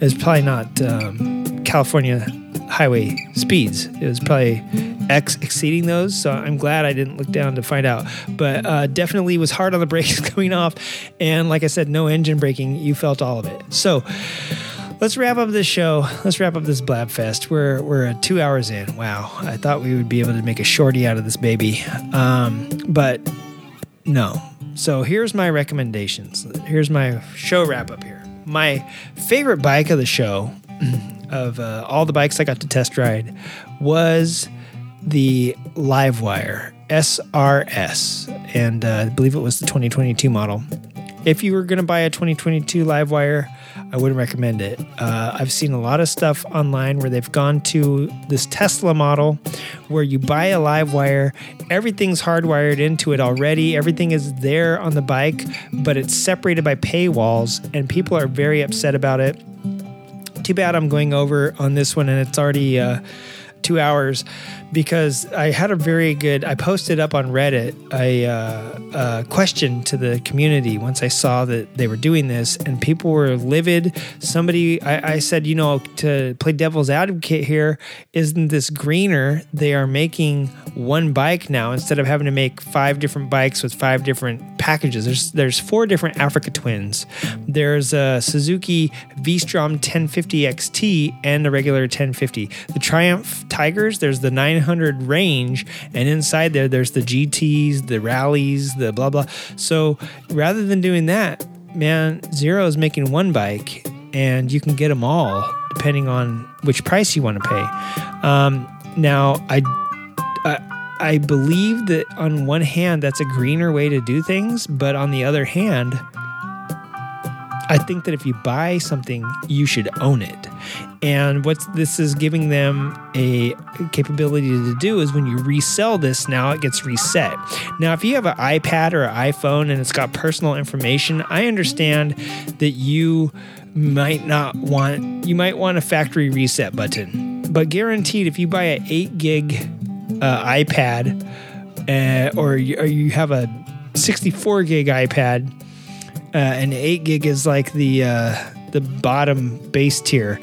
it's probably not um, California highway speeds. It was probably X exceeding those. So I'm glad I didn't look down to find out. But uh, definitely was hard on the [LAUGHS] brakes coming off. And like I said, no engine braking. You felt all of it. So let's wrap up this show. Let's wrap up this blab fest. We're we're two hours in. Wow, I thought we would be able to make a shorty out of this baby, um, but no. So here's my recommendations. Here's my show wrap up here. My favorite bike of the show, of uh, all the bikes I got to test ride, was the Livewire SRS, and uh, I believe it was the 2022 model. If you were going to buy a 2022 Livewire, I wouldn't recommend it. Uh, I've seen a lot of stuff online where they've gone to this Tesla model where you buy a Livewire, everything's hardwired into it already, everything is there on the bike, but it's separated by paywalls, and people are very upset about it. Too bad I'm going over on this one and it's already uh, two hours because I had a very good. I posted up on Reddit a, uh, question to the community once I saw that they were doing this, and people were livid. Somebody, I, I said, you know, to play devil's advocate here, isn't this greener? They are making one bike now instead of having to make five different bikes with five different packages. There's there's four different Africa Twins. There's a Suzuki V-Strom 1050 XT and a regular 1050. The Triumph Tigers. There's the 900 range, and inside there there's the GTS, the rallies, the blah blah. So rather than doing that, man, Zero is making one bike, and you can get them all depending on which price you want to pay. Um, now I. I I believe that on one hand, that's a greener way to do things, but on the other hand, I think that if you buy something, you should own it. And what this is giving them a capability to do is when you resell this, now it gets reset. Now, if you have an iPad or an iPhone and it's got personal information, I understand that you might not want you might want a factory reset button. But guaranteed, if you buy an eight gig uh, iPad uh, or, you, or you have a 64 gig iPad, uh, and 8 gig is like the uh, the bottom base tier.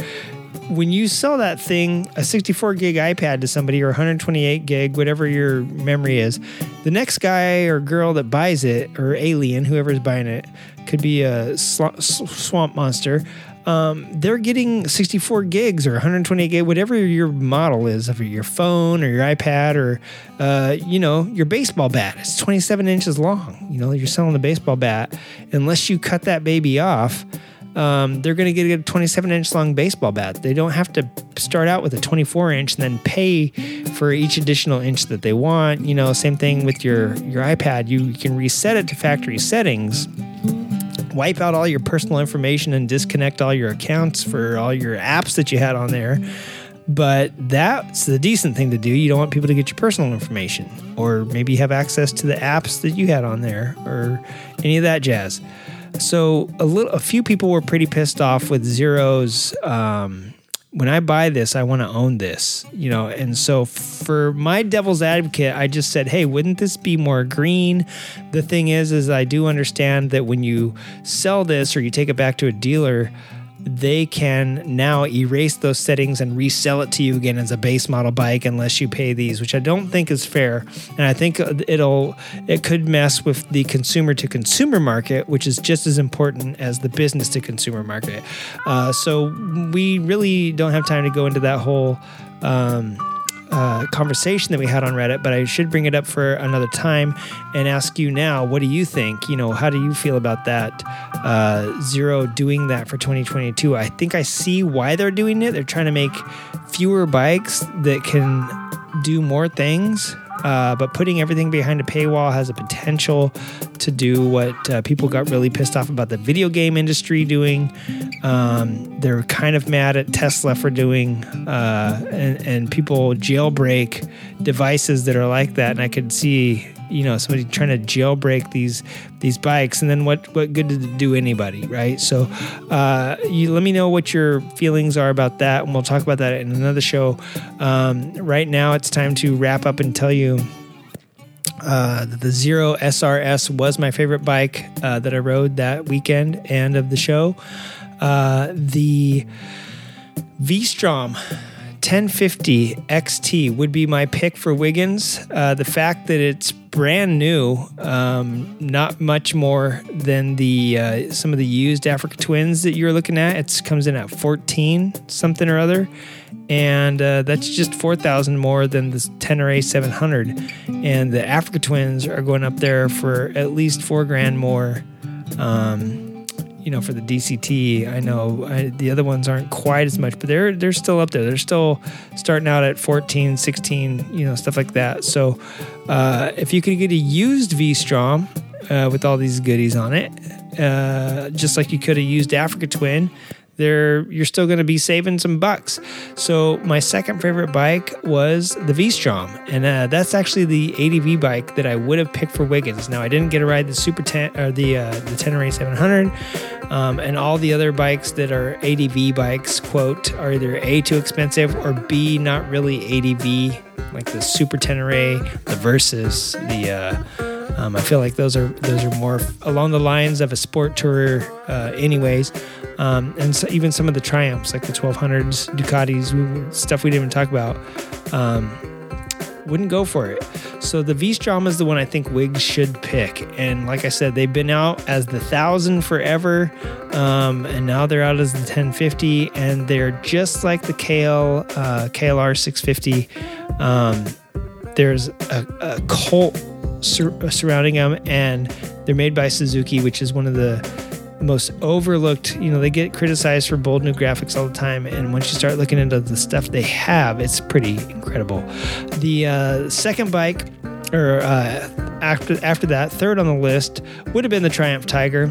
When you sell that thing, a 64 gig iPad to somebody or 128 gig, whatever your memory is, the next guy or girl that buys it, or alien, whoever's buying it, could be a swamp monster. Um, they're getting 64 gigs or 128 gig, whatever your model is of your phone or your iPad or, uh, you know, your baseball bat. It's 27 inches long. You know, you're selling a baseball bat. Unless you cut that baby off, um, they're going to get a 27 inch long baseball bat. They don't have to start out with a 24 inch and then pay for each additional inch that they want. You know, same thing with your your iPad. You can reset it to factory settings wipe out all your personal information and disconnect all your accounts for all your apps that you had on there. But that's the decent thing to do. You don't want people to get your personal information, or maybe have access to the apps that you had on there, or any of that jazz. So a little, a few people were pretty pissed off with Zero's um, when I buy this, I want to own this, you know. And so for my devil's advocate, I just said, "Hey, wouldn't this be more green?" The thing is is I do understand that when you sell this or you take it back to a dealer, they can now erase those settings and resell it to you again as a base model bike unless you pay these, which I don't think is fair. And I think it'll it could mess with the consumer to consumer market, which is just as important as the business to consumer market. Uh, so we really don't have time to go into that whole. Um, uh, conversation that we had on Reddit, but I should bring it up for another time and ask you now. What do you think? You know, how do you feel about that? Uh, Zero doing that for 2022. I think I see why they're doing it. They're trying to make fewer bikes that can do more things. Uh, but putting everything behind a paywall has a potential to do what uh, people got really pissed off about the video game industry doing. Um, they're kind of mad at Tesla for doing, uh, and, and people jailbreak devices that are like that. And I could see you know somebody trying to jailbreak these these bikes and then what what good did it do anybody right so uh, you let me know what your feelings are about that and we'll talk about that in another show um, right now it's time to wrap up and tell you uh, the Zero SRS was my favorite bike uh, that I rode that weekend and of the show. Uh, the V Strom 1050 XT would be my pick for Wiggins. Uh, the fact that it's brand new, um, not much more than the uh, some of the used Africa Twins that you're looking at. It comes in at 14 something or other, and uh, that's just 4,000 more than the Tenere 700. And the Africa Twins are going up there for at least four grand more. Um, you know, for the DCT, I know I, the other ones aren't quite as much, but they're they're still up there. They're still starting out at 14, 16, you know, stuff like that. So, uh, if you could get a used V Strom uh, with all these goodies on it, uh, just like you could have used Africa Twin, there you're still going to be saving some bucks. So my second favorite bike was the V-Strom, and uh, that's actually the ADV bike that I would have picked for Wiggins. Now I didn't get to ride the Super 10 or the uh, the Tenere 700, um, and all the other bikes that are ADV bikes. Quote are either a too expensive or b not really ADV, like the Super Tenere, the Versys, the uh, um, I feel like those are those are more along the lines of a sport tour, uh, anyways. Um, and so even some of the triumphs, like the 1200s, Ducatis, stuff we didn't even talk about, um, wouldn't go for it. So the V Strom is the one I think Wiggs should pick. And like I said, they've been out as the thousand forever, um, and now they're out as the 1050, and they're just like the KL uh, KLR 650. Um, there's a, a cult sur- surrounding them, and they're made by Suzuki, which is one of the most overlooked. You know, they get criticized for bold new graphics all the time, and once you start looking into the stuff they have, it's pretty incredible. The uh, second bike, or uh, after after that, third on the list would have been the Triumph Tiger.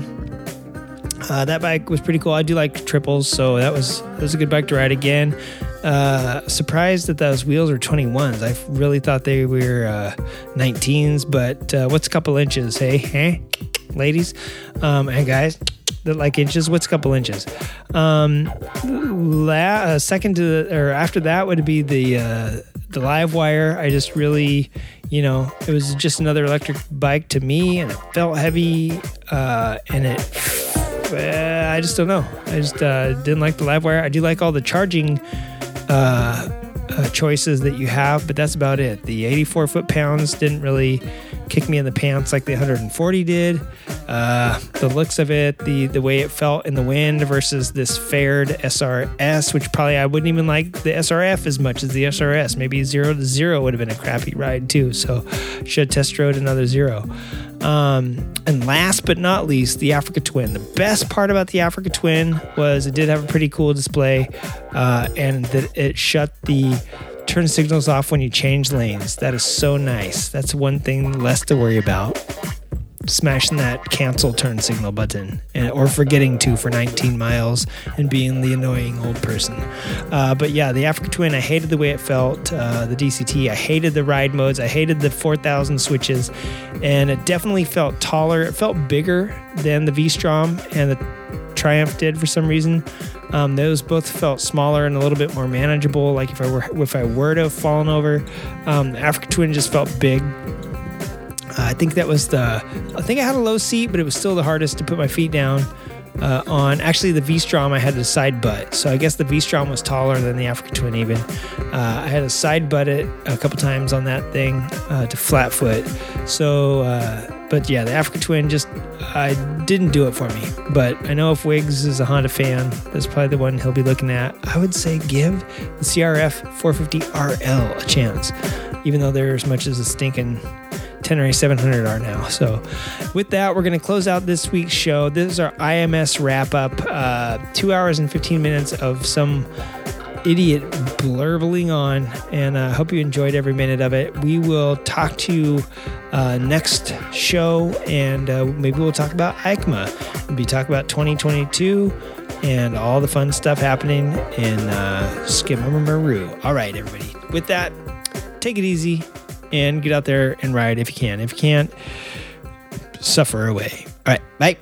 Uh, that bike was pretty cool. I do like triples, so that was that was a good bike to ride again. Uh, surprised that those wheels are 21s. I really thought they were uh, 19s, but uh, what's a couple inches? Hey, hey, ladies um, and guys that like inches. What's a couple inches? Um, la- uh, second to the, or after that would be the uh, the Livewire. I just really, you know, it was just another electric bike to me, and it felt heavy, uh, and it. Uh, I just don't know. I just uh, didn't like the Livewire. I do like all the charging uh, uh, choices that you have, but that's about it. The 84 foot pounds didn't really kick me in the pants like the 140 did. Uh, the looks of it, the the way it felt in the wind versus this fared SRS, which probably I wouldn't even like the SRF as much as the SRS. Maybe zero to zero would have been a crappy ride too. So should test rode another zero. Um, and last but not least, the Africa Twin. The best part about the Africa Twin was it did have a pretty cool display, uh, and that it shut the turn signals off when you change lanes. That is so nice. That's one thing less to worry about. Smashing that cancel turn signal button, and, or forgetting to for 19 miles and being the annoying old person. Uh, but yeah, the Africa Twin, I hated the way it felt. Uh, the DCT, I hated the ride modes. I hated the 4,000 switches, and it definitely felt taller. It felt bigger than the V Strom and the Triumph did for some reason. Um, those both felt smaller and a little bit more manageable. Like if I were if I were to have fallen over, um, Africa Twin just felt big. Uh, I think that was the. I think I had a low seat, but it was still the hardest to put my feet down uh, on. Actually, the V Strom I had a side butt, so I guess the V Strom was taller than the Africa Twin. Even uh, I had a side butt it a couple times on that thing uh, to flat foot. So, uh, but yeah, the Africa Twin just I didn't do it for me. But I know if Wiggs is a Honda fan, that's probably the one he'll be looking at. I would say give the CRF 450 RL a chance, even though they're as much as a stinking Tenere 700 are now. So, with that, we're going to close out this week's show. This is our IMS wrap up. Uh, two hours and 15 minutes of some idiot blurbling on, and I uh, hope you enjoyed every minute of it. We will talk to you uh, next show, and uh, maybe we'll talk about EICMA. We'll be talking about 2022 and all the fun stuff happening in uh, Skimmermaroo. All right, everybody. With that, take it easy and get out there and ride if you can. If you can't, suffer away. All right, bye.